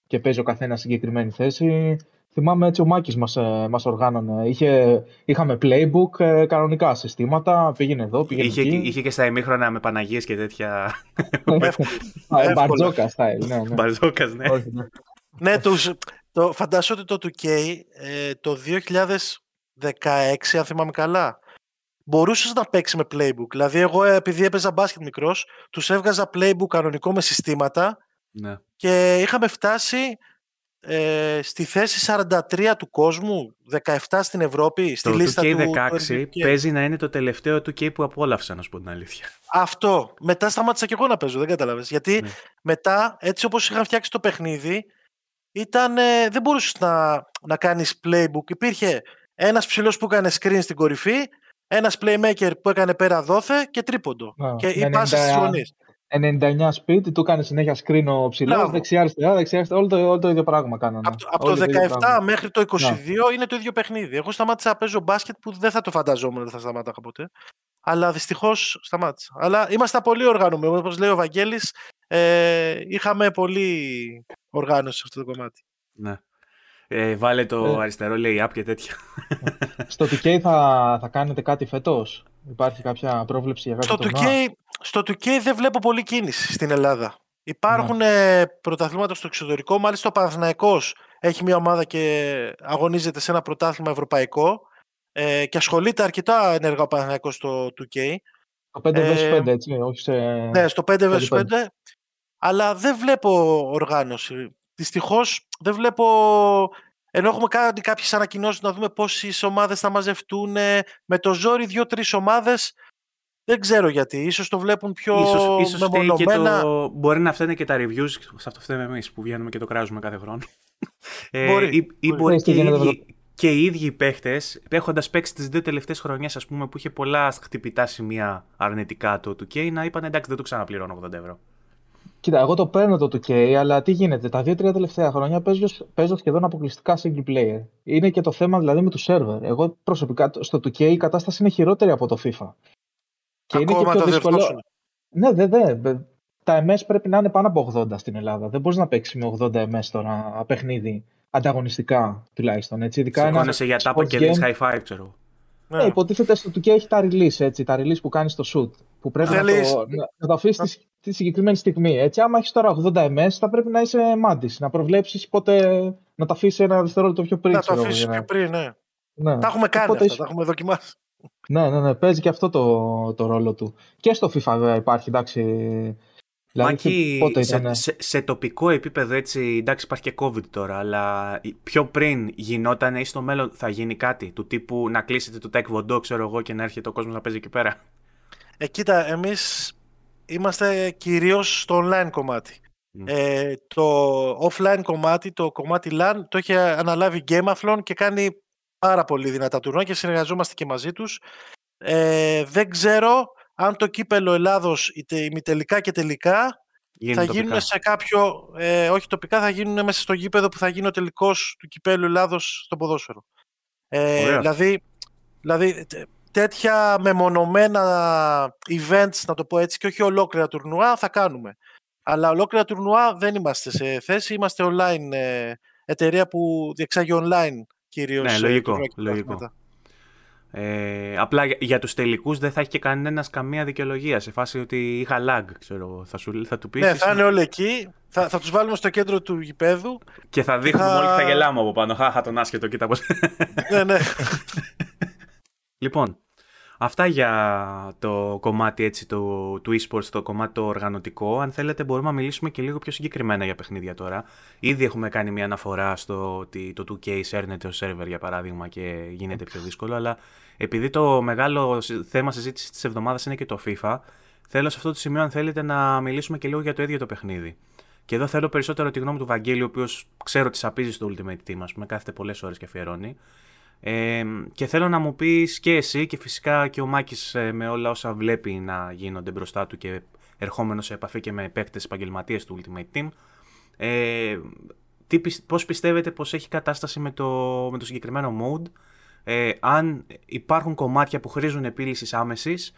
και παίζει ο καθένας συγκεκριμένη θέση. Θυμάμαι έτσι ο Μάκης μας, ε, μας οργάνωνε. Είχε, είχαμε playbook, ε, κανονικά συστήματα, πήγαινε εδώ, πήγαινε είχε, εκεί. Είχε και στα ημίχρονα με Παναγίες και τέτοια... Μπαρτζόκα style, ναι. ναι. Μπαρτζόκας, ναι. ναι. ναι, τους, το, φαντάσου ότι το 2K ε, το 2016, αν θυμάμαι καλά, μπορούσες να παίξεις με playbook. Δηλαδή, εγώ επειδή έπαιζα μπάσκετ μικρός, τους έβγαζα playbook κανονικό με συστήματα ναι. και είχαμε φτάσει ε, στη θέση 43 του κόσμου, 17 στην Ευρώπη, στη το λίστα 2K16 του... 16 παίζει να είναι το τελευταίο του K που απόλαυσα, να σου πω την αλήθεια. Αυτό. Μετά σταμάτησα και εγώ να παίζω, δεν κατάλαβες. Γιατί Ναι. μετά, έτσι όπως είχαν φτιάξει το παιχνίδι, ήταν, ε, δεν μπορούσες να, να κάνεις playbook. Υπήρχε ένας ψηλός που έκανε screen στην κορυφή, ένας playmaker που έκανε πέρα δόθε και τρίποντο. Α, και οι 90 πάσες στις γωνίες. 99 speed, του κάνει συνέχεια screen ο ψηλός, Μπράβο. δεξιά-αριστερά, δεξιά-αριστερά, όλο, το- όλο το ίδιο πράγμα κάνανε. Από, το- από το Όλοι ίδιο 17 πράγμα. μέχρι το 22 είναι το ίδιο παιχνίδι. Εγώ σταμάτησα να παίζω μπάσκετ που δεν θα το φανταζόμουν ότι θα σταμάταγα ποτέ. Αλλά δυστυχώς σταμάτησα. Αλλά ήμασταν πολύ οργανωμένοι. Όπως λέει ο Βαγγέλης, ε, είχαμε πολύ οργάνωση σε αυτό το κομμάτι. Ναι. Ε, βάλε το Ε. αριστερό λέει app και τέτοια. Στο 2K θα, θα κάνετε κάτι φέτος; Υπάρχει κάποια πρόβλεψη για Στο κάποιο 2K, τουρνουά. στο 2K δεν βλέπω πολύ κίνηση στην Ελλάδα. Υπάρχουν ε, πρωταθλήματα στο εξωτερικό. Μάλιστα ο Παναθηναϊκός έχει μια ομάδα και αγωνίζεται σε ένα πρωτάθλημα ευρωπαϊκό ε, και ασχολείται αρκετά ενεργά ο Παναθηναϊκός στο 2K. Το 5 vs Ε, 5, έτσι, όχι σε... Ναι, στο 5 vs 5. 5. Αλλά δεν βλέπω οργάνωση. Δυστυχώς δεν βλέπω. Ενώ έχουμε κάνει κάποιες ανακοινώσεις να δούμε πόσες ομάδες θα μαζευτούν. ε, Με το ζόρι δύο-τρεις ομάδες. Δεν ξέρω γιατί. Ίσως το βλέπουν πιο ίσως, ίσως φταίει και μεμονωμένα. το... Μπορεί να φταίνε και τα reviews, σε αυτό φταίμε εμείς που βγαίνουμε και το κράζουμε κάθε χρόνο. Ε, Μπορεί, ή, ή μπορεί. μπορεί Ναι, και, οι γίνεται ίδιοι, και οι ίδιοι οι παίχτες, έχοντας παίξει τις δύο τελευταίες χρονιές, ας πούμε, που είχε πολλά χτυπητά σημεία αρνητικά το 2K, να είπαν εντάξει δεν το ξαναπληρώνω 80 ευρώ. Κοίτα, εγώ το παίρνω το 2K, αλλά τι γίνεται. Τα δύο-τρία τελευταία χρόνια παίζω, παίζω σχεδόν αποκλειστικά single player. Είναι και το θέμα δηλαδή με τους server. Εγώ προσωπικά στο 2K η κατάσταση είναι χειρότερη από το FIFA. Και είναι Ακόμα και πιο το δύσκολο. διορθώσουν. Ναι, δε, δε. Τα MS πρέπει να είναι πάνω από 80 στην Ελλάδα. Δεν μπορείς να παίξεις με 80 MS τώρα παιχνίδι ανταγωνιστικά τουλάχιστον. Έτσι. Ειδικά ένα Σηκώνεσαι για τάπα sports και δίνεις game. high five, ξέρω. Ναι, υποτίθεται στο 2K έχει τα release, έτσι, τα release που κάνεις στο shoot. Που πρέπει να Θέλεις- το, να, να το αφήσει τη, τη συγκεκριμένη στιγμή. Έτσι, άμα έχεις τώρα 80 MS, θα πρέπει να είσαι μάντης. Να προβλέψεις πότε να τα αφήσεις ένα δευτερόλεπτο πιο πριν. Να το ξέρω εγώ, αφήσεις για να- πιο πριν, ναι. Ναι. Τα έχουμε κάνει Οπότε αυτά, έχει- τα έχουμε δοκιμάσει. Ναι, ναι, ναι, παίζει και αυτό το, το ρόλο του. Και στο FIFA βέβαια υπάρχει, εντάξει. Δηλαδή, Μάκη, πότε σε, ήταν. σε, σε τοπικό επίπεδο έτσι, εντάξει υπάρχει και COVID τώρα, αλλά πιο πριν γινόταν ή στο μέλλον θα γίνει κάτι του τύπου να κλείσετε το Taekwondo, ξέρω εγώ, και να έρχεται ο κόσμος να παίζει εκεί πέρα. Ε, κοίτα, εμείς είμαστε κυρίως στο online κομμάτι. Μμ. Ε, το offline κομμάτι, το κομμάτι LAN, το έχει αναλάβει Gameathlon και κάνει πάρα πολύ δυνατά τουρνουά και συνεργαζόμαστε και μαζί τους. Ε, δεν ξέρω αν το κύπελο Ελλάδος, είτε ημιτελικά και τελικά, Γίνεται θα τοπικά. γίνουν σε κάποιο, ε, όχι τοπικά, θα γίνουν μέσα στο γήπεδο που θα γίνει ο τελικός του κυπέλου Ελλάδος στο ποδόσφαιρο. Ε, Ωραία. δηλαδή, δηλαδή τέ- τέτοια μεμονωμένα events, να το πω έτσι, και όχι ολόκληρα τουρνουά, θα κάνουμε. Αλλά ολόκληρα τουρνουά δεν είμαστε σε θέση, είμαστε online ε, εταιρεία που διεξάγει online κυρίως. Ναι, ε, λογικό, τουρνουά και λογικό. πράγματα. Ε, απλά για, για τους τελικούς δεν θα έχει και κανένας καμία δικαιολογία σε φάση ότι είχα lag, ξέρω εγώ. Θα, σου, θα του πεις Ναι, εσύ θα είναι όλοι εκεί. Θα, θα τους βάλουμε στο κέντρο του γηπέδου. και θα δείχνουμε θα- όλοι και θα γελάμε από πάνω. Χάχα τον άσχετο, κοίτα πώς... ναι, ναι. Λοιπόν, Αυτά για το κομμάτι έτσι, του, του e-sports, το κομμάτι το οργανωτικό. Αν θέλετε μπορούμε να μιλήσουμε και λίγο πιο συγκεκριμένα για παιχνίδια τώρα. Ήδη έχουμε κάνει μια αναφορά στο ότι το 2K σέρνεται ο σερβερ για παράδειγμα και γίνεται πιο δύσκολο, αλλά επειδή το μεγάλο θέμα συζήτησης της εβδομάδας είναι και το FIFA, θέλω σε αυτό το σημείο αν θέλετε να μιλήσουμε και λίγο για το ίδιο το παιχνίδι. Και εδώ θέλω περισσότερο τη γνώμη του Βαγγέλη, ο οποίος ξέρω ότι σαπίζει στο Ultimate Team, ας πούμε, κάθεται πολλές ώρες και αφιερώνει. Ε, και θέλω να μου πεις και εσύ και φυσικά και ο Μάκης ε, με όλα όσα βλέπει να γίνονται μπροστά του και ερχόμενος σε επαφή και με παίκτες επαγγελματίες του Ultimate Team ε, τι, πώς πιστεύετε πως έχει κατάσταση με το, με το συγκεκριμένο mode ε, αν υπάρχουν κομμάτια που χρήζουν επίλυσης άμεσης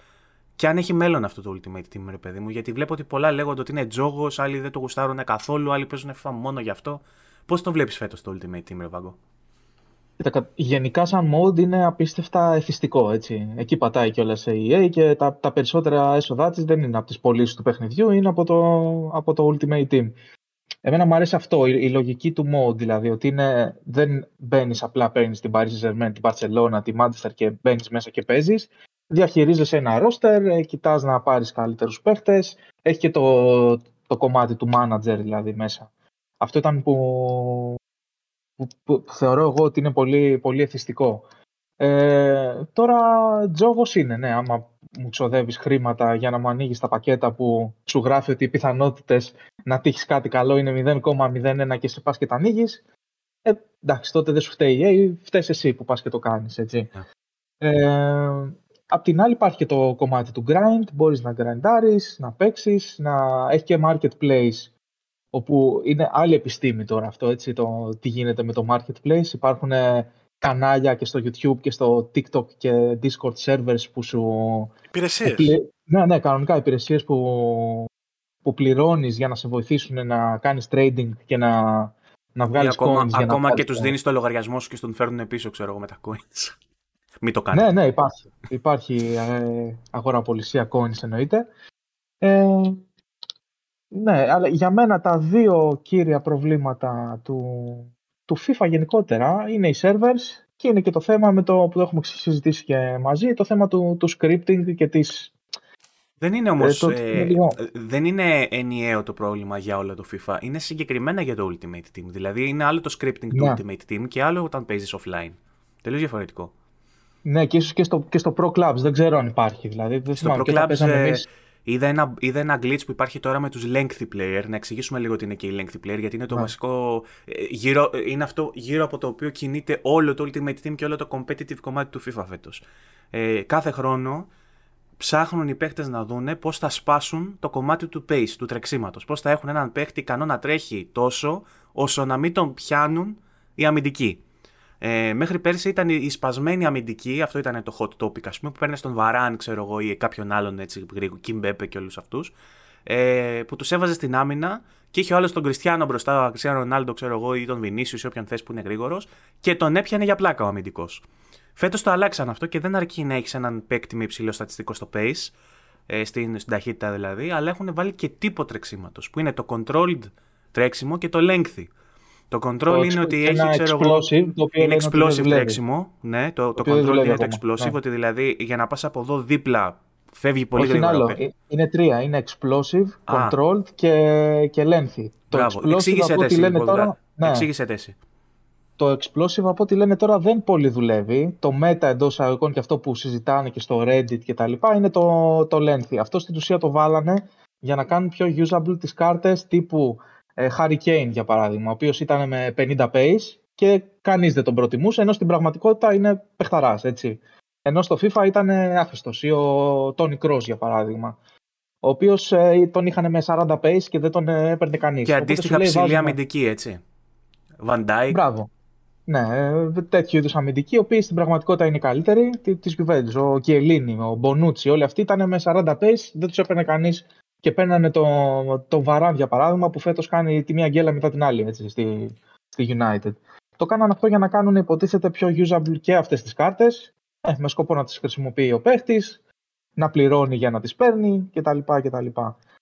και αν έχει μέλλον αυτό το Ultimate Team, ρε παιδί μου. Γιατί βλέπω ότι πολλά λέγονται ότι είναι τζόγος, άλλοι δεν το γουστάρουν καθόλου, άλλοι παίζουν FIFA μόνο γι' αυτό. Πώς το βλέπεις φέτος το Ultimate Team, ρε Βάγκο. Γενικά σαν mode είναι απίστευτα εφιστικό, έτσι. Εκεί πατάει κιόλας η EA και τα, τα περισσότερα έσοδά της δεν είναι από τις πωλήσεις του παιχνιδιού, είναι από το, από το Ultimate Team. Εμένα μου αρέσει αυτό, η, η λογική του mode, δηλαδή ότι είναι, δεν μπαίνεις απλά παίρνεις την Paris Saint-Germain, την Barcelona, τη Manchester και μπαίνεις μέσα και παίζεις. Διαχειρίζεσαι ένα roster, ε, κοιτάς να πάρεις καλύτερους παίχτες. Έχει και το, το κομμάτι του manager δηλαδή μέσα. Αυτό ήταν που που, θεωρώ εγώ ότι είναι πολύ, πολύ εθιστικό. Ε, τώρα τζόγος είναι, ναι, άμα μου ξοδεύεις χρήματα για να μου ανοίγεις τα πακέτα που σου γράφει ότι οι πιθανότητες να τύχεις κάτι καλό είναι 0,01 και σε πας και τα ανοίγεις. Ε, εντάξει, τότε δεν σου φταίει η EA, φταίει εσύ που πας και το κάνεις, έτσι. Yeah. Ναι. Ε, απ' την άλλη υπάρχει και το κομμάτι του grind, μπορείς να grindάρεις, να παίξεις, να έχει και marketplace όπου είναι άλλη επιστήμη τώρα αυτό, έτσι, το τι γίνεται με το marketplace. Υπάρχουν ε, κανάλια και στο YouTube και στο TikTok και Discord servers που σου... Υπηρεσίες. Ναι, ναι, κανονικά υπηρεσίες που, που πληρώνεις για να σε βοηθήσουν να κάνεις trading και να, να βγάλεις ακόμα, coins. Ακόμα να και τους δίνεις το λογαριασμό σου και στον φέρνουν πίσω, ξέρω εγώ, με τα coins. Μην το κάνετε. Ναι, ναι, υπάρχει. υπάρχει ε, αγοραπολισία coins εννοείται. Ε, ναι, αλλά για μένα τα δύο κύρια προβλήματα του, του FIFA γενικότερα είναι οι servers και είναι και το θέμα με το που το έχουμε συζητήσει και μαζί, το θέμα του, του scripting και της... Δεν είναι όμως, ε, ε, δεν είναι ενιαίο το πρόβλημα για όλο το FIFA, είναι συγκεκριμένα για το Ultimate Team. Δηλαδή είναι άλλο το scripting του ναι. Ultimate Team και άλλο όταν παίζεις offline. Τελείως διαφορετικό. Ναι, και ίσως και στο, και στο Pro Clubs, δεν ξέρω αν υπάρχει. Δηλαδή, δεν στο Pro Clubs, ε, Είδα ένα, είδα ένα glitch που υπάρχει τώρα με τους lengthy player. Να εξηγήσουμε λίγο τι είναι και οι lengthy player, γιατί είναι το ναι. βασικό. Ε, γύρω, είναι αυτό γύρω από το οποίο κινείται όλο το Ultimate Team και όλο το competitive κομμάτι του FIFA φέτος. Ε, κάθε χρόνο ψάχνουν οι παίχτε να δούνε πώς θα σπάσουν το κομμάτι του pace, του τρεξίματος. Πώς θα έχουν έναν παίχτη ικανό να τρέχει τόσο, όσο να μην τον πιάνουν οι αμυντικοί. Ε, μέχρι πέρσι ήταν η σπασμένη αμυντική, αυτό ήταν το hot topic, ας πούμε, που παίρνει τον Βαράν, ξέρω εγώ, ή κάποιον άλλον έτσι, Κιμ Μπέπε και όλους αυτούς, ε, που τους έβαζες στην άμυνα και είχε ο άλλος τον Κριστιανό μπροστά, τον Κριστιανό Ρονάλντο, ξέρω εγώ, ή τον Βινίσιο, ή όποιον θες που είναι γρήγορος, και τον έπιανε για πλάκα ο αμυντικός. Φέτος το αλλάξαν αυτό και δεν αρκεί να έχεις έναν παίκτη με υψηλό στατιστικό στο pace, ε, στην, στην ταχύτητα δηλαδή, αλλά έχουν βάλει και τύπο τρεξίματος, που είναι το controlled τρέξιμο και το lengthy. Το control είναι ότι έχει, ξέρω εγώ, είναι explosive τρέξιμο. Ναι, το, το, control είναι το explosive, ναι. ότι δηλαδή για να πας από εδώ δίπλα φεύγει πολύ Όχι, γρήγορα. Άλλο. Είναι τρία, είναι explosive, controlled και, και lengthy. Μπράβο. Το explosive από ό,τι λένε λοιπόν, τώρα... Ναι. Εξήγησε τέση. Το explosive από ό,τι λένε τώρα δεν πολύ δουλεύει. Το meta εντός αγωγικών και αυτό που συζητάνε και στο Reddit και τα λοιπά είναι το, το lengthy. Αυτό στην ουσία το βάλανε για να κάνουν πιο usable τις κάρτες τύπου ε, Harry Kane για παράδειγμα, ο οποίος ήταν με 50 pace και κανείς δεν τον προτιμούσε, ενώ στην πραγματικότητα είναι παιχταράς, έτσι. Ενώ στο FIFA ήταν άχρηστος ή ο Τόνι Cross για παράδειγμα, ο οποίος ε, τον είχαν με 40 pace και δεν τον ε, έπαιρνε κανείς. Και αντίστοιχα ψηλή βάζουμε... αμυντική, έτσι. Van Dijk. Μπράβο. Ναι, τέτοιου είδους αμυντικοί, οι οποίοι στην πραγματικότητα είναι καλύτεροι τη Juventus. Ο Κιελίνη, ο Μπονούτσι, όλοι αυτοί ήταν με 40 pace, δεν τους έπαιρνε κανείς και παίρνανε το, το Βαράν για παράδειγμα που φέτος κάνει τη μία γκέλα μετά την άλλη έτσι, στη, στη United. Το κάνανε αυτό για να κάνουν υποτίθεται πιο usable και αυτές τις κάρτες ε, με σκοπό να τις χρησιμοποιεί ο παίχτης, να πληρώνει για να τις παίρνει κτλ. κτλ.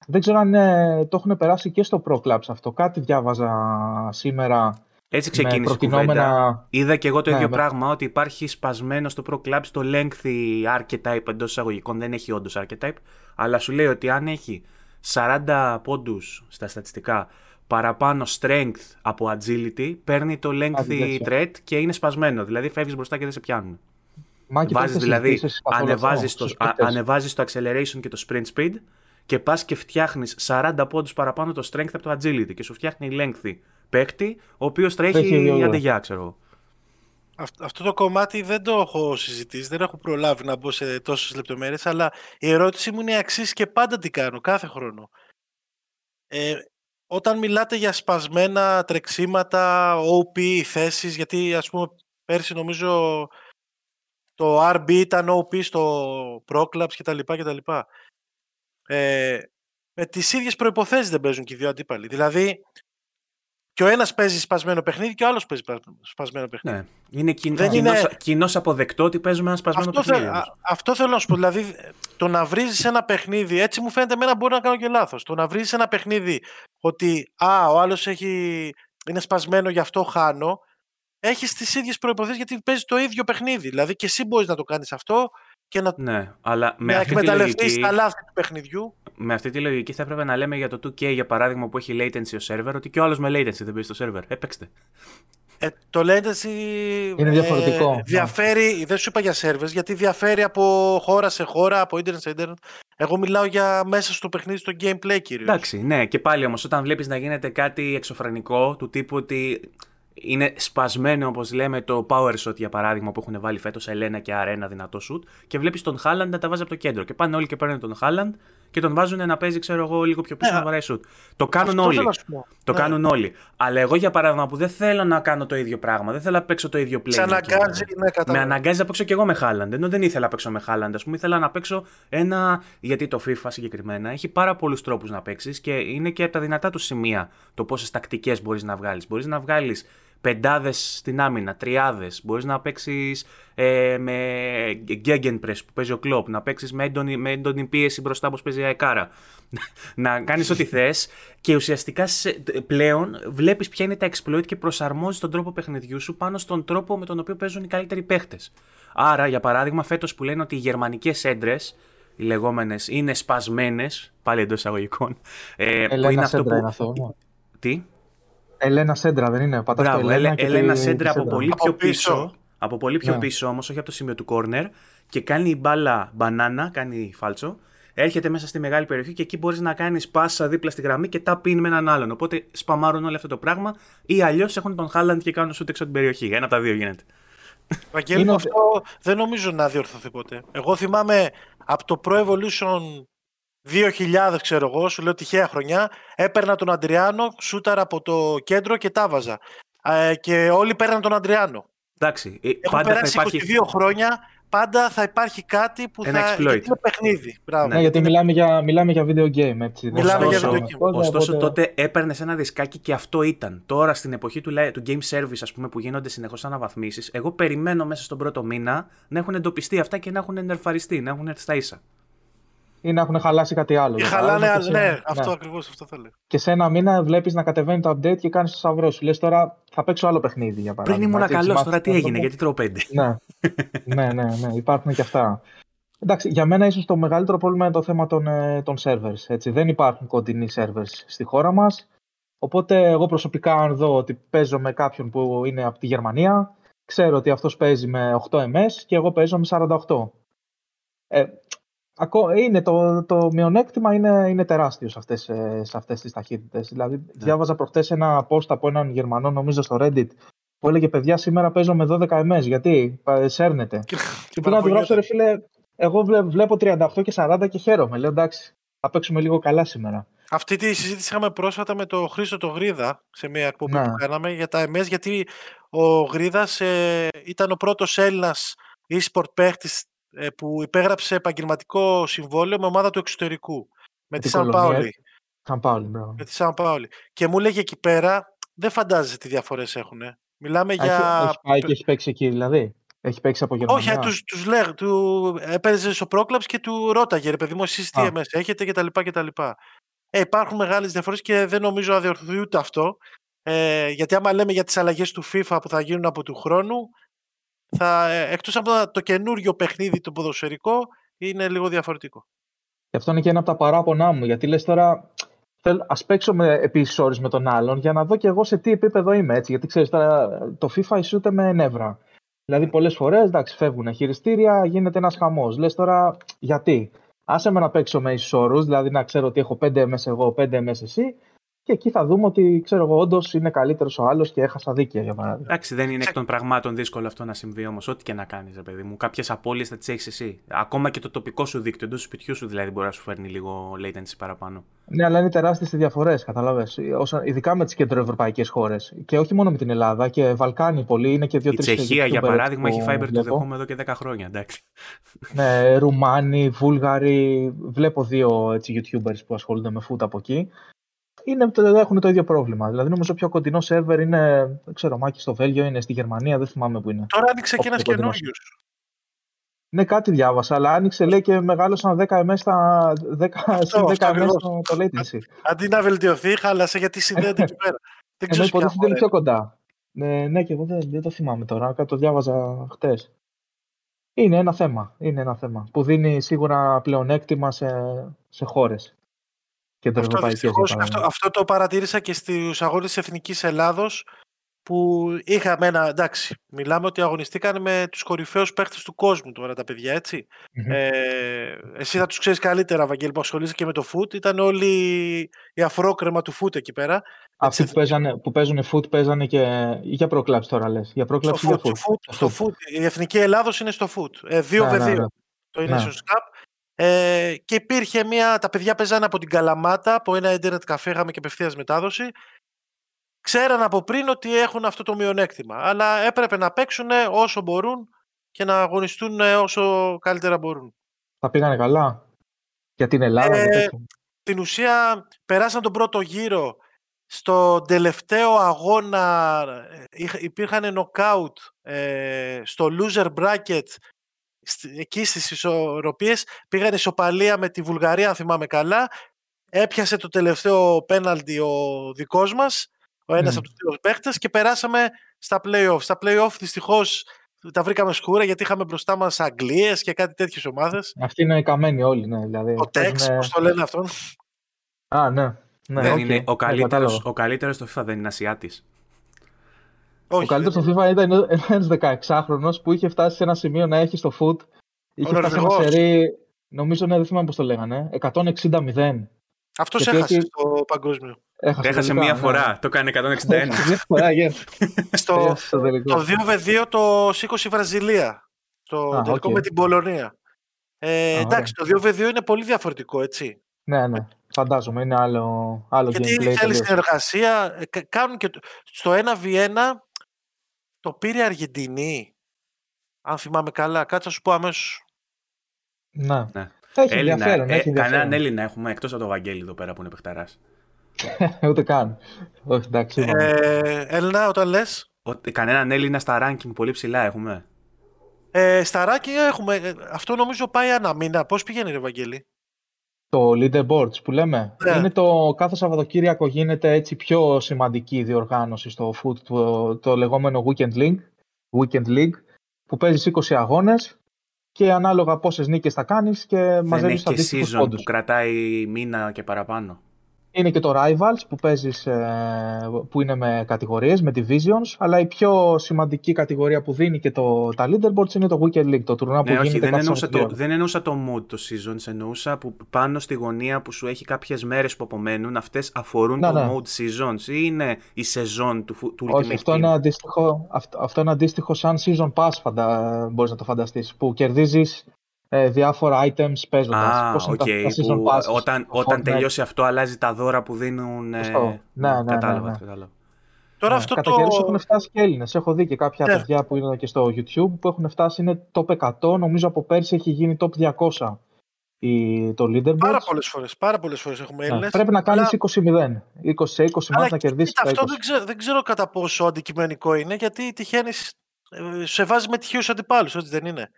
Δεν ξέρω αν ε, το έχουν περάσει και στο Pro Clubs αυτό. Κάτι διάβαζα σήμερα Έτσι ξεκίνησε η κουβέντα. Είδα και εγώ το ίδιο πράγμα, ότι υπάρχει σπασμένο στο Pro Club στο lengthy archetype εντός εισαγωγικών. Δεν έχει όντως archetype, αλλά σου λέει ότι αν έχει 40 πόντους στα στατιστικά παραπάνω strength από agility, παίρνει το lengthy threat και είναι σπασμένο. Δηλαδή φεύγεις μπροστά και δεν σε πιάνουν. Βάζεις, δηλαδή, ανεβάζεις το, ανεβάζεις το acceleration και το sprint speed και πας και φτιάχνεις 40 πόντους παραπάνω το strength από το agility και σου φτιάχνει lengthy παίκτη, ο οποίος τρέχει αντεγιά, ξέρω αυτό το κομμάτι δεν το έχω συζητήσει, δεν έχω προλάβει να μπω σε τόσες λεπτομέρειες, αλλά η ερώτηση μου είναι αξής και πάντα τι κάνω, κάθε χρόνο. Ε, όταν μιλάτε για σπασμένα τρεξίματα, OP, θέσεις, γιατί ας πούμε πέρσι νομίζω το RB ήταν OP στο ProClubs κτλ. κτλ. Ε, με τις ίδιες προϋποθέσεις δεν παίζουν και οι δύο αντίπαλοι. Δηλαδή, και ο ένας παίζει σπασμένο παιχνίδι και ο άλλος παίζει σπασμένο παιχνίδι. Ναι. Είναι κοινό είναι... αποδεκτό ότι παίζουμε ένα σπασμένο αυτό παιχνίδι. Θε, αυτό θέλω να σου πω. Δηλαδή, το να βρίζεις ένα παιχνίδι, έτσι μου φαίνεται εμένα μπορεί να κάνω και λάθος. Το να βρίζεις ένα παιχνίδι ότι α, ο άλλος είναι σπασμένο, γι' αυτό χάνω. Έχεις τις ίδιες προποθέσει γιατί παίζει το ίδιο παιχνίδι. Δηλαδή και εσύ μπορείς να το κάνεις αυτό και να, ναι, αλλά με να εκμεταλλευτείς τα λάθη του παιχνιδιού. Με αυτή τη λογική θα έπρεπε να λέμε για το 2K για παράδειγμα που έχει latency ο server ότι και ο άλλος με latency δεν παίζει στο server. Έπαιξτε. Ε, το latency είναι διαφορετικό. Ε, διαφέρει, δεν σου είπα για servers, γιατί διαφέρει από χώρα σε χώρα, από internet σε internet. Εγώ μιλάω για μέσα στο παιχνίδι, στο gameplay κυρίως. Εντάξει, ναι, και πάλι όμως όταν βλέπεις να γίνεται κάτι εξωφρενικό του τύπου ότι είναι σπασμένο, όπως λέμε, το power shot για παράδειγμα που έχουν βάλει φέτος Ελένα και Αρένα δυνατό shoot. Και βλέπεις τον Χάλαντ να τα βάζει από το κέντρο. Και πάνε όλοι και παίρνουν τον Χάλαντ και τον βάζουν να παίζει, ξέρω εγώ, λίγο πιο πίσω yeah. να βαράει shoot. Το κάνουν όλοι. Το yeah. κάνουν όλοι. Αλλά εγώ για παράδειγμα που δεν θέλω να κάνω το ίδιο πράγμα, δεν θέλω να παίξω το ίδιο play. Σε αναγκάζει, ναι, Με αναγκάζει να παίξω κι εγώ με Χάλαντ. Ενώ δεν ήθελα να παίξω με Χάλαντ. Α πούμε, ήθελα να παίξω ένα. Γιατί το FIFA συγκεκριμένα έχει πάρα πολλούς τρόπους να παίξεις και είναι και από τα δυνατά του σημεία το πόσες τακτικές μπορείς να βγάλεις. Μπορείς να βγάλεις πεντάδες στην άμυνα, τριάδες. Μπορείς να παίξεις ε, με Gegenpress που παίζει ο Κλοπ, να παίξεις με έντονη, με έντονη πίεση μπροστά όπως παίζει η Αεκάρα. να κάνεις ό,τι θες και ουσιαστικά πλέον βλέπεις ποια είναι τα exploit και προσαρμόζεις τον τρόπο παιχνιδιού σου πάνω στον τρόπο με τον οποίο παίζουν οι καλύτεροι παίχτες. Άρα, για παράδειγμα, φέτος που λένε ότι οι γερμανικές έντρες, οι λεγόμενες, είναι σπασμένες, πάλι εντός εισαγωγικών. Ε, που είναι αυτό που. Ναι. Τι; Ελένα Σέντρα δεν είναι. Πατάς Μπράβο, Ελένα, Ελένα Σέντρα από πολύ πιο πίσω. Από πολύ πιο ναι. πίσω όμως, όχι από το σημείο του corner και κάνει μπάλα μπανάνα, κάνει φάλτσο. Έρχεται μέσα στη μεγάλη περιοχή και εκεί μπορείς να κάνεις πάσα δίπλα στη γραμμή και τα πίνει με έναν άλλον. Οπότε σπαμάρουν όλο αυτό το πράγμα ή αλλιώς έχουν τον Χάλαντ και κάνουν σούτ έξω την περιοχή. Ένα από τα δύο γίνεται. Βαγγέλη, αυτό δεν νομίζω να διορθωθεί ποτέ. Εγώ θυμάμαι από το Pro Evolution 2000 ξέρω εγώ, σου λέω τυχαία χρονιά, έπαιρνα τον Αντριάνο, σούταρα από το κέντρο και τα βάζα. Ε, και όλοι παίρναν τον Αντριάνο. Εντάξει, ε, Έχουν πάντα περάσει θα υπάρχει... 22 χρόνια, πάντα θα υπάρχει κάτι που Ένα θα είναι παιχνίδι. Μπράβο. Ναι, γιατί μιλάμε για, μιλάμε για video game. Έτσι. Μιλάμε ωστόσο, για video game. Ωστόσο, οπότε... τότε έπαιρνες ένα δισκάκι και αυτό ήταν. Τώρα στην εποχή του, του game service, ας πούμε, που γίνονται συνεχώς αναβαθμίσεις, εγώ περιμένω μέσα στον πρώτο μήνα να έχουν εντοπιστεί αυτά και να έχουν ενερφαριστεί, να έχουν έρθει στα ίσα ή να έχουν χαλάσει κάτι άλλο. Ή χαλάνε, ναι, ναι, αυτό ναι. ακριβώς αυτό θα λέω. Και σε ένα μήνα βλέπεις να κατεβαίνει το update και κάνεις το σαυρό σου. Λες τώρα θα παίξω άλλο παιχνίδι για παράδειγμα. Πριν ήμουν καλός, τώρα τι έγινε, γιατί τρώω πέντε. Ναι. ναι, ναι, ναι, υπάρχουν και αυτά. Εντάξει, για μένα ίσως το μεγαλύτερο πρόβλημα είναι το θέμα των, ε, των servers. Έτσι. Δεν υπάρχουν κοντινοί servers στη χώρα μας. Οπότε εγώ προσωπικά αν δω ότι παίζω με κάποιον που είναι από τη Γερμανία, ξέρω ότι αυτός παίζει με 8 MS και εγώ παίζω με 48. Ε, είναι το, το μειονέκτημα είναι, είναι τεράστιο σε αυτές, ε, σε αυτές τις ταχύτητες. Δηλαδή, ναι. διάβαζα προχτές ένα post από έναν Γερμανό, νομίζω στο Reddit, που έλεγε παιδιά σήμερα παίζω με 12 MS, γιατί; Σέρνεται. και, και να του γράψω ρε φίλε, εγώ βλέπω 38 και 40 και χαίρομαι. Λέω εντάξει, θα παίξουμε λίγο καλά σήμερα. Αυτή τη συζήτηση είχαμε πρόσφατα με τον Χρήστο το Γρίδα σε μια εκπομπή ναι. που κάναμε για τα MS, γιατί ο Γρίδας ε, ήταν ο πρώτος Έλληνας e-sport παίχτης ε, που υπέγραψε επαγγελματικό συμβόλαιο με ομάδα του εξωτερικού. Με τη Σαν Πάολη. Σαν Πάολη, μπράβο. Με τη Σαν Πάολη. Και μου λέγε εκεί πέρα, δεν φαντάζεσαι τι διαφορές έχουν. Μιλάμε για. Έχει πάει και έχει παίξει εκεί, δηλαδή. Έχει παίξει από Γερμανία. Όχι, τους, τους λέγ, του έπαιζε στο πρόκλαψ και του ρώταγε, ρε παιδί μου, εσείς τι έχετε κτλ. κτλ. Ε, υπάρχουν μεγάλες διαφορές και δεν νομίζω να διορθωθεί ούτε αυτό. Ε, γιατί άμα λέμε για τις αλλαγές του FIFA που θα γίνουν από του χρόνου, θα, ε, εκτός από το καινούριο παιχνίδι το ποδοσφαιρικό, είναι λίγο διαφορετικό. Και αυτό είναι και ένα από τα παράπονά μου, γιατί λες τώρα, ας παίξω με, επίσης ώρες με τον άλλον για να δω και εγώ σε τι επίπεδο είμαι έτσι. Γιατί ξέρεις, το FIFA ισούται με νεύρα. Δηλαδή, πολλές φορές φεύγουν χειριστήρια, γίνεται ένας χαμός. Λες τώρα, γιατί; Άσε με να παίξω με ίσους όρους, δηλαδή να ξέρω ότι έχω 5 MS εγώ, 5 MS εσύ, και εκεί θα δούμε ότι ξέρω εγώ, όντως είναι καλύτερος ο άλλος και έχασα δίκαια για παράδειγμα. Εντάξει, δεν είναι εκ των πραγμάτων δύσκολο αυτό να συμβεί όμως. Ό,τι και να κάνεις, παιδί μου. Κάποιες απώλειες θα τις έχεις εσύ. Ακόμα και το τοπικό σου δίκτυο, εντός του σπιτιού σου δηλαδή, μπορεί να σου φέρνει λίγο latency παραπάνω. Ναι, αλλά είναι τεράστιες οι διαφορές, κατάλαβε. Ειδικά με τις κεντροευρωπαϊκές χώρες. Και όχι μόνο με την Ελλάδα, και Βαλκάνοι πολλοί είναι και δύο-τρει. Η Τσεχία, για παράδειγμα, έχει fiber to the home εδώ και 10 χρόνια, εντάξει. Ναι, Ρουμάνοι, Βούλγαροι. Βλέπω δύο έτσι, YouTubers που ασχολούνται με food από εκεί είναι, έχουν το ίδιο πρόβλημα. Δηλαδή, νομίζω πιο κοντινό σερβερ είναι, δεν ξέρω, Μάκη στο Βέλγιο, είναι στη Γερμανία, δεν θυμάμαι που είναι. Τώρα άνοιξε και ένας καινούριο. Ναι, κάτι διάβασα, αλλά άνοιξε λέει και μεγάλωσαν 10 MS, στα 10, αυτό, 10 MS το, το latency. Αντί να βελτιωθεί, χάλασε γιατί συνδέεται εκεί πέρα. Δεν ξέρω Ενώ είναι πιο κοντά. Ναι, ναι, και εγώ δεν, δεν το θυμάμαι τώρα, κάτι το διάβαζα χτες. Είναι ένα θέμα, είναι ένα θέμα που δίνει σίγουρα πλεονέκτημα σε, σε χώρες αυτό, αυτό, το παρατήρησα και στους αγώνες της Εθνικής Ελλάδος που είχαμε ένα, εντάξει, μιλάμε ότι αγωνιστήκαν με τους κορυφαίους παίχτες του κόσμου τώρα τα παιδιά, Ε, εσύ θα τους ξέρεις καλύτερα, Βαγγέλη, που ασχολείσαι και με το FUT. Ήταν όλοι οι αφρόκρεμα του FUT εκεί πέρα. Αυτοί που, παίζανε, που παίζουν FUT παίζανε και για Pro Clubs τώρα λες. Για Pro Clubs στο, FUT, FUT. Στο, FUT. Η Εθνική Ελλάδος είναι στο FUT. Ε, 2 ναι, ναι, ναι. Το είναι ναι. Cup. Ε, και υπήρχε μια. Τα παιδιά παίζανε από την Καλαμάτα, από ένα ίντερνετ καφέ, είχαμε και απευθείας μετάδοση. Ξέραν από πριν ότι έχουν αυτό το μειονέκτημα. Αλλά έπρεπε να παίξουν όσο μπορούν και να αγωνιστούν όσο καλύτερα μπορούν. Θα πήγανε καλά; Για την Ελλάδα. Ε, την ουσία περάσαν τον πρώτο γύρο. Στο τελευταίο αγώνα ε, υπήρχαν νοκάουτ ε, στο loser bracket εκεί στις ισορροπίες πήγαν ισοπαλία με τη Βουλγαρία αν θυμάμαι καλά έπιασε το τελευταίο πέναλτι ο δικός μας ο ένας mm. από τους δύο παίχτες και περάσαμε στα play-off στα play-off δυστυχώς τα βρήκαμε σκούρα γιατί είχαμε μπροστά μας Αγγλίες και κάτι τέτοιες ομάδες. Αυτοί είναι καμένοι όλοι, ναι. Δηλαδή, ο Τέξ, πώς το λένε αυτόν; Α, ναι. ναι δεν okay. είναι, ο, καλύτερος, ο καλύτερος στο FIFA δεν είναι Ασιάτης. Όχι, ο καλύτερος στο FIFA ήταν ένας 16χρονο που είχε φτάσει σε ένα σημείο να έχει στο foot. Είχε φτάσει σε ένα σερί, νομίζω ναι, δεν θυμάμαι πώς το λέγανε, 160-0. Αυτός έχασε έχει... στο παγκόσμιο. Έχασε, έχασε μία ναι. φορά, το κάνει 161. Μία φορά, yeah. στο, το 2v2 το σήκωσε η Βραζιλία. Το τελικό με την Πολωνία. Ε, εντάξει, το 2v2 είναι πολύ διαφορετικό, έτσι. Ναι, ναι. Φαντάζομαι, είναι άλλο, άλλο Γιατί gameplay. θέλεις συνεργασία. Ε, κάνουν και στο 1v1 το πήρε Αργεντινή. Αν θυμάμαι καλά, κάτσε να σου πω αμέσως. Να. Ναι. Έχει Έλληνα, ενδιαφέρον. Ε, κανέναν Έλληνα έχουμε εκτός από τον Βαγγέλη εδώ πέρα που είναι παιχταράς. Ούτε καν. Όχι, εντάξει. Ε, Έλληνα, όταν λες. Κανέναν Έλληνα στα ranking πολύ ψηλά έχουμε. Ε, στα ranking έχουμε. Ε, αυτό νομίζω πάει ένα μήνα. Πώς πηγαίνει, Ρε Βαγγέλη; Το leaderboards που λέμε. Ναι. Είναι το κάθε Σαββατοκύριακο γίνεται έτσι πιο σημαντική διοργάνωση στο foot, το, το λεγόμενο Weekend League, Weekend League που παίζεις 20 αγώνες και ανάλογα πόσες νίκες θα κάνεις και μαζεύεις αντίστοιχους πόντους. που κρατάει μήνα και παραπάνω. Είναι και το Rivals που παίζεις, ε, που είναι με κατηγορίες, με divisions, αλλά η πιο σημαντική κατηγορία που δίνει και το, τα leaderboards είναι το Weekend League, το τουρνά που ναι, γίνεται δεν εννοούσα, το, δεν εννοούσα το mood το seasons, εννοούσα που πάνω στη γωνία που σου έχει κάποιες μέρες που απομένουν, αυτές αφορούν ναι, το ναι. mode seasons ή είναι η σεζόν του, του Όχι, αυτό είναι, αντίστοιχο, αυτό, αυτό είναι αντίστοιχο σαν season pass, φαντα, μπορείς να το φανταστείς, που κερδίζεις ε, διάφορα items παίζοντας. Ah, okay, όταν, όταν τελειώσει αυτό, αλλάζει τα δώρα που δίνουν. Ε, ναι, ναι, κατάλαβα, ναι, ναι. Τώρα ναι, αυτό κατά το... έχουν φτάσει και Έλληνες. Έχω δει και κάποια ναι. παιδιά που είναι και στο YouTube που έχουν φτάσει είναι top 100. Νομίζω από πέρσι έχει γίνει top 200 η, το leaderboard. Πάρα πολλές φορές. Πάρα πολλές φορές έχουμε Έλληνες. Ναι, πρέπει να κάνεις αλλά... 20-0. 20 σε 20 μάτια να κερδίσεις. Αυτό δεν ξέρω, δεν ξέρω κατά πόσο αντικειμενικό είναι γιατί τυχαίνεις. Ε, σε βάζει με τυχαίους αντιπάλους, έτσι δεν είναι;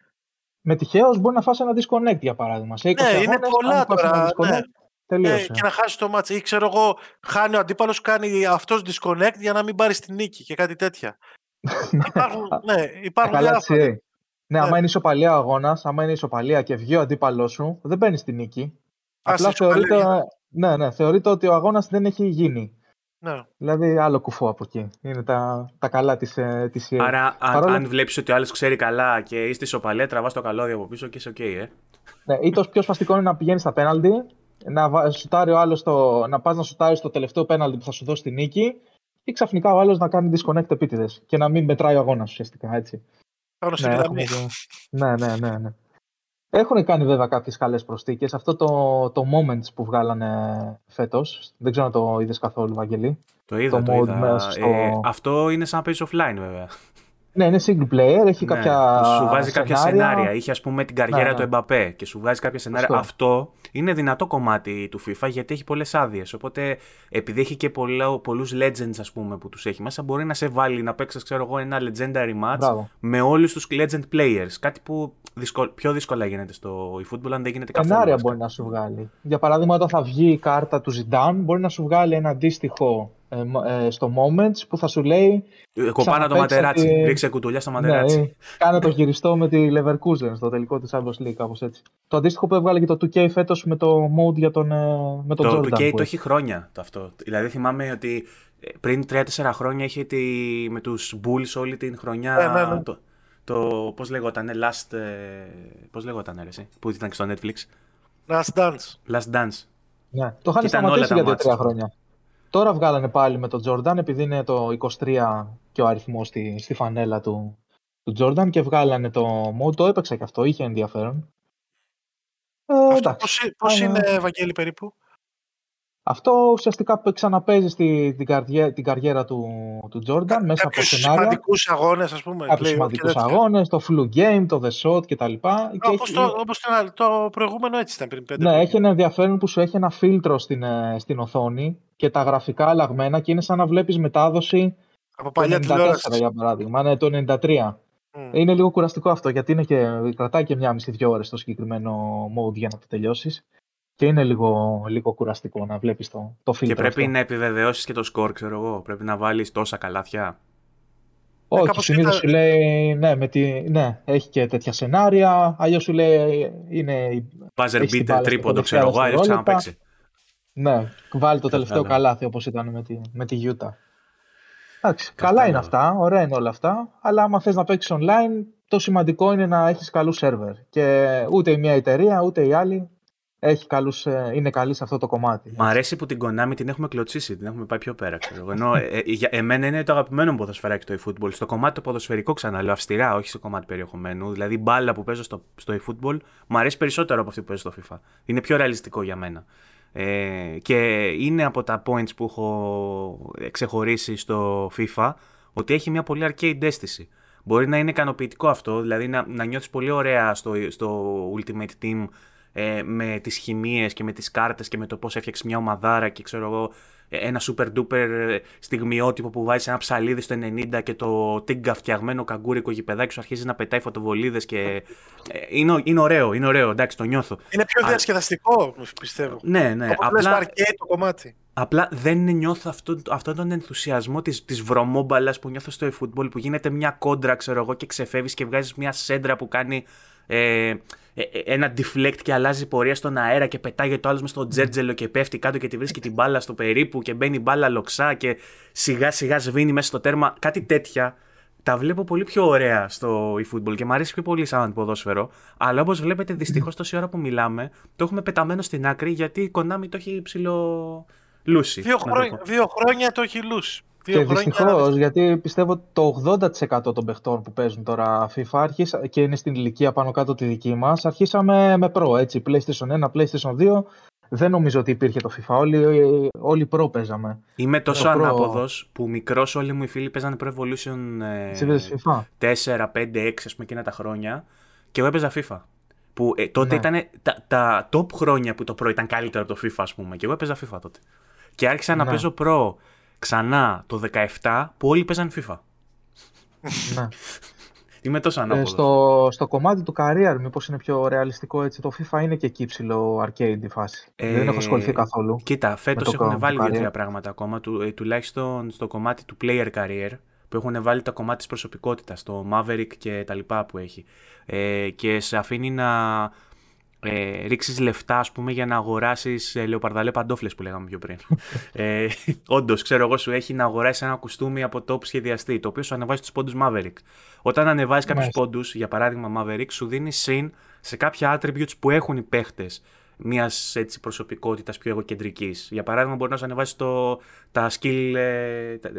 Με τυχαίως μπορεί να φάσει ένα disconnect για παράδειγμα. Σε 20 ναι, είναι πολλά τώρα. Ναι. Τελείωσε. και να χάσει το μάτς. Ή ξέρω εγώ, χάνει ο αντίπαλος, κάνει αυτός disconnect για να μην πάρει τη νίκη και κάτι τέτοια. υπάρχουν, ναι, υπάρχουν Καλά, διάφορα. CA. Ναι, άμα είναι ισοπαλία ο αγώνας, άμα είναι ισοπαλία και βγει ο αντίπαλός σου, δεν παίρνεις τη νίκη. Απλά σε ισοπαλία θεωρείται, ναι, ναι, θεωρείται ότι ο αγώνας δεν έχει γίνει. Ναι. Δηλαδή, άλλο κουφό από εκεί. Είναι τα, τα καλά της της EA. Άρα, αν, Παρόλο- αν βλέπεις ότι ο άλλος ξέρει καλά και είστε ισοπαλία, τραβάς το καλώδιο από πίσω και είσαι οκ, ε. Ναι, ή το πιο σπαστικό είναι να πηγαίνεις στα πέναλτι, να βα- σουτάρει ο άλλος το, να πας να σουτάρεις το τελευταίο πέναλτι που θα σου δώσει τη νίκη, ή ξαφνικά ο άλλος να κάνει disconnect επίτηδες και να μην μετράει ο αγώνας ουσιαστικά. Έτσι. Πάνω στη Ναι, γραμμή. έχουμε και- ναι, ναι, ναι, ναι. Έχουν κάνει βέβαια κάποιες καλές προσθήκες. Αυτό το, το Moments που βγάλανε φέτος. Δεν ξέρω αν το είδες καθόλου, Βαγγελή. Το είδα, Το το, mode είδα. μέσα στο- Ε, αυτό είναι σαν να παίζει offline, βέβαια. Ναι, είναι single player, έχει Ναι, κάποια. σου βάζει κάποια σενάρια. Είχε, ας πούμε, την καριέρα Ναι, ναι. του Εμπαπέ και σου βάζει κάποια σενάρια. Αυτό. Αυτό είναι δυνατό κομμάτι του FIFA γιατί έχει πολλές άδειες. Οπότε, επειδή έχει και πολλούς legends, ας πούμε, που τους έχει μέσα, μπορεί να σε βάλει να παίξεις, ξέρω εγώ, ένα legendary match Μπράβο. με όλους τους legend players. Κάτι που δυσκο- πιο δύσκολα γίνεται στο eFootball, αν δεν γίνεται καθόλου. Σενάρια βασικά. μπορεί να σου βγάλει. Για παράδειγμα, όταν θα βγει η κάρτα του Zidane, μπορεί να σου βγάλει ένα αντίστοιχο ε, μ- ε, στο Moments που θα σου λέει Ε, Κοπάνα το Ξαναπαίξε ματεράτσι. τη- Ρίξε κουτουλιά στο Ναι, ματεράτσι. ε, κάνε το γυριστό με τη Leverkusen στο τελικό της Champions League, κάπως έτσι. Το αντίστοιχο που έβγαλε και το 2K φέτος με το mode για τον, ε, με τον Το, Jordan. το K που το έχει. έχει χρόνια το αυτό. Δηλαδή θυμάμαι ότι ε, πριν 3-4 χρόνια είχε τη, με τους Bulls όλη την χρονιά Ε, ναι, ναι. το, το πώς λέγοτανε, last, ε, πώς λέγοτανε ρε εσύ, που ήταν και στο Netflix, Last Dance. Last Dance. Ναι, το είχαν Ήταν όλα σταματήσει τα για μάτς. δύο-τρία χρόνια. Τώρα βγάλανε πάλι με τον Jordan, επειδή είναι το 23 και ο αριθμός στη, στη φανέλα του, του Jordan και βγάλανε το mode, το έπαιξα και αυτό, είχε ενδιαφέρον. Ε, Αυτό εντάξει. πώς, ε- πώς Α, είναι, Βαγγέλη, περίπου; Αυτό ουσιαστικά που ξαναπέζει στη, την, καριέ, την καριέρα του, του Jordan μέσα από Κάποιους σενάρια. σημαντικούς αγώνες, ας πούμε. κάποιους playoff σημαντικούς και τέτοια. αγώνες, το flu game, το the shot κτλ. Και Όπως έχει- το, όπως το, άλλο- το προηγούμενο έτσι ήταν πριν πέντε ναι, χρόνια. έχει ένα ενδιαφέρον που σου έχει ένα φίλτρο στην, ε, στην οθόνη και τα γραφικά αλλαγμένα και είναι σαν να βλέπεις μετάδοση Από το παλιά 94 τηλεόρασης. για παράδειγμα, ναι, το 93. Μμ. Είναι λίγο κουραστικό αυτό γιατί είναι και, κρατάει και μια μισή-δυο ώρες το συγκεκριμένο mode για να το τελειώσεις και είναι λίγο, λίγο κουραστικό να βλέπεις το, το φίλτρο Και πρέπει αυτό. να επιβεβαιώσεις και το score, ξέρω εγώ. Πρέπει να βάλεις τόσα καλάθια. Όχι, κάπως συνήθως ήταν- σου λέει ναι, με τη, ναι, έχει και τέτοια σενάρια. Αλλιώς σου λέει είναι. η- Buzzer Έχεις την beater, μπάλα στα τρίποντο, τελευταία ξέρω εγώ, αλλιώς δευτερόλεπτα. ξαναπαίξει. Ναι, βάλει το τελευταίο Κατάλαβα. καλάθι όπως ήταν με τη, με τη Utah. Εντάξει, καλά Κατάλαβα. είναι αυτά, ωραία είναι όλα αυτά. Αλλά άμα θες να παίξεις online, το σημαντικό είναι να έχεις καλούς σερβερ. Και ούτε η μία εταιρεία ούτε η άλλη έχει καλούς, ε, είναι καλή σε αυτό το κομμάτι. Μ' αρέσει που την Konami την έχουμε κλωτσίσει, την έχουμε πάει πιο πέρα, ξέρω εγώ. Ενώ ε, ε, για εμένα είναι το αγαπημένο μου ποδοσφαιράκι το eFootball. Στο κομμάτι το ποδοσφαιρικό ξαναλέω, αυστηρά, όχι στο κομμάτι περιεχομένου. Δηλαδή, η μπάλα που παίζω στο, στο eFootball μου αρέσει περισσότερο από αυτή που παίζω στο FIFA. Είναι πιο ρεαλιστικό για μένα. Ε, και είναι από τα points που έχω ξεχωρίσει στο FIFA ότι έχει μια πολύ arcade αίσθηση. Μπορεί να είναι ικανοποιητικό αυτό, δηλαδή να, να νιώθεις πολύ ωραία στο, στο Ultimate Team ε, με τις χημίες και με τις κάρτες και με το πώς έφτιαξες μια ομαδάρα και ξέρω εγώ ε, ένα super duper ε, στιγμιότυπο που βάζεις ένα ψαλίδι στο 90 και το τίγκα φτιαγμένο καγκούρικο γηπεδάκι σου αρχίζει να πετάει φωτοβολίδες και ε, είναι, είναι ωραίο, είναι ωραίο, εντάξει το νιώθω. Είναι πιο Α- διασκεδαστικό, πιστεύω. Ναι, ναι, Όπως λες το απλά, arcade το κομμάτι. απλά δεν νιώθω αυτό, αυτόν τον ενθουσιασμό της, της βρωμόμπαλας που νιώθω στο eFootball που γίνεται μια κόντρα ξέρω εγώ και ξεφεύγεις και βγάζεις μια σέντρα που κάνει ε, ε, ε, ένα deflect και αλλάζει πορεία στον αέρα και πετάγεται το άλλος μες στο τζέρτζελο και πέφτει κάτω και τη βρίσκει την μπάλα στο περίπου και μπαίνει η μπάλα λοξά και σιγά σιγά σβήνει μέσα στο τέρμα. Κάτι τέτοια τα βλέπω πολύ πιο ωραία στο eFootball και μου αρέσει πιο πολύ σαν ποδόσφαιρο. Αλλά όπως βλέπετε, δυστυχώς τόση ώρα που μιλάμε, το έχουμε πεταμένο στην άκρη γιατί η Konami το έχει ψηλό λούσει. Δύο, να το χρόνια, πω. δύο χρόνια το έχει λούσει. Δύο Και χρόνια δυστυχώς, γιατί πιστεύω το 80% των παιχτών που παίζουν τώρα FIFA αρχίσα, και είναι στην ηλικία πάνω κάτω τη δική μας, αρχίσαμε με Pro. Έτσι, PlayStation 1, PlayStation 2. Δεν νομίζω ότι υπήρχε το FIFA. Όλοι, όλοι Pro παίζαμε. Είμαι τόσο Το Pro- ανάποδος που μικρός όλοι μου οι φίλοι παίζανε Pro Evolution Εσύ ε, παίζεις FIFA; 4, 5, 6 ας πούμε εκείνα τα χρόνια και εγώ έπαιζα FIFA. Που ε, τότε Ναι. ήταν τα, τα top χρόνια που το Pro ήταν καλύτερο από το FIFA, ας πούμε. Και εγώ έπαιζα FIFA τότε. Και άρχισα να Ναι. παίζω Pro ξανά το 17 που όλοι παίζαν FIFA. ναι. Είμαι τόσο ανάποδος. Ε, στο, στο κομμάτι του career, μήπως είναι πιο ρεαλιστικό έτσι. Το FIFA είναι και εκεί ψηλό arcade η φάση. Ε, Δεν έχω ασχοληθεί καθόλου. Κοίτα, φέτος έχουν βάλει δύο-τρία πράγματα ακόμα. Του, ε, τουλάχιστον στο κομμάτι του player career που έχουν βάλει το κομμάτι της προσωπικότητας, το Maverick και τα λοιπά που έχει. Ε, και σε αφήνει να ε, ρίξεις λεφτά, ας πούμε, για να αγοράσεις ε, λεοπαρδαλέ παντόφλες που λέγαμε πιο πριν. ε, όντως, ξέρω εγώ, σου έχει να αγοράσεις ένα κουστούμι από top σχεδιαστή, το οποίο σου ανεβάζει τους πόντους Maverick. Όταν ανεβάζει κάποιους πόντους, για παράδειγμα Maverick, σου δίνει συν σε κάποια attributes που έχουν οι παίχτες μιας προσωπικότητας πιο εγωκεντρικής. Για παράδειγμα, μπορεί να σου ανεβάσει το, τα, skill, ε, τα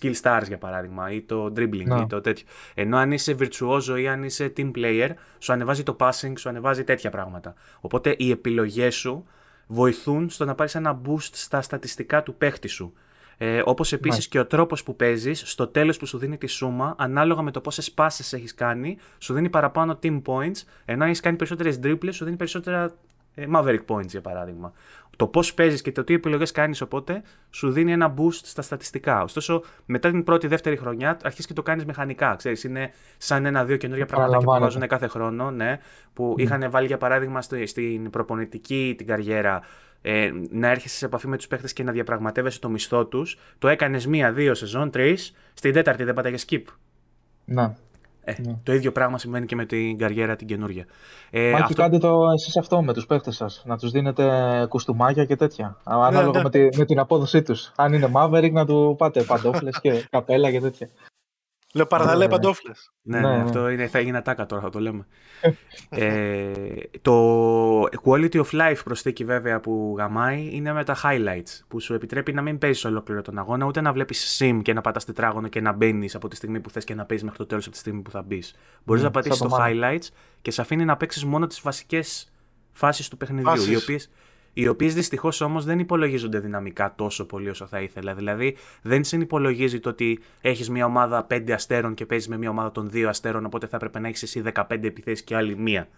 skill stars, για παράδειγμα, ή το dribbling ή το τέτοιο. Ενώ αν είσαι virtuoso ή αν είσαι team player, σου ανεβάζει το passing, σου ανεβάζει τέτοια πράγματα. Οπότε οι επιλογές σου βοηθούν στο να πάρεις ένα boost στα στατιστικά του παίχτη σου. Ε, Όπως επίσης και ο τρόπος που παίζεις, στο τέλος που σου δίνει τη σούμα, ανάλογα με το πόσες πάσει έχεις κάνει, σου δίνει παραπάνω team points, ενώ αν έχεις κάνει περισσότερες dribbles, σου δίνει περισσότερα ε, Maverick Points για παράδειγμα. Το πώς παίζεις και το τι επιλογές κάνεις οπότε σου δίνει ένα boost στα στατιστικά. Ωστόσο, μετά την πρώτη-δεύτερη χρονιά αρχίζει και το κάνεις μηχανικά. Ξέρεις, είναι σαν ένα-δύο καινούργια πράγματα που βάζουν κάθε χρόνο. Ναι, που mm. είχαν βάλει για παράδειγμα στην προπονητική την καριέρα ε, να έρχεσαι σε επαφή με τους παίχτε και να διαπραγματεύεσαι το μισθό τους. Το έκανες μία-δύο σεζόν, τρεις. Στην τέταρτη δεν πατάγες skip. Να. Ε, ναι. Το ίδιο πράγμα συμβαίνει και με την καριέρα την καινούργια. Ε, Μάκη, αυτό... κάντε το εσείς αυτό με τους παίχτες σας. Να τους δίνετε κουστούμάκια και τέτοια. Ανάλογα ναι, Με, τη, με, την απόδοσή τους. Αν είναι Maverick, να του πάτε παντόφλες και καπέλα και τέτοια. Λέω παραδαλέ ναι, παντόφλες. Ναι, ναι, ναι, αυτό είναι, θα γίνει ατάκα τώρα, θα το λέμε. ε, το quality of life προσθήκη βέβαια που γαμάει είναι με τα highlights που σου επιτρέπει να μην παίζεις ολόκληρο τον αγώνα, ούτε να βλέπεις sim και να πατάς τετράγωνο και να μπαίνεις από τη στιγμή που θες και να παίζεις μέχρι το τέλος από τη στιγμή που θα μπεις. Μπορείς να πατήσεις το highlights και σε αφήνει να παίξεις μόνο τις βασικές φάσεις του παιχνιδιού, οι οποίες οι οποίες δυστυχώς όμως δεν υπολογίζονται δυναμικά τόσο πολύ όσο θα ήθελα. Δηλαδή, δεν συνυπολογίζει το ότι έχεις μια ομάδα 5 αστέρων και παίζεις με μια ομάδα των 2 αστέρων, οπότε θα έπρεπε να έχεις εσύ 15 επιθέσεις και άλλη μία.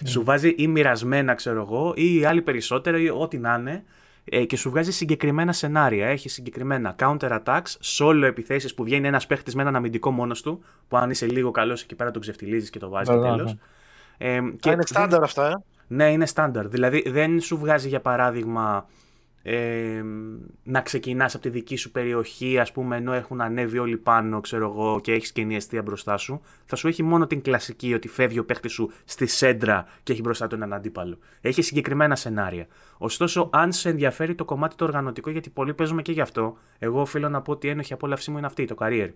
Ναι. σου βάζει ή μοιρασμένα, ξέρω εγώ, ή άλλοι περισσότερο, ή ό,τι να είναι, ε, και σου βγάζει συγκεκριμένα σενάρια. Έχεις συγκεκριμένα counter attacks, solo επιθέσεις που βγαίνει ένας παίχτης με έναν αμυντικό μόνος του, που αν είσαι λίγο καλός εκεί πέρα τον ξεφτιλίζει και το βάζεις και τέλος. Ναι. Ε, και είναι στάνταρ αυτά, ε. Ναι, είναι στάνταρ. Δηλαδή δεν σου βγάζει για παράδειγμα ε, να ξεκινάς από τη δική σου περιοχή, ας πούμε, ενώ έχουν ανέβει όλοι πάνω, ξέρω εγώ, και έχεις καινή αιστεία μπροστά σου. Θα σου έχει μόνο την κλασική ότι φεύγει ο παίχτης σου στη σέντρα και έχει μπροστά του έναν αντίπαλο. Έχει συγκεκριμένα σενάρια. Ωστόσο, αν σε ενδιαφέρει το κομμάτι το οργανωτικό, γιατί πολλοί παίζουμε και γι' αυτό, εγώ οφείλω να πω ότι η ένοχη απόλαυσή μου είναι αυτή, το career.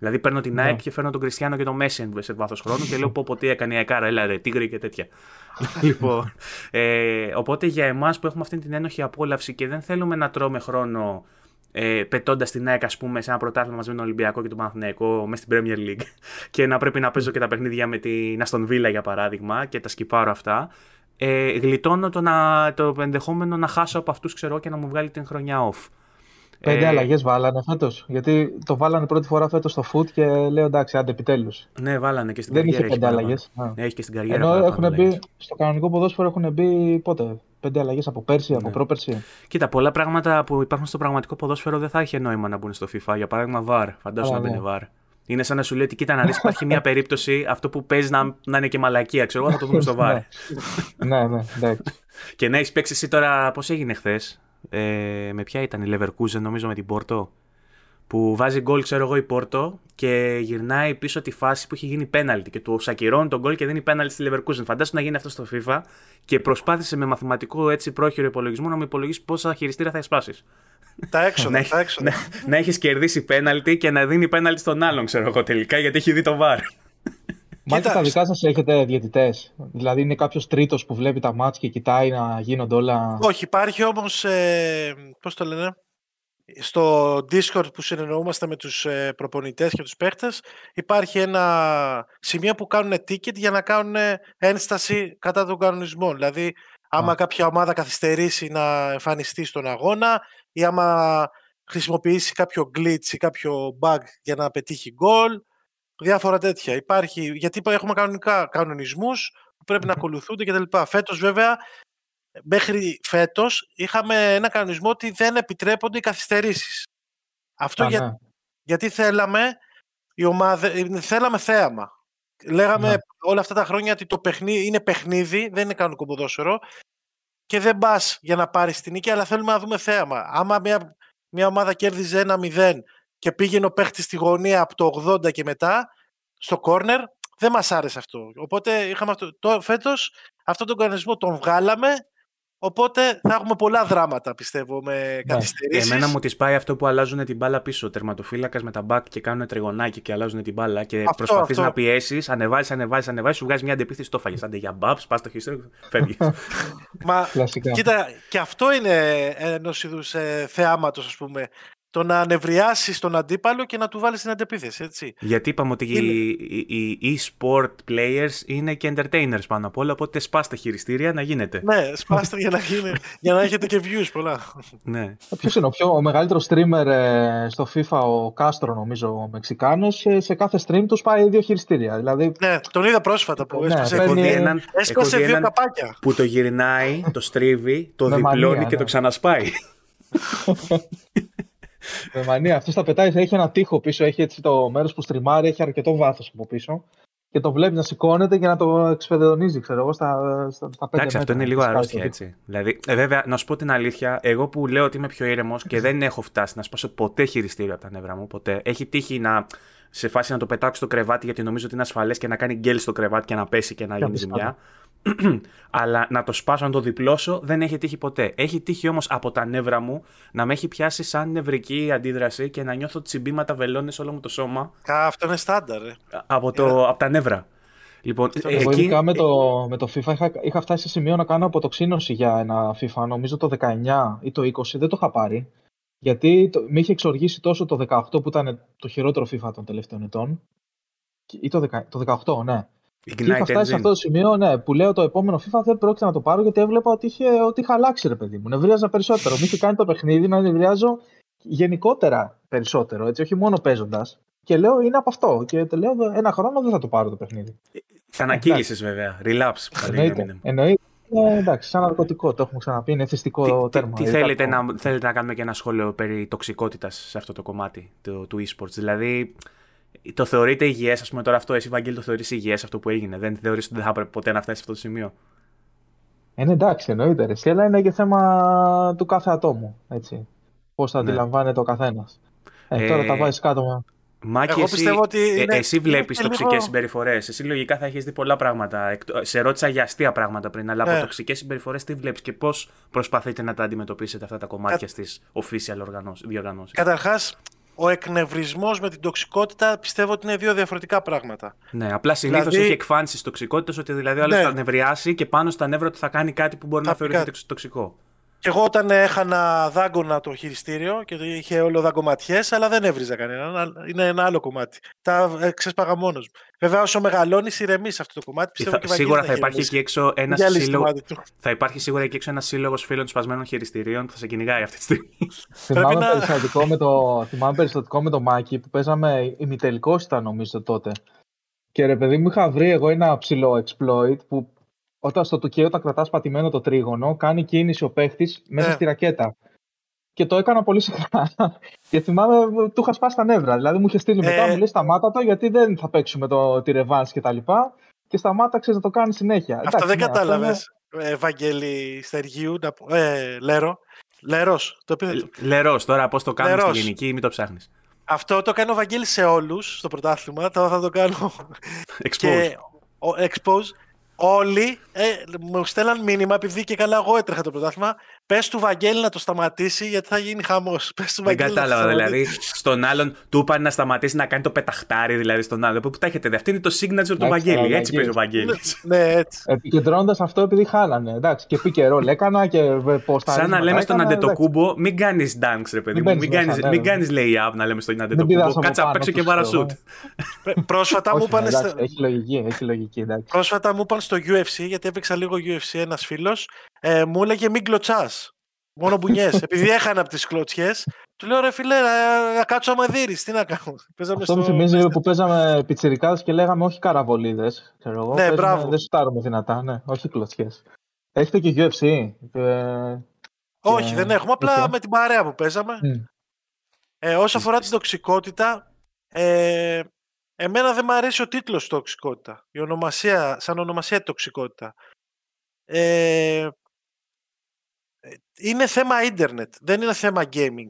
Δηλαδή παίρνω την ΑΕΚ ναι. και φέρνω τον Κριστιανό και τον Μέση σε βάθος χρόνου και λέω πω, πω τι έκανε η ΑΕΚΑΡΑ, έλα ρε, τίγρη και τέτοια. λοιπόν, ε, οπότε για εμάς που έχουμε αυτή την ένοχη απόλαυση και δεν θέλουμε να τρώμε χρόνο ε, πετώντας την ΑΕΚ, ας πούμε, σε ένα πρωτάθλημα μαζί με τον Ολυμπιακό και τον Παναθηναϊκό μέσα στην Premier League και να πρέπει να παίζω και τα παιχνίδια με την Αστον Villa για παράδειγμα και τα σκυπάρω αυτά. Ε, γλιτώνω το, να, το ενδεχόμενο να χάσω από αυτούς, ξέρω και να μου βγάλει την χρονιά off. Πέντε ε... αλλαγές βάλανε φέτος. Γιατί το βάλανε πρώτη φορά φέτος στο foot και λέω εντάξει, άντε επιτέλους. Ναι, βάλανε και στην Δεν καριέρα. Δεν είχε πέντε αλλαγές. Ναι, έχει και στην καριέρα. Ενώ έχουν μπει, στο κανονικό ποδόσφαιρο έχουν μπει πότε. Πέντε αλλαγές από πέρσι, ναι. από πρόπερσι. Κοίτα, πολλά πράγματα που υπάρχουν στο πραγματικό ποδόσφαιρο δεν θα είχε νόημα να μπουν στο FIFA. Για παράδειγμα, VAR. Φαντάζομαι να μπαίνει ναι. VAR. Είναι σαν να σου λέει ότι κοίτα να δεις, υπάρχει μια περίπτωση αυτό που παίζεις να, να είναι και μαλακία. Ξέρω εγώ, θα το δούμε στο VAR. ναι, ναι, ναι. και να έχεις παίξει εσύ τώρα, πώς έγινε χθες; Ε, με ποια ήταν η Leverkusen, νομίζω με την Πόρτο. Που βάζει γκολ, ξέρω εγώ, η Πόρτο και γυρνάει πίσω τη φάση που έχει γίνει πέναλτι και του σακυρώνει τον γκολ και δίνει πέναλτι στη Leverkusen. Φαντάσου να γίνει αυτό στο FIFA και προσπάθησε με μαθηματικό έτσι πρόχειρο υπολογισμό να μου υπολογίσει πόσα χειριστήρα θα εσπάσεις. Τα έξοδα, τα έξοδα. Να, να έχεις κερδίσει πέναλτι και να δίνει πέναλτι στον άλλον, ξέρω εγώ τελικά, γιατί έχει δει το βάρ. Μάλιστα, στα δικά σας έχετε διαιτητές. Δηλαδή, είναι κάποιος τρίτος που βλέπει τα μάτια και κοιτάει να γίνονται όλα. Όχι, υπάρχει όμως. Ε, Πώς το λένε. Στο Discord που συνεννοούμαστε με τους ε, προπονητές και τους παίχτες υπάρχει ένα σημείο που κάνουν ticket για να κάνουν ένσταση κατά των κανονισμών. Δηλαδή, άμα κάποια ομάδα καθυστερήσει να εμφανιστεί στον αγώνα ή άμα χρησιμοποιήσει κάποιο glitch ή κάποιο bug για να πετύχει goal διάφορα τέτοια. Υπάρχει, γιατί έχουμε κανονικά κανονισμούς που πρέπει να ακολουθούνται κτλ. Φέτος βέβαια, μέχρι φέτος είχαμε ένα κανονισμό ότι δεν επιτρέπονται οι καθυστερήσεις. Αυτό για, ναι. γιατί θέλαμε η ομάδα, ε, θέλαμε θέαμα. Λέγαμε ναι. όλα αυτά τα χρόνια ότι το παιχνίδι είναι παιχνίδι, δεν είναι κανονικό ποδόσφαιρο και δεν πας για να πάρεις την νίκη, αλλά θέλουμε να δούμε θέαμα. Άμα μια, μια ομάδα κέρδιζε ένα 0 και πήγαινε ο παίχτης στη γωνία από το 80 και μετά, στο κόρνερ, δεν μας άρεσε αυτό. Οπότε είχαμε αυτό. Το, φέτος αυτόν τον κανονισμό τον βγάλαμε Οπότε θα έχουμε πολλά δράματα, πιστεύω, με ναι. καθυστερήσεις. Εμένα μου τη πάει αυτό που αλλάζουν την μπάλα πίσω. Τερματοφύλακας με τα μπακ και κάνουν τριγωνάκι και αλλάζουν την μπάλα και προσπαθείς να πιέσεις, ανεβάζεις, ανεβάζεις, ανεβάζεις, σου βγάζει μια αντεπίθεση, το φάγες. Άντε για μπαπ, πας το χιστρό, φεύγεις. Μα κοίτα, και αυτό είναι ενός είδους ε, θεάματος, ας πούμε το να ανεβριάσεις τον αντίπαλο και να του βάλεις την αντεπίθεση. Έτσι. Γιατί είπαμε ότι οι, e-sport players είναι και entertainers πάνω απ' όλα, οπότε σπάστε χειριστήρια να γίνεται. Ναι, σπάστε για να, γίνει, για να έχετε και views πολλά. Ναι. Ποιος είναι ο, πιο, ο μεγαλύτερος streamer ε, στο FIFA, ο Κάστρο, νομίζω, ο Μεξικάνος, ε, σε κάθε stream τους πάει δύο χειριστήρια. Δηλαδή... Ναι, τον είδα πρόσφατα που ναι, έσπασε, παίρνει... έναν, έσπασε δύο έναν καπάκια. Που το γυρνάει, το στρίβει, το διπλώνει και το ναι. ξανασπάει. Με μανία. Αυτός τα πετάει, έχει ένα τείχο πίσω, έχει έτσι το μέρος που στριμάρει, έχει αρκετό βάθος από πίσω. Και το βλέπει να σηκώνεται και να το εξπεδονίζει, ξέρω εγώ, στα, στα, στα Εντάξει, αυτό είναι λίγο αρρώστια έτσι. Δηλαδή, ε, βέβαια, να σου πω την αλήθεια, εγώ που λέω ότι είμαι πιο ήρεμος και δεν έχω φτάσει να σπάσω ποτέ χειριστήριο από τα νεύρα μου, ποτέ. Έχει τύχει να σε φάση να το πετάξω στο κρεβάτι γιατί νομίζω ότι είναι ασφαλές και να κάνει γκέλ στο κρεβάτι και να πέσει και να γίνει ζημιά. Αλλά να το σπάσω, να το διπλώσω, δεν έχει τύχει ποτέ. Έχει τύχει όμως από τα νεύρα μου να με έχει πιάσει σαν νευρική αντίδραση και να νιώθω τσιμπήματα βελόνες όλο μου το σώμα. Κα, αυτό είναι στάνταρ. Ε. Από, το, από τα νεύρα. Λοιπόν, Εγώ εκεί... με το, με το FIFA είχα, είχα φτάσει σε σημείο να κάνω αποτοξίνωση για ένα FIFA, νομίζω το 19 ή το 20, δεν το είχα πάρει. Γιατί το, με είχε εξοργήσει τόσο το 18 που ήταν το χειρότερο FIFA των τελευταίων ετών. Ή το, 10, το 18, ναι. Και είχα φτάσει σε αυτό το σημείο ναι, που λέω το επόμενο FIFA δεν πρόκειται να το πάρω γιατί έβλεπα ότι, είχε, ότι είχα αλλάξει ρε παιδί μου. Νευρίαζα περισσότερο. Μου είχε κάνει το παιχνίδι να νευριάζω γενικότερα περισσότερο, έτσι, όχι μόνο παίζοντας. Και λέω είναι από αυτό. Και το λέω ένα χρόνο δεν θα το πάρω το παιχνίδι. Θα ανακύλησε βέβαια. Relapse. Εννοείται. Εννοείται. Ε, εντάξει, σαν ναρκωτικό το έχουμε ξαναπεί, είναι θυστικό τι, τέρμα. Τι, τι θέλετε, να, θέλετε να κάνουμε και ένα σχόλιο περί τοξικότητας σε αυτό το κομμάτι του, του e-sports; Δηλαδή, το θεωρείτε υγιές, ας πούμε τώρα αυτό, εσύ Βαγγέλη, το θεωρείς υγιές αυτό που έγινε; Δεν θεωρείς ότι δεν θα έπρεπε ποτέ να φτάσει σε αυτό το σημείο; Ε, ναι, εντάξει, εννοείται. Ρε. Αλλά είναι και θέμα του κάθε ατόμου. Έτσι. Πώς θα ναι. αντιλαμβάνεται ο καθένας. Ε, τώρα τα βάζεις κάτω. Μάκη, Εγώ εσύ, ότι ε, είναι... εσύ βλέπεις τοξικές λίγο... συμπεριφορές. Εσύ λογικά θα έχεις δει πολλά πράγματα. Σε ρώτησα για αστεία πράγματα πριν, αλλά από ναι. τοξικές συμπεριφορές τι βλέπεις και πώς προσπαθείτε να τα αντιμετωπίσετε αυτά τα κομμάτια Κα... στις official διοργανώσεις; Καταρχάς, ο εκνευρισμός με την τοξικότητα πιστεύω ότι είναι δύο διαφορετικά πράγματα. Ναι, απλά συνήθω δηλαδή... έχει εκφάνσεις τοξικότητας ότι δηλαδή ο άλλος ναι. θα νευριάσει και πάνω στα νεύρα του θα κάνει κάτι που μπορεί θα να θεωρηθεί τοξικό. Και εγώ όταν έχανα δάγκωνα το χειριστήριο και είχε όλο δαγκωματιές, αλλά δεν έβριζα κανέναν. Είναι ένα άλλο κομμάτι. Τα ε, ξέσπαγα μόνος μου. Βέβαια, όσο μεγαλώνεις, ηρεμείς αυτό το κομμάτι. Πιστεύω θα, και σίγουρα θα υπάρχει εκεί έξω ένα σύλλογο. Θα υπάρχει σίγουρα εκεί έξω ένα σύλλογος φίλων σπασμένων χειριστηρίων που θα σε κυνηγάει αυτή τη στιγμή. θυμάμαι, να... περιστατικό με το, θυμάμαι περιστατικό με το Μάκη που παίζαμε ημιτελικός ήταν νομίζω τότε. Και ρε παιδί μου είχα βρει εγώ ένα ψηλό exploit που όταν στο τουκέ, όταν κρατάς πατημένο το τρίγωνο, κάνει κίνηση ο παίχτης μέσα ναι. στη ρακέτα. Και το έκανα πολύ συχνά. και θυμάμαι, του είχα σπάσει τα νεύρα. Δηλαδή μου είχε στείλει μετά, ε... μου λέει σταμάτα το, γιατί δεν θα παίξουμε το, τη ρεβάν και τα λοιπά. Και σταμάταξε να το κάνεις συνέχεια. Αυτό δεν ναι, κατάλαβες. Είναι... Ευαγγέλη Στεργίου, ε, Λέρο. Λερό. Το Λερό, τώρα πώς το κάνουμε στη γενική, μην το ψάχνεις. Αυτό το κάνω ο Βαγγέλη σε όλους στο πρωτάθλημα. Τώρα θα το κάνω. Expose. Και, expose όλοι ε, μου στέλναν μήνυμα, επειδή και καλά εγώ έτρεχα το πρωτάθλημα. Πες του Βαγγέλη να το σταματήσει, γιατί θα γίνει χαμός. Δεν κατάλαβα. Δηλαδή, στον άλλον του είπαν να σταματήσει να κάνει το πεταχτάρι, δηλαδή στον άλλον. Πού τα έχετε δει; Αυτή είναι το signature του Βαγγέλη. Έτσι παίζει ο Βαγγέλη. Ναι, έτσι. Επικεντρώνοντας αυτό επειδή χάλανε. Εντάξει, και πει ρόλ έκανα και πώς θα. Σαν να λέμε στον Αντετοκούμπο, μην κάνεις dance, ρε παιδί μου. Μην κάνει lay up να λέμε στον Αντετοκούμπο. Κάτσα απ' έξω και βαρασούτ. Πρόσφατα μου είπαν. Έχει λογική. Πρόσφατα μου είπαν στο UFC, γιατί έπαιξα λίγο UFC ένας φίλος, ε, μου έλεγε μην κλωτσάς. Μόνο μπουνιές. Επειδή έχανα από τις κλωτσιές, του λέω ρε φίλε, να, να κάτσω άμα δει. Τι να κάνω. Παίζαμε Αυτό στο... μου θυμίζει που παίζαμε πιτσιρικάδες και λέγαμε όχι καραβολίδες. Ναι, μπράβο. Δεν σουτάρουμε δυνατά, ναι, όχι κλωτσιές. Έχετε και UFC. Ε, όχι, και... δεν έχουμε. Απλά με την παρέα που παίζαμε. Mm. Ε, όσο αφορά την τοξικότητα, ε, εμένα δεν μου αρέσει ο τίτλος τοξικότητα. Η ονομασία, σαν ονομασία τοξικότητα. Ε, είναι θέμα ίντερνετ, δεν είναι θέμα gaming.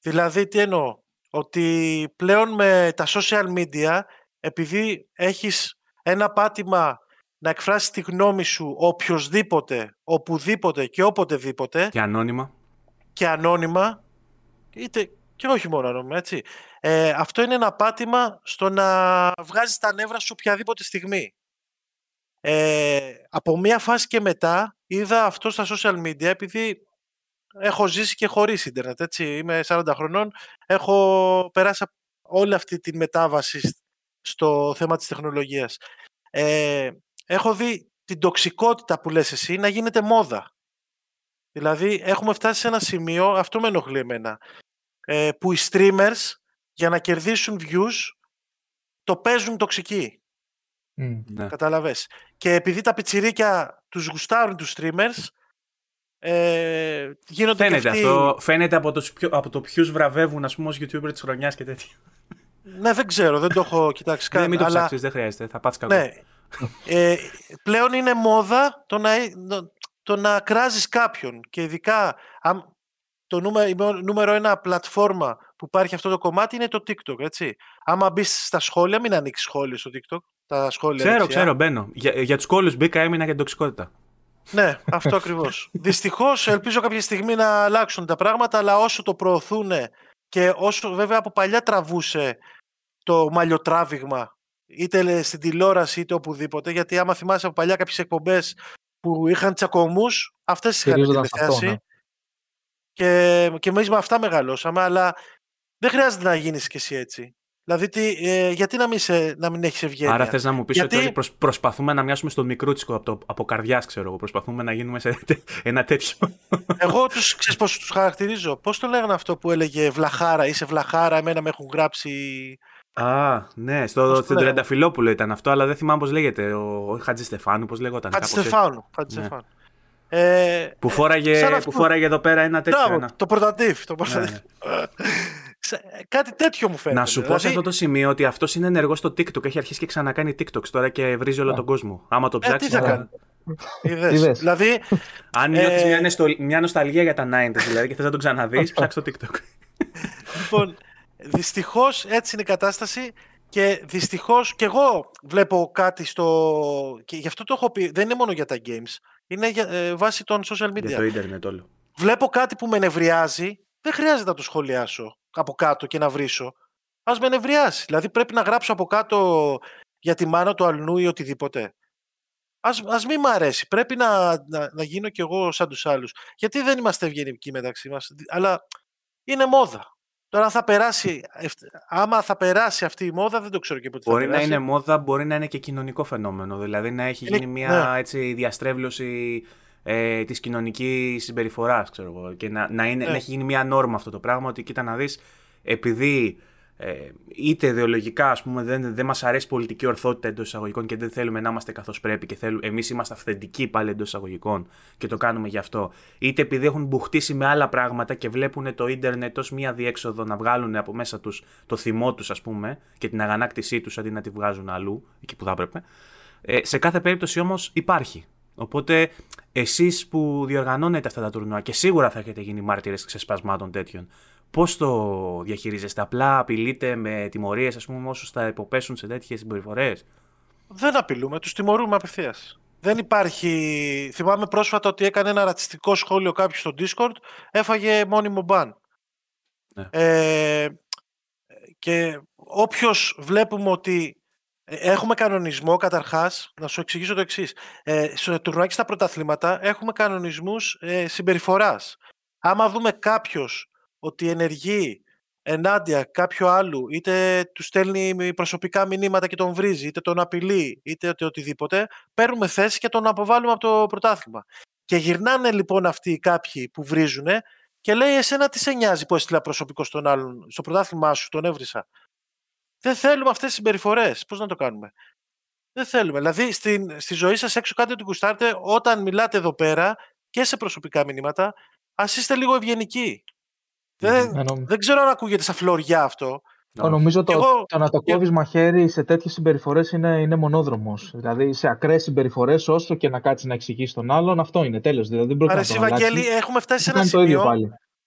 Δηλαδή, τι εννοώ, ότι πλέον με τα social media, επειδή έχεις ένα πάτημα να εκφράσεις τη γνώμη σου οποιοδήποτε, οπουδήποτε και οποτεδήποτε. Και ανώνυμα. Και ανώνυμα, είτε και όχι μόνο ανώνυμα, έτσι. Ε, αυτό είναι ένα πάτημα στο να βγάζεις τα νεύρα σου οποιαδήποτε στιγμή. Ε, από μία φάση και μετά είδα αυτό στα social media επειδή έχω ζήσει και χωρίς ίντερνετ, έτσι. Είμαι 40 χρονών, έχω περάσει όλη αυτή τη μετάβαση στο θέμα της τεχνολογίας. Ε, έχω δει την τοξικότητα που λες εσύ να γίνεται μόδα. Δηλαδή έχουμε φτάσει σε ένα σημείο, αυτό με ενοχλεί εμένα, ε, που οι streamers για να κερδίσουν views το παίζουν τοξική. Mm, Καταλαβες. Και επειδή τα πιτσιρίκια τους γουστάρουν τους streamers, ε, γίνονται φαίνεται, και αυτοί... αυτό, φαίνεται από, τους από το ποιους βραβεύουν ας πούμε ως YouTuber της χρονιάς και τέτοια. Ναι, δεν ξέρω, δεν το έχω κοιτάξει καν. Ναι, μην το αλλά... ψάξεις, δεν χρειάζεται, θα πάθεις κακό. Ναι. Ε, πλέον είναι μόδα το να, το να κράζεις κάποιον και ειδικά το νούμερο, νούμερο ένα πλατφόρμα που υπάρχει αυτό το κομμάτι είναι το TikTok, έτσι. Άμα μπεις στα σχόλια, μην ανοίξεις σχόλια στο TikTok. Τα σχόλια ξέρω, δεξιά. ξέρω, μπαίνω. Για, για τους κόλλους μπήκα, έμεινα για την τοξικότητα. Ναι, αυτό ακριβώς. Δυστυχώς, ελπίζω κάποια στιγμή να αλλάξουν τα πράγματα, αλλά όσο το προωθούν και όσο βέβαια από παλιά τραβούσε το μαλλιοτράβηγμα, είτε στην τηλεόραση είτε οπουδήποτε, γιατί άμα θυμάσαι από παλιά κάποιες εκπομπές που είχαν τσακωμούς, αυτές είχαν τηλεθέαση. Ναι. Και, και εμείς με αυτά μεγαλώσαμε, αλλά δεν χρειάζεται να γίνεις κι εσύ έτσι. Δηλαδή, τι, ε, γιατί να μην, σε, να μην έχεις ευγένεια; Άρα θες να μου πεις γιατί... ότι προσ, προσπαθούμε να μοιάσουμε στο μικρούτσικο από, το, από καρδιάς, ξέρω εγώ. Προσπαθούμε να γίνουμε σε ένα τέτοιο. Εγώ τους ξέρεις πώς τους χαρακτηρίζω; Πώς το λέγανε αυτό που έλεγε Βλαχάρα, είσαι Βλαχάρα, εμένα με έχουν γράψει. Α, ναι, στο, στην Τρενταφυλόπουλο ήταν αυτό, αλλά δεν θυμάμαι πώς λέγεται. Ο, ο Χατζη Στεφάνου, πώς λέγονταν. Χατζη Στεφάνου. Ναι. Ε, που, φόραγε, που φόραγε εδώ πέρα ένα τέτοιο. Μπράβο, το πρωτατήφ. Το ναι, ναι. Κάτι τέτοιο μου φαίνεται. Να σου δηλαδή... πω σε αυτό το σημείο ότι αυτός είναι ενεργός στο TikTok. Έχει αρχίσει και ξανακάνει TikTok τώρα και βρίζει όλο τον κόσμο. Άμα το ψάξει. Ε, τι θα κάνει; Είδες. δηλαδή. Αν νιώθεις ε... μια, μια νοσταλγία για τα 90 δηλαδή και θες να τον ξαναδείς, ψάξει το TikTok. λοιπόν, δυστυχώς έτσι είναι η κατάσταση. Και δυστυχώς και εγώ βλέπω κάτι στο. Και γι' αυτό το έχω πει. Δεν είναι μόνο για τα games. Είναι για, ε, βάσει των social media. Για το ίντερνετ όλο. Βλέπω κάτι που με νευριάζει. Δεν χρειάζεται να το σχολιάσω από κάτω και να βρίσω. Α με νευριάσει. Δηλαδή πρέπει να γράψω από κάτω για τη μάνα του αλνού ή οτιδήποτε. Ας, ας μην μ' αρέσει. Πρέπει να, να, να γίνω κι εγώ σαν τους άλλους. Γιατί δεν είμαστε ευγενικοί μεταξύ μας. Αλλά είναι μόδα. Τώρα θα περάσει, άμα θα περάσει αυτή η μόδα δεν το ξέρω και πότε μπορεί θα περάσει. Μπορεί να είναι μόδα, μπορεί να είναι και κοινωνικό φαινόμενο. Δηλαδή να έχει γίνει μια ναι. έτσι, διαστρέβλωση ε, της κοινωνικής συμπεριφοράς ξέρω και να, να, είναι, ναι. να έχει γίνει μια νόρμα αυτό το πράγμα ότι κοίτα να δεις επειδή ε, είτε ιδεολογικά ας πούμε, δεν, δεν μας αρέσει πολιτική ορθότητα εντός εισαγωγικών και δεν θέλουμε να είμαστε καθώς πρέπει και θέλουμε, εμείς είμαστε αυθεντικοί πάλι εντός εισαγωγικών και το κάνουμε γι' αυτό, είτε επειδή έχουν μπουχτίσει με άλλα πράγματα και βλέπουν το ίντερνετ ως μία διέξοδο να βγάλουν από μέσα τους το θυμό τους, ας πούμε, και την αγανάκτησή τους αντί να τη βγάζουν αλλού, εκεί που θα έπρεπε. Ε, σε κάθε περίπτωση όμως υπάρχει. Οπότε εσείς που διοργανώνετε αυτά τα τουρνουά και σίγουρα θα έχετε γίνει μάρτυρες ξεσπασμάτων τέτοιων, Πώς το διαχειρίζεστε, Απλά απειλείτε με τιμωρίες, ας πούμε, όσους θα υποπέσουν σε τέτοιες συμπεριφορές; Δεν απειλούμε, τους τιμωρούμε απευθείας. Δεν υπάρχει. Θυμάμαι πρόσφατα ότι έκανε ένα ρατσιστικό σχόλιο κάποιος στο Discord, έφαγε μόνιμο μπαν. Ναι. Ε, και όποιος βλέπουμε ότι Έχουμε κανονισμό, καταρχάς, να σου εξηγήσω το εξής. Ε, στο τουρνουάκι στα πρωταθλήματα έχουμε κανονισμούς ε, συμπεριφοράς. Άμα δούμε κάποιος ότι ενεργεί ενάντια κάποιου άλλου, είτε του στέλνει προσωπικά μηνύματα και τον βρίζει, είτε τον απειλεί, είτε οτιδήποτε, παίρνουμε θέση και τον αποβάλλουμε από το πρωτάθλημα. Και γυρνάνε λοιπόν αυτοί οι κάποιοι που βρίζουν και λέει: Εσένα τι σε νοιάζει που έστειλα προσωπικό στον άλλον, στο πρωτάθλημά σου, τον έβρισα. Δεν θέλουμε αυτές τις συμπεριφορές. Πώς να το κάνουμε; Δεν θέλουμε. Δηλαδή, στην, στη ζωή σας έξω κάτι ότι γουστάρετε, όταν μιλάτε εδώ πέρα και σε προσωπικά μηνύματα, ας είστε λίγο ευγενικοί. Δεν, δεν ξέρω αν ακούγεται σαν φλωριά αυτό, No. Νομίζω το, εγώ... το να το κόβεις μαχαίρι σε τέτοιες συμπεριφορές είναι, είναι μονόδρομος. Δηλαδή σε ακραίες συμπεριφορές, όσο και να κάτσεις να εξηγήσει τον άλλον, αυτό είναι τέλος. Δηλαδή, δεν Άρα, Βαγγέλη, έχουμε φτάσει σε ένα σημείο.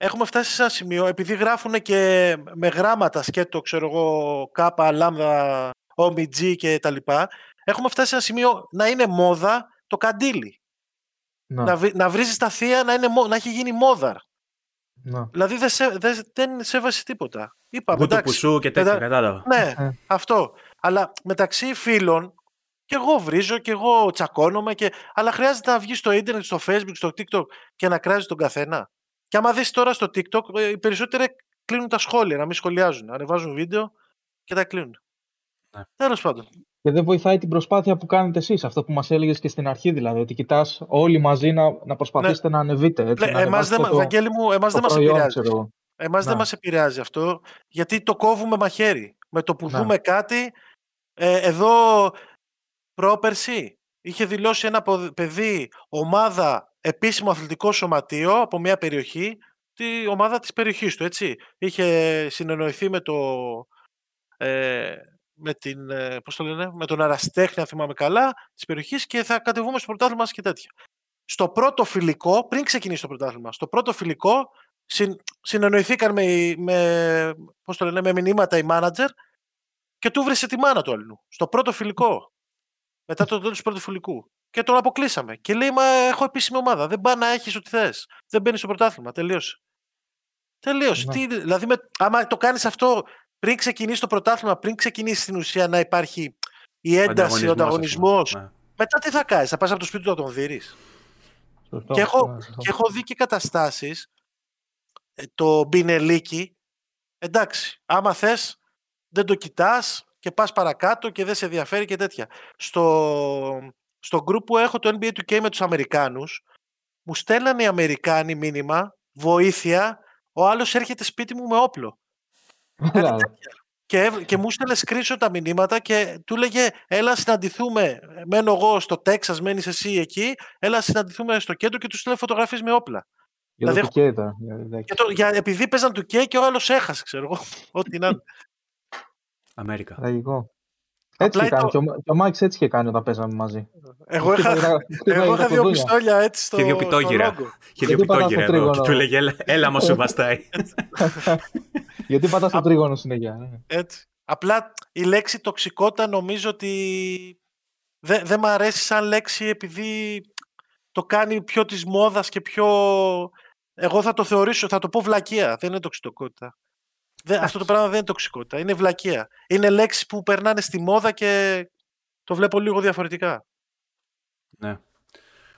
Έχουμε φτάσει σε ένα σημείο, επειδή γράφουν και με γράμματα σκέτο, ξέρω εγώ, κάπα, λάμδα, ομιτζή και τα λοιπά, έχουμε φτάσει σε ένα σημείο να είναι μόδα το καντήλι. Να, να, να βρίζεις τα θεία να, είναι, να έχει γίνει μόδα. Να. Δηλαδή δεν, σε, δεν, δεν σέβασε τίποτα. Είπαμε, Ούτε πουσού και τέτοια, κατάλαβα. Ναι, ε. αυτό. Αλλά μεταξύ φίλων, και εγώ βρίζω και εγώ τσακώνομαι, και... αλλά χρειάζεται να βγεις στο ίντερνετ, στο facebook, στο tiktok και να κράζεις τον καθένα. Και άμα δεις τώρα στο TikTok, ε, οι περισσότεροι κλείνουν τα σχόλια, να μην σχολιάζουν. Ανεβάζουν βίντεο και τα κλείνουν. Ναι. Τέλος πάντων. Και δεν βοηθάει την προσπάθεια που κάνετε εσείς, αυτό που μας έλεγες και στην αρχή, δηλαδή, ότι κοιτάς όλοι μαζί να, να προσπαθήσετε ναι. να ανεβείτε. Έτσι, ναι, εμάς δεν, το, Βαγγέλη μου, εμάς δεν μας επηρεάζει. Εμάς δεν ναι. μας επηρεάζει αυτό, γιατί το κόβουμε μαχαίρι. Με το που ναι. δούμε κάτι, ε, εδώ πρόπερση είχε δηλώσει ένα παιδί ομάδα επίσημο αθλητικό σωματείο από μια περιοχή, τη ομάδα της περιοχής του, έτσι. Είχε συνεννοηθεί με το... Ε, με, την, ε, πώς το λένε, με τον αραστέχνη, αν θυμάμαι καλά, της περιοχής και θα κατεβούμε στο πρωτάθλημα και τέτοια. Στο πρώτο φιλικό, πριν ξεκινήσει το πρωτάθλημα, στο πρώτο φιλικό συν, συνεννοηθήκαν με, με, πώς το λένε, με μηνύματα οι μάνατζερ και του βρήσε τη μάνα του αλλού. Στο πρώτο φιλικό. Μετά το τέλος του πρώτου φιλικού και τον αποκλείσαμε. Και λέει, Μα έχω επίσημη ομάδα. Δεν πάει να έχεις ό,τι θες. Δεν μπαίνει στο πρωτάθλημα. Τελείωσε. Τελείωσε. Ναι. Τι, δηλαδή, με, άμα το κάνεις αυτό πριν ξεκινήσει το πρωτάθλημα, πριν ξεκινήσει στην ουσία να υπάρχει η ένταση, ο ανταγωνισμός. Ναι. Μετά τι θα κάνεις, θα πας από το σπίτι του να τον δεις. Και, έχω, ναι, και έχω δει και καταστάσεις ε, το μπινελίκι. Εντάξει, άμα θες, δεν το κοιτάς και πας παρακάτω και δεν σε ενδιαφέρει και τέτοια. Στο, στο group που έχω το NBA 2K με τους Αμερικάνους, μου στέλνανε οι Αμερικάνοι μήνυμα, βοήθεια, ο άλλος έρχεται σπίτι μου με όπλο. και, και μου στέλνε screenshot τα μηνύματα και του λέγε έλα συναντηθούμε, μένω εγώ στο Τέξας, μένεις εσύ εκεί, έλα συναντηθούμε στο κέντρο και τους στέλνε φωτογραφίες με όπλα. Για δηλαδή, το ήταν. Για το, για, επειδή παίζαν του και ο άλλος έχασε, ξέρω εγώ, ό,τι να Αμέρικα. Τραγικό. Έτσι είχε κάνει. Το... Και ο Μάικ έτσι είχε κάνει όταν παίζαμε μαζί. Εγώ είχα, εγώ είχα δύο πιστόλια έτσι στο. Και δύο πιτόγυρα. Και δύο πιτόγυρα εδώ. Και του λέγε, έλα, έλα άμα σου βαστάει. Γιατί πατάς στο τρίγωνο συνέχεια. Ναι. Έτσι. Απλά η λέξη τοξικότητα νομίζω ότι δεν δε μ' αρέσει σαν λέξη επειδή το κάνει πιο της μόδας και πιο... Εγώ θα το θεωρήσω, θα το πω βλακεία, δεν είναι τοξικότητα. Δεν, αυτό το πράγμα δεν είναι τοξικότητα. Είναι βλακεία. Είναι λέξεις που περνάνε στη μόδα και το βλέπω λίγο διαφορετικά. Ναι.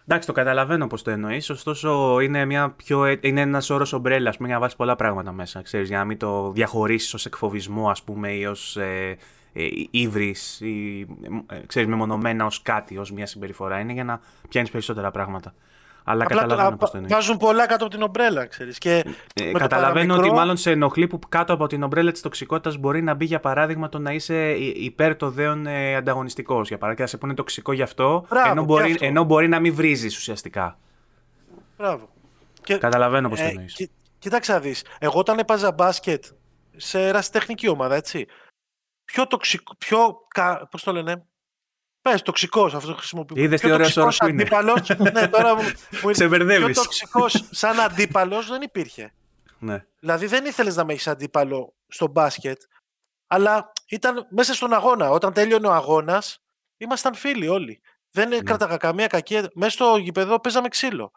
Εντάξει, το καταλαβαίνω πώς το εννοείς. Ωστόσο, είναι, μια πιο, ε, είναι ένας όρος ομπρέλα για να βάλει πολλά πράγματα μέσα. Ξέρεις, για να μην το διαχωρίσεις ως εκφοβισμό, ας πούμε, ή ως ε, ε, ύβρις, ή ε, ξέρεις, μεμονωμένα ως κάτι, ως μια συμπεριφορά. Είναι για να πιάνεις περισσότερα πράγματα. Αλλά Απλά καταλαβαίνω πώς το είναι. Βάζουν πολλά κάτω από την ομπρέλα, ξέρεις. Και ε, καταλαβαίνω ότι μάλλον σε ενοχλεί που κάτω από την ομπρέλα της τοξικότητας μπορεί να μπει για παράδειγμα το να είσαι υπέρ το δέον ε, ανταγωνιστικός. Για παράδειγμα, και να σε πούνε τοξικό γι' αυτό, Μπράβο, ενώ, μπορεί, αυτό. ενώ μπορεί να μην βρίζεις ουσιαστικά. Μπράβο. Και, Καταλαβαίνω πώς ε, το εννοεί. Κοίταξε να δεις. Εγώ όταν έπαζα μπάσκετ σε ερασιτεχνική ομάδα, έτσι. Πιο τοξικό. Πιο. Πώς το λένε. Πες, τοξικός, αυτό χρησιμοποιούμε. Είδες τι ωραίος όρος που είναι. Αντίπαλος, ναι, τώρα μου, μου Σε μπερδεύει. Πιο τοξικός σαν αντίπαλος δεν υπήρχε. Ναι. Δηλαδή δεν ήθελες να με έχεις αντίπαλο στο μπάσκετ, αλλά ήταν μέσα στον αγώνα. Όταν τέλειωνε ο αγώνας, ήμασταν φίλοι όλοι. Δεν ναι. κράταγα καμία κακία. Μέσα στο γήπεδο παίζαμε ξύλο.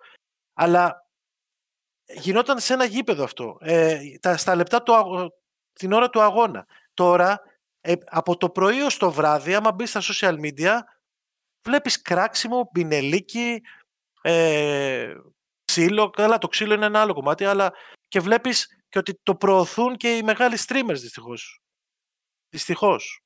Αλλά γινόταν σε ένα γήπεδο αυτό. Ε, τα, στα λεπτά του, την ώρα του αγώνα. Τώρα ε, από το πρωί ως το βράδυ, άμα μπεις στα social media, βλέπεις κράξιμο, πινελίκι, ε, ξύλο. Καλά, το ξύλο είναι ένα άλλο κομμάτι, αλλά και βλέπεις και ότι το προωθούν και οι μεγάλοι streamers, δυστυχώς. Δυστυχώς.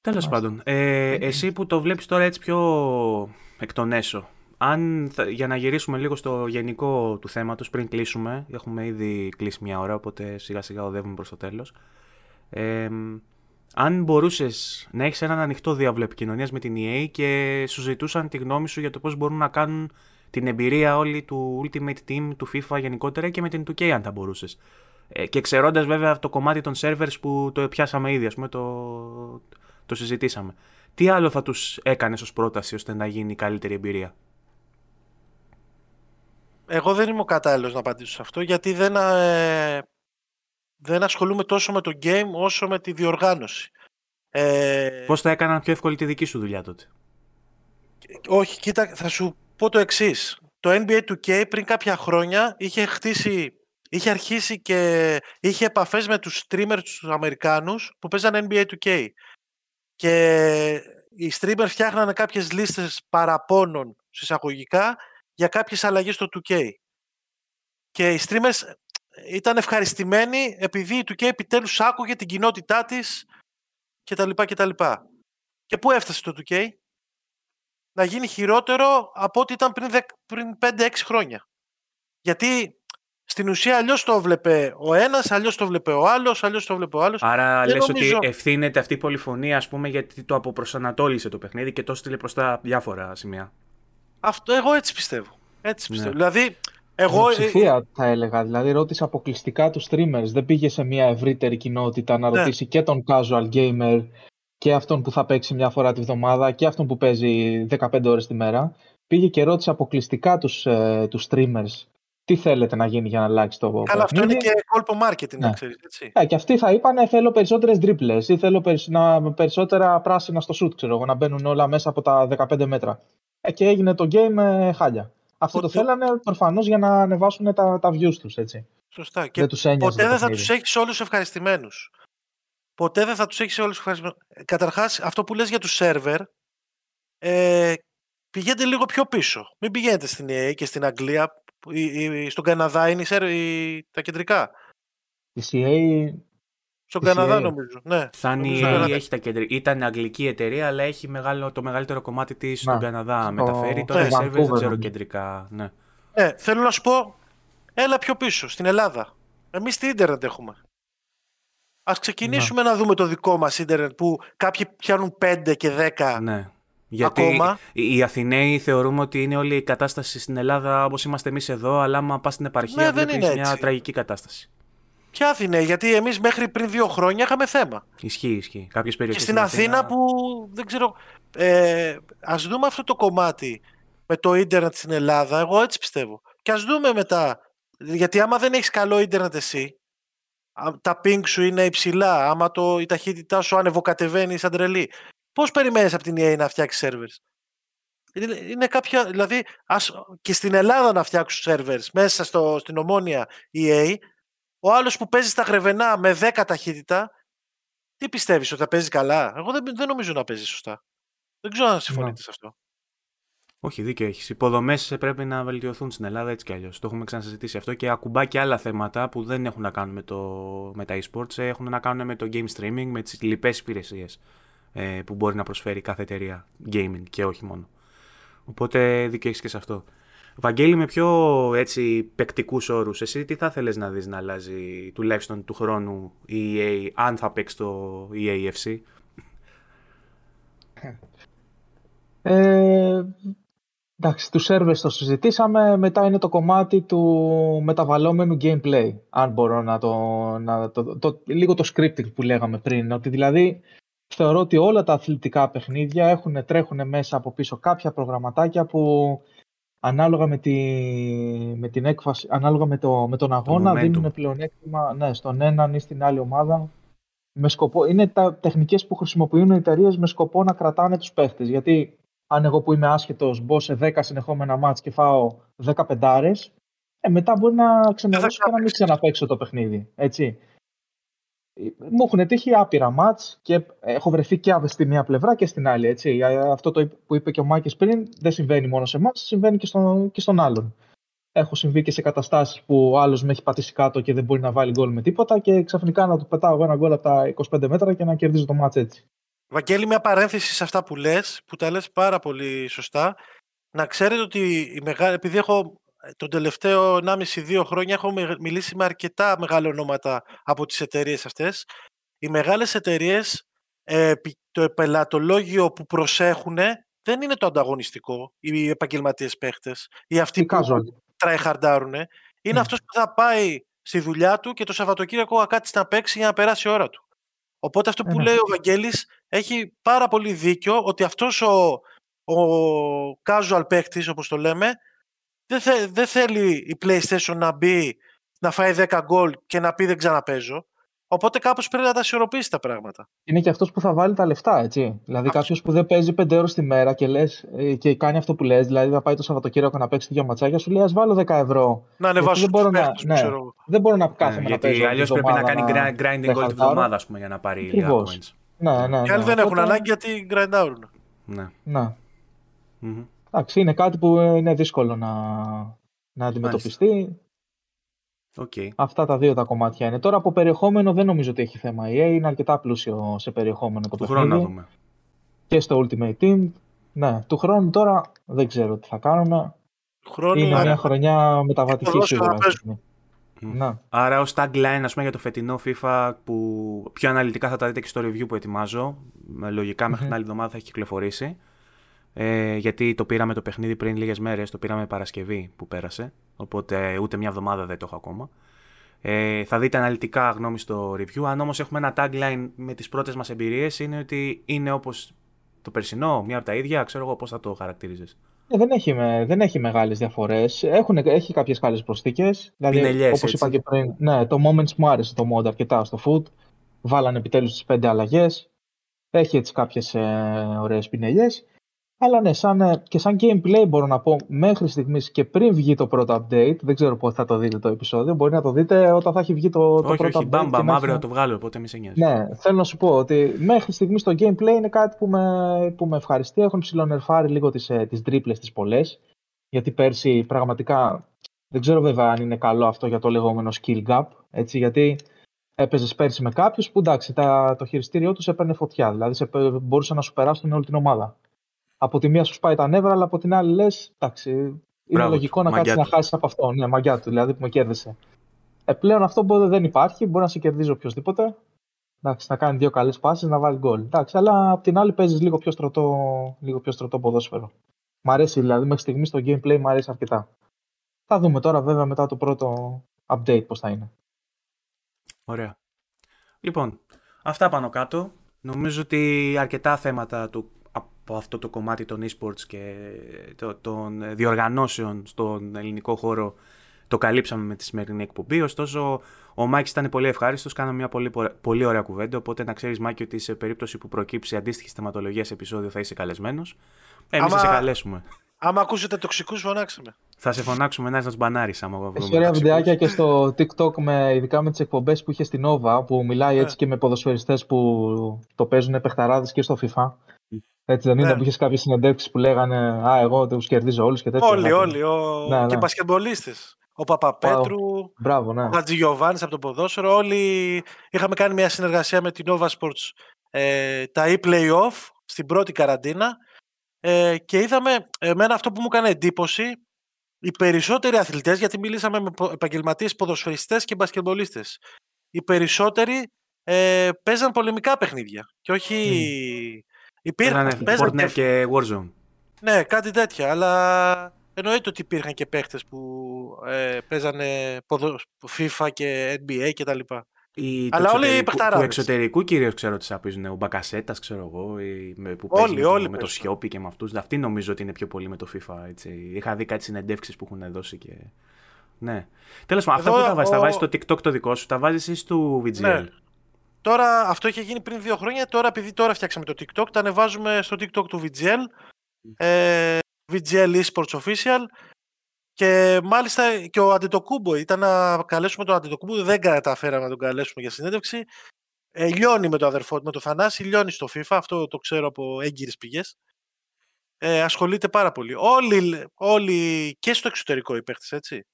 Τέλος πάντων, ε, εσύ που το βλέπεις τώρα έτσι πιο εκ των έσω, αν, για να γυρίσουμε λίγο στο γενικό του θέματος πριν κλείσουμε, έχουμε ήδη κλείσει μια ώρα, οπότε σιγά σιγά οδεύουμε προς το τέλος. Ε, αν μπορούσες να έχεις έναν ανοιχτό διάβλο επικοινωνίας με την EA και σου ζητούσαν τη γνώμη σου για το πώς μπορούν να κάνουν την εμπειρία όλη του Ultimate Team, του FIFA γενικότερα και με την 2K αν θα μπορούσες. Ε, και ξερώντα βέβαια το κομμάτι των servers που το πιάσαμε ήδη, ας πούμε, το, το συζητήσαμε. Τι άλλο θα τους έκανες ως πρόταση ώστε να γίνει καλύτερη εμπειρία; Εγώ δεν είμαι ο κατάλληλος να απαντήσω σε αυτό γιατί δεν, ε, δεν ασχολούμαι τόσο με το game όσο με τη διοργάνωση. Ε, Πώς θα έκαναν πιο εύκολη τη δική σου δουλειά τότε; Όχι, κοίτα, θα σου πω το εξής. Το NBA 2K πριν κάποια χρόνια είχε χτίσει, είχε αρχίσει και είχε επαφές με τους streamers τους Αμερικάνους που παίζαν NBA 2K. Και οι streamers φτιάχνανε κάποιες λίστες παραπώνων συσσαγωγικά για κάποιες αλλαγές στο 2K. Και οι streamers ήταν ευχαριστημένοι επειδή η 2K επιτέλους άκουγε την κοινότητά της και τα λοιπά και τα λοιπά. Και πού έφτασε το 2K? Να γίνει χειρότερο από ό,τι ήταν πριν, πριν 5-6 χρόνια. Γιατί στην ουσία αλλιώς το βλέπε ο ένας, αλλιώς το βλέπε ο άλλος, αλλιώς το βλέπε ο άλλος. Άρα λες ότι ευθύνεται αυτή η πολυφωνία, ας πούμε, γιατί το αποπροσανατόλισε το παιχνίδι και το στείλε προς τα διάφορα σημεία. Αυτό εγώ έτσι πιστεύω. Έτσι ναι. πιστεύω. Δηλαδή, εγώ... Ψηφία θα έλεγα. Δηλαδή, ρώτησε αποκλειστικά τους streamers. Δεν πήγε σε μια ευρύτερη κοινότητα να ναι. ρωτήσει και τον casual gamer και αυτόν που θα παίξει μια φορά τη βδομάδα και αυτόν που παίζει 15 ώρες τη μέρα. Πήγε και ρώτησε αποκλειστικά τους, ε, τους streamers τι θέλετε να γίνει για να αλλάξει το Καλά, αυτό είναι και κόλπο marketing, ναι. ξέρεις, έτσι. Ε, και αυτοί θα είπαν θέλω περισσότερες τρίπλες ή θέλω περισσότερα πράσινα στο shoot, ξέρω εγώ, να μπαίνουν όλα μέσα από τα 15 μέτρα. Ε, και έγινε το game ε, χάλια. Αυτό το θέλανε προφανώς για να ανεβάσουν τα, τα views τους, έτσι. Σωστά. Και τους ποτέ δεν θα τους έχεις όλους ευχαριστημένους. Ποτέ δεν θα τους έχεις όλους ευχαριστημένους. Καταρχάς, αυτό που λες για τους σερβερ, ε, πηγαίνετε λίγο πιο πίσω. Μην πηγαίνετε στην EA και στην Αγγλία. Στον Καναδά είναι τα κεντρικά. Η CA στον Καναδά νομίζω. Ναι. Σαν η EA έχει τα κεντρικά. Ήταν αγγλική εταιρεία, αλλά έχει μεγάλο, το μεγαλύτερο κομμάτι της στον Καναδά. Μεταφέρει τώρα οι σερβέρ δεν ξέρω κεντρικά. Ναι. ναι. θέλω να σου πω, έλα πιο πίσω, στην Ελλάδα. Εμείς τι ίντερνετ έχουμε; Α ξεκινήσουμε να. να δούμε το δικό μας ίντερνετ που κάποιοι πιάνουν 5 και 10 ναι. Γιατί Ακόμα. οι Αθηναίοι θεωρούμε ότι είναι όλη η κατάσταση στην Ελλάδα όπως είμαστε εμείς εδώ, αλλά άμα πας στην επαρχία, ναι, βλέπεις μια τραγική κατάσταση. Ποια Αθηναίοι, γιατί εμείς μέχρι πριν δύο χρόνια είχαμε θέμα. Ισχύει, ισχύει. Κάποιες περιοχές. Και στην, Αθήνα, που δεν ξέρω. Ε, ας δούμε αυτό το κομμάτι με το ίντερνετ στην Ελλάδα. Εγώ έτσι πιστεύω. Και ας δούμε μετά. Γιατί άμα δεν έχεις καλό ίντερνετ εσύ, τα ping σου είναι υψηλά, άμα το, η ταχύτητά σου ανεβοκατεβαίνει σαν τρελή, Πώς περιμένεις από την EA να φτιάξει servers; Είναι, κάποια, δηλαδή, ας, και στην Ελλάδα να φτιάξουν servers μέσα στο, στην ομόνια EA, ο άλλος που παίζει στα γρεβενά με 10 ταχύτητα, τι πιστεύεις, ότι θα παίζει καλά; Εγώ δεν, δεν νομίζω να παίζει σωστά. Δεν ξέρω αν συμφωνείτε σε αυτό. Όχι, δίκιο έχεις. Οι υποδομές πρέπει να βελτιωθούν στην Ελλάδα έτσι κι αλλιώς. Το έχουμε ξανασυζητήσει αυτό και ακουμπά και άλλα θέματα που δεν έχουν να κάνουν με, το, με τα e-sports, έχουν να κάνουν με το game streaming, με τις λοιπές υπηρεσίες ε, που μπορεί να προσφέρει κάθε εταιρεία gaming και όχι μόνο. Οπότε δίκιο έχεις και σε αυτό. Βαγγέλη, με πιο έτσι παικτικούς όρους, εσύ τι θα ήθελες να δεις να αλλάζει τουλάχιστον του χρόνου η EA, αν θα παίξει το EAFC. Ε, εντάξει, τους σερβες το συζητήσαμε, μετά είναι το κομμάτι του μεταβαλλόμενου gameplay, αν μπορώ να το, να το, το, λίγο το scripting που λέγαμε πριν, ότι δηλαδή θεωρώ ότι όλα τα αθλητικά παιχνίδια έχουν, τρέχουν μέσα από πίσω κάποια προγραμματάκια που ανάλογα με, τη, με την έκφαση, ανάλογα με, το, με τον αγώνα, το δίνουν πλεονέκτημα ναι, στον έναν ή στην άλλη ομάδα. Με σκοπό, είναι τα τεχνικές που χρησιμοποιούν οι εταιρείες με σκοπό να κρατάνε τους παίχτες. Γιατί αν εγώ που είμαι άσχετος μπω σε 10 συνεχόμενα μάτς και φάω 10 πεντάρες, ε, μετά μπορεί να ξενερώσω και να μην ξαναπαίξω το παιχνίδι. Έτσι μου έχουν τύχει άπειρα μάτς και έχω βρεθεί και στη μία πλευρά και στην άλλη. Έτσι. Αυτό το που είπε και ο Μάκης πριν δεν συμβαίνει μόνο σε εμά, συμβαίνει και, στο, και στον άλλον. Έχω συμβεί και σε καταστάσεις που ο άλλος με έχει πατήσει κάτω και δεν μπορεί να βάλει γκολ με τίποτα και ξαφνικά να του πετάω ένα γκολ από τα 25 μέτρα και να κερδίζω το μάτς έτσι. Βαγγέλη, μια παρένθεση σε αυτά που λες, που τα λες πάρα πολύ σωστά. Να ξέρετε ότι η μεγάλη, επειδή έχω τον τελευταίο 1,5-2 χρόνια έχω μιλήσει με αρκετά μεγάλα ονόματα από τις εταιρείες αυτές. Οι μεγάλες εταιρείες, ε, το πελατολόγιο που προσέχουν δεν είναι το ανταγωνιστικό, οι επαγγελματίες παίχτες, ή αυτοί που τραϊχαρντάρουν. Είναι mm. αυτός που θα πάει στη δουλειά του και το Σαββατοκύριακο να κάτσει να παίξει για να περάσει η ώρα του. Οπότε αυτό που ναι, ναι. λέει ο Βαγγέλης έχει πάρα πολύ δίκιο ότι αυτός ο, ο casual παίκτη, όπως το λέμε, δεν, θε, δεν θέλει η PlayStation να μπει, να φάει 10 γκολ και να πει δεν ξαναπέζω. Οπότε κάπως πρέπει να τα ισορροπήσει τα πράγματα. Είναι και αυτός που θα βάλει τα λεφτά, έτσι. Δηλαδή κάποιος που δεν παίζει 5 ώρες τη μέρα και, λες, ε, και κάνει αυτό που λες, δηλαδή θα πάει το Σαββατοκύριακο να παίξει δύο ματσάκια, σου λέει Α βάλω 10 ευρώ. Να ανεβάσω δεν μπορώ να, ναι, δεν μπορώ να κάθομαι ναι, να παίζω. Γιατί αλλιώς πρέπει να κάνει grinding όλη τη βδομάδα για να πάρει λίγα coins. Ναι, ναι, Οι άλλοι δεν έχουν ανάγκη γιατί grind Ναι. ναι. Εντάξει, είναι κάτι που είναι δύσκολο να, να αντιμετωπιστεί. Okay. Αυτά τα δύο τα κομμάτια είναι. Τώρα από περιεχόμενο δεν νομίζω ότι έχει θέμα η EA. Είναι αρκετά πλούσιο σε περιεχόμενο το του χρόνου να δούμε. Και στο Ultimate Team. Ναι, του χρόνου τώρα δεν ξέρω τι θα κάνουμε. Χρόνου, είναι μια χρονιά μεταβατική σίγουρα. Mm. Άρα ως tagline ας πούμε, για το φετινό FIFA που πιο αναλυτικά θα τα δείτε και στο review που ετοιμάζω. Λογικά μέχρι την άλλη εβδομάδα θα έχει κυκλοφορήσει. Ε, γιατί το πήραμε το παιχνίδι πριν λίγες μέρες, το πήραμε Παρασκευή που πέρασε. Οπότε ούτε μια εβδομάδα δεν το έχω ακόμα. Ε, θα δείτε αναλυτικά γνώμη στο review. Αν όμως έχουμε ένα tagline με τις πρώτες μας εμπειρίες, είναι ότι είναι όπως το περσινό, μία από τα ίδια. Ξέρω εγώ πώς θα το χαρακτήριζες. Ε, δεν έχει, με, δεν έχει μεγάλες διαφορές. έχει κάποιες καλές προσθήκες. Δηλαδή, όπως είπα και πριν, ναι, το Moments μου άρεσε το mod αρκετά στο food. Βάλανε επιτέλους τις πέντε αλλαγές. Έχει έτσι κάποιες ε, ωραίες πινελιές. Αλλά ναι, σαν, ε, και σαν gameplay μπορώ να πω μέχρι στιγμής και πριν βγει το πρώτο update, δεν ξέρω πότε θα το δείτε το επεισόδιο, μπορεί να το δείτε όταν θα έχει βγει το, το όχι, πρώτο όχι, update. Μπάμπα, αύριο να το βγάλω, οπότε μη σε νοιάζει. Ναι, θέλω να σου πω ότι μέχρι στιγμής το gameplay είναι κάτι που με, που με ευχαριστεί. Έχουν ψηλονερφάρει λίγο τις, ε, τις τρίπλες τις πολλές, γιατί πέρσι πραγματικά, δεν ξέρω βέβαια αν είναι καλό αυτό για το λεγόμενο skill gap, έτσι, γιατί έπαιζες πέρσι με κάποιους που εντάξει, τα, το χειριστήριό τους έπαιρνε φωτιά. Δηλαδή σε, μπορούσαν να σου περάσουν όλη την ομάδα από τη μία σου σπάει τα νεύρα, αλλά από την άλλη λες, εντάξει, είναι Μπράβο, λογικό να κάτσεις να χάσεις από αυτό. Ναι, μαγιά του, δηλαδή που με κέρδισε. Ε, πλέον αυτό δεν υπάρχει, μπορεί να σε κερδίζει οποιοδήποτε. Εντάξει, να κάνει δύο καλές πάσει, να βάλει γκολ. Εντάξει, αλλά απ' την άλλη παίζεις λίγο πιο στρωτό, λίγο πιο στρωτό ποδόσφαιρο. Μ' αρέσει δηλαδή μέχρι στιγμής το gameplay, μου αρέσει αρκετά. Θα δούμε τώρα βέβαια μετά το πρώτο update πώς θα είναι. Ωραία. Λοιπόν, αυτά πάνω κάτω. Νομίζω ότι αρκετά θέματα του από αυτό το κομμάτι των e-sports και των διοργανώσεων στον ελληνικό χώρο το καλύψαμε με τη σημερινή εκπομπή. Ωστόσο, ο Μάκης ήταν πολύ ευχάριστος. Κάναμε μια πολύ, πολύ ωραία κουβέντα. Οπότε να ξέρεις, Μάκη, ότι σε περίπτωση που προκύψει αντίστοιχη θεματολογίας σε επεισόδιο θα είσαι καλεσμένος. Εμείς θα σε καλέσουμε. Άμα ακούσετε τοξικούς, φωνάξτε με. Θα σε φωνάξουμε να μπανάρει άμα βρούμε. Έχει ωραία βιντεάκια και στο TikTok, με, ειδικά με τις εκπομπές που είχε στην Nova, που μιλάει ναι. έτσι και με ποδοσφαιριστές που το παίζουν επεχταράδε και στο FIFA. Έτσι δεν είναι ναι. που είχες κάποιες συνεντεύξεις που λέγανε Α, εγώ τους κερδίζω όλους και τέτοια. Όλοι, όλοι. Ο... Ναι, και ναι. Ο Παπαπέτρου, Μπράβο, ναι. ο Χατζηγιοβάνη από το ποδόσφαιρο. Όλοι είχαμε κάνει μια συνεργασία με την Nova Sports ε, τα e-playoff στην πρώτη καραντίνα ε, και είδαμε εμένα αυτό που μου έκανε εντύπωση οι περισσότεροι αθλητές, γιατί μιλήσαμε με επαγγελματίες ποδοσφαιριστές και μπασκετμπολίστες, οι περισσότεροι ε, παίζαν πολεμικά παιχνίδια και όχι Υπήρχαν. Fortnite και Warzone. Ναι, κάτι τέτοια. Αλλά εννοείται ότι υπήρχαν και παίχτε που ε, παίζανε FIFA και NBA κτλ. Ή Αλλά όλοι οι Του εξωτερικού κυρίως ξέρω ότι σαπίζουν. Ο Μπακασέτας, ξέρω εγώ. Ή με, που όλοι, όλοι με, το Σιώπη και με αυτούς. Αυτοί νομίζω ότι είναι πιο πολύ με το FIFA. Έτσι. Είχα δει κάτι συνεντεύξεις που έχουν δώσει και. Ναι. Τέλος πάντων, αυτά που τα βάζεις, τα βάζεις στο TikTok το δικό σου, τα βάζεις εσύ στο VGL. Ναι. Τώρα αυτό είχε γίνει πριν δύο χρόνια. Τώρα, επειδή τώρα φτιάξαμε το TikTok, τα ανεβάζουμε στο TikTok του VGL. Ε, VGL Esports Official. Και μάλιστα και ο Αντιτοκούμπο ήταν να καλέσουμε τον Αντιτοκούμπο. Δεν καταφέραμε να τον καλέσουμε για συνέντευξη. Ε, λιώνει με το αδερφό του, με το Θανάση, λιώνει στο FIFA. Αυτό το ξέρω από έγκυρες πηγές. Ε, ασχολείται πάρα πολύ. Όλοι, όλοι και στο εξωτερικό οι έτσι.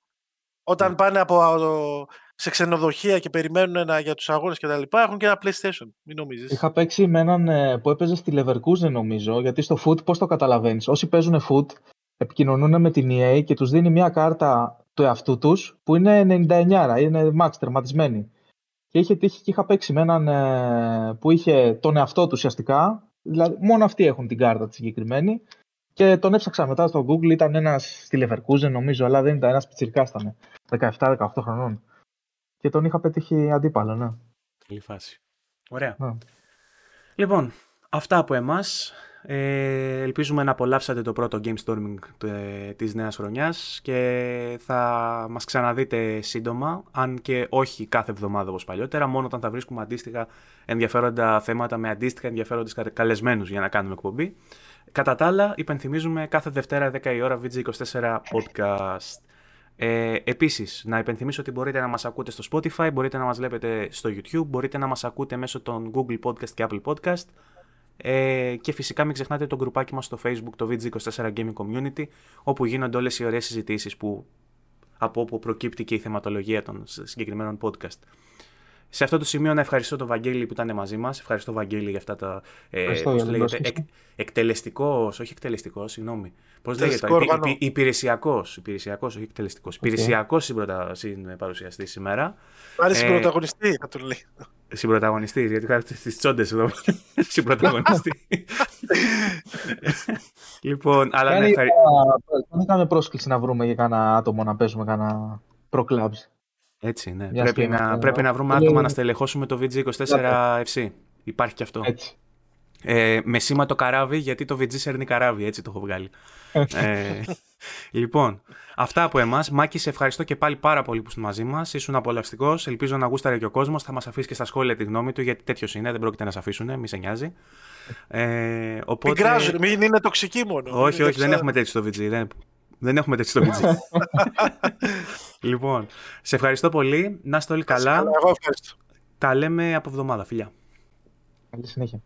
Όταν ναι. πάνε από σε ξενοδοχεία και περιμένουν ένα, για τους αγώνες και τα λοιπά, έχουν και ένα PlayStation, μην νομίζεις. Είχα παίξει με έναν ε, που έπαιζε στη Leverkusen νομίζω, γιατί στο foot πώς το καταλαβαίνεις. Όσοι παίζουν foot επικοινωνούν με την EA και τους δίνει μια κάρτα του εαυτού τους που είναι 99, είναι max τερματισμένη. Και είχε τύχει και είχα παίξει με έναν ε, που είχε τον εαυτό του ουσιαστικά, δηλαδή μόνο αυτοί έχουν την κάρτα τη συγκεκριμένη και τον έψαξα μετά στο Google, ήταν ένας στη Leverkusen νομίζω, αλλά δεν ήταν ένας πιτσιρικά ήταν. 17-18 χρονών. Και τον είχα πετύχει αντίπαλο, ναι. Καλή φάση. Ωραία. Ναι. Λοιπόν, αυτά από εμάς. Ε, ελπίζουμε να απολαύσατε το πρώτο Game Storming ε, της νέας χρονιάς και θα μας ξαναδείτε σύντομα, αν και όχι κάθε εβδομάδα όπως παλιότερα, μόνο όταν θα βρίσκουμε αντίστοιχα ενδιαφέροντα θέματα με αντίστοιχα ενδιαφέροντες καλεσμένους για να κάνουμε εκπομπή. Κατά τα άλλα, υπενθυμίζουμε κάθε Δευτέρα 10 η ώρα VG24 podcast. Ε, επίσης, να υπενθυμίσω ότι μπορείτε να μας ακούτε στο Spotify, μπορείτε να μας βλέπετε στο YouTube, μπορείτε να μας ακούτε μέσω των Google Podcast και Apple Podcast. Ε, και φυσικά μην ξεχνάτε το γκρουπάκι μας στο Facebook, το VG24 Gaming Community, όπου γίνονται όλες οι ωραίες συζητήσεις που, από όπου προκύπτει και η θεματολογία των συγκεκριμένων podcast. Σε αυτό το σημείο να ευχαριστώ τον Βαγγέλη που ήταν μαζί μας. Ευχαριστώ, Βαγγέλη, για αυτά τα. Ε, πώς λέγεται, εκ, εκτελεστικός, όχι εκτελεστικός, συγγνώμη. Πώς λέγεται, υπηρεσιακός. Υπηρεσιακός, όχι εκτελεστικός. Okay. Υπηρεσιακός συμπαρουσιαστή σήμερα. Άρεσε ε, συμπροταγωνιστή, θα του λέει. Συμπροταγωνιστής, γιατί είχα τι τσόντες εδώ. Συμπροταγωνιστή. λοιπόν, αλλά ναι. Δεν είχαμε πρόσκληση να βρούμε για κανένα άτομο να παίζουμε κανένα Pro Clubs. Έτσι, ναι. πρέπει, να, πρέπει να βρούμε άτομα να στελεχώσουμε το VG24 FC. Υπάρχει και αυτό. Έτσι. Ε, με σήμα το καράβι, γιατί το VG σέρνει καράβι, έτσι το έχω βγάλει. ε, λοιπόν, αυτά από εμάς. Μάκη, σε ευχαριστώ και πάλι πάρα πολύ που είσαι μαζί μας. Ήσουν απολαυστικός. Ελπίζω να γούσταρε και ο κόσμος. Θα μας αφήσεις και στα σχόλια τη γνώμη του, γιατί τέτοιος είναι. Δεν πρόκειται να σε αφήσουν, μη σε νοιάζει. Ε, οπότε... Μην κράζουν, μην είναι τοξική μόνο. Όχι, όχι, δεν έχουμε τέτοιο στο VG. Δεν, δεν έχουμε τέτοιο στο VG. λοιπόν, σε ευχαριστώ πολύ. Να είστε όλοι καλά. Εγώ ευχαριστώ. Τα λέμε από εβδομάδα, φιλιά. Καλή συνέχεια.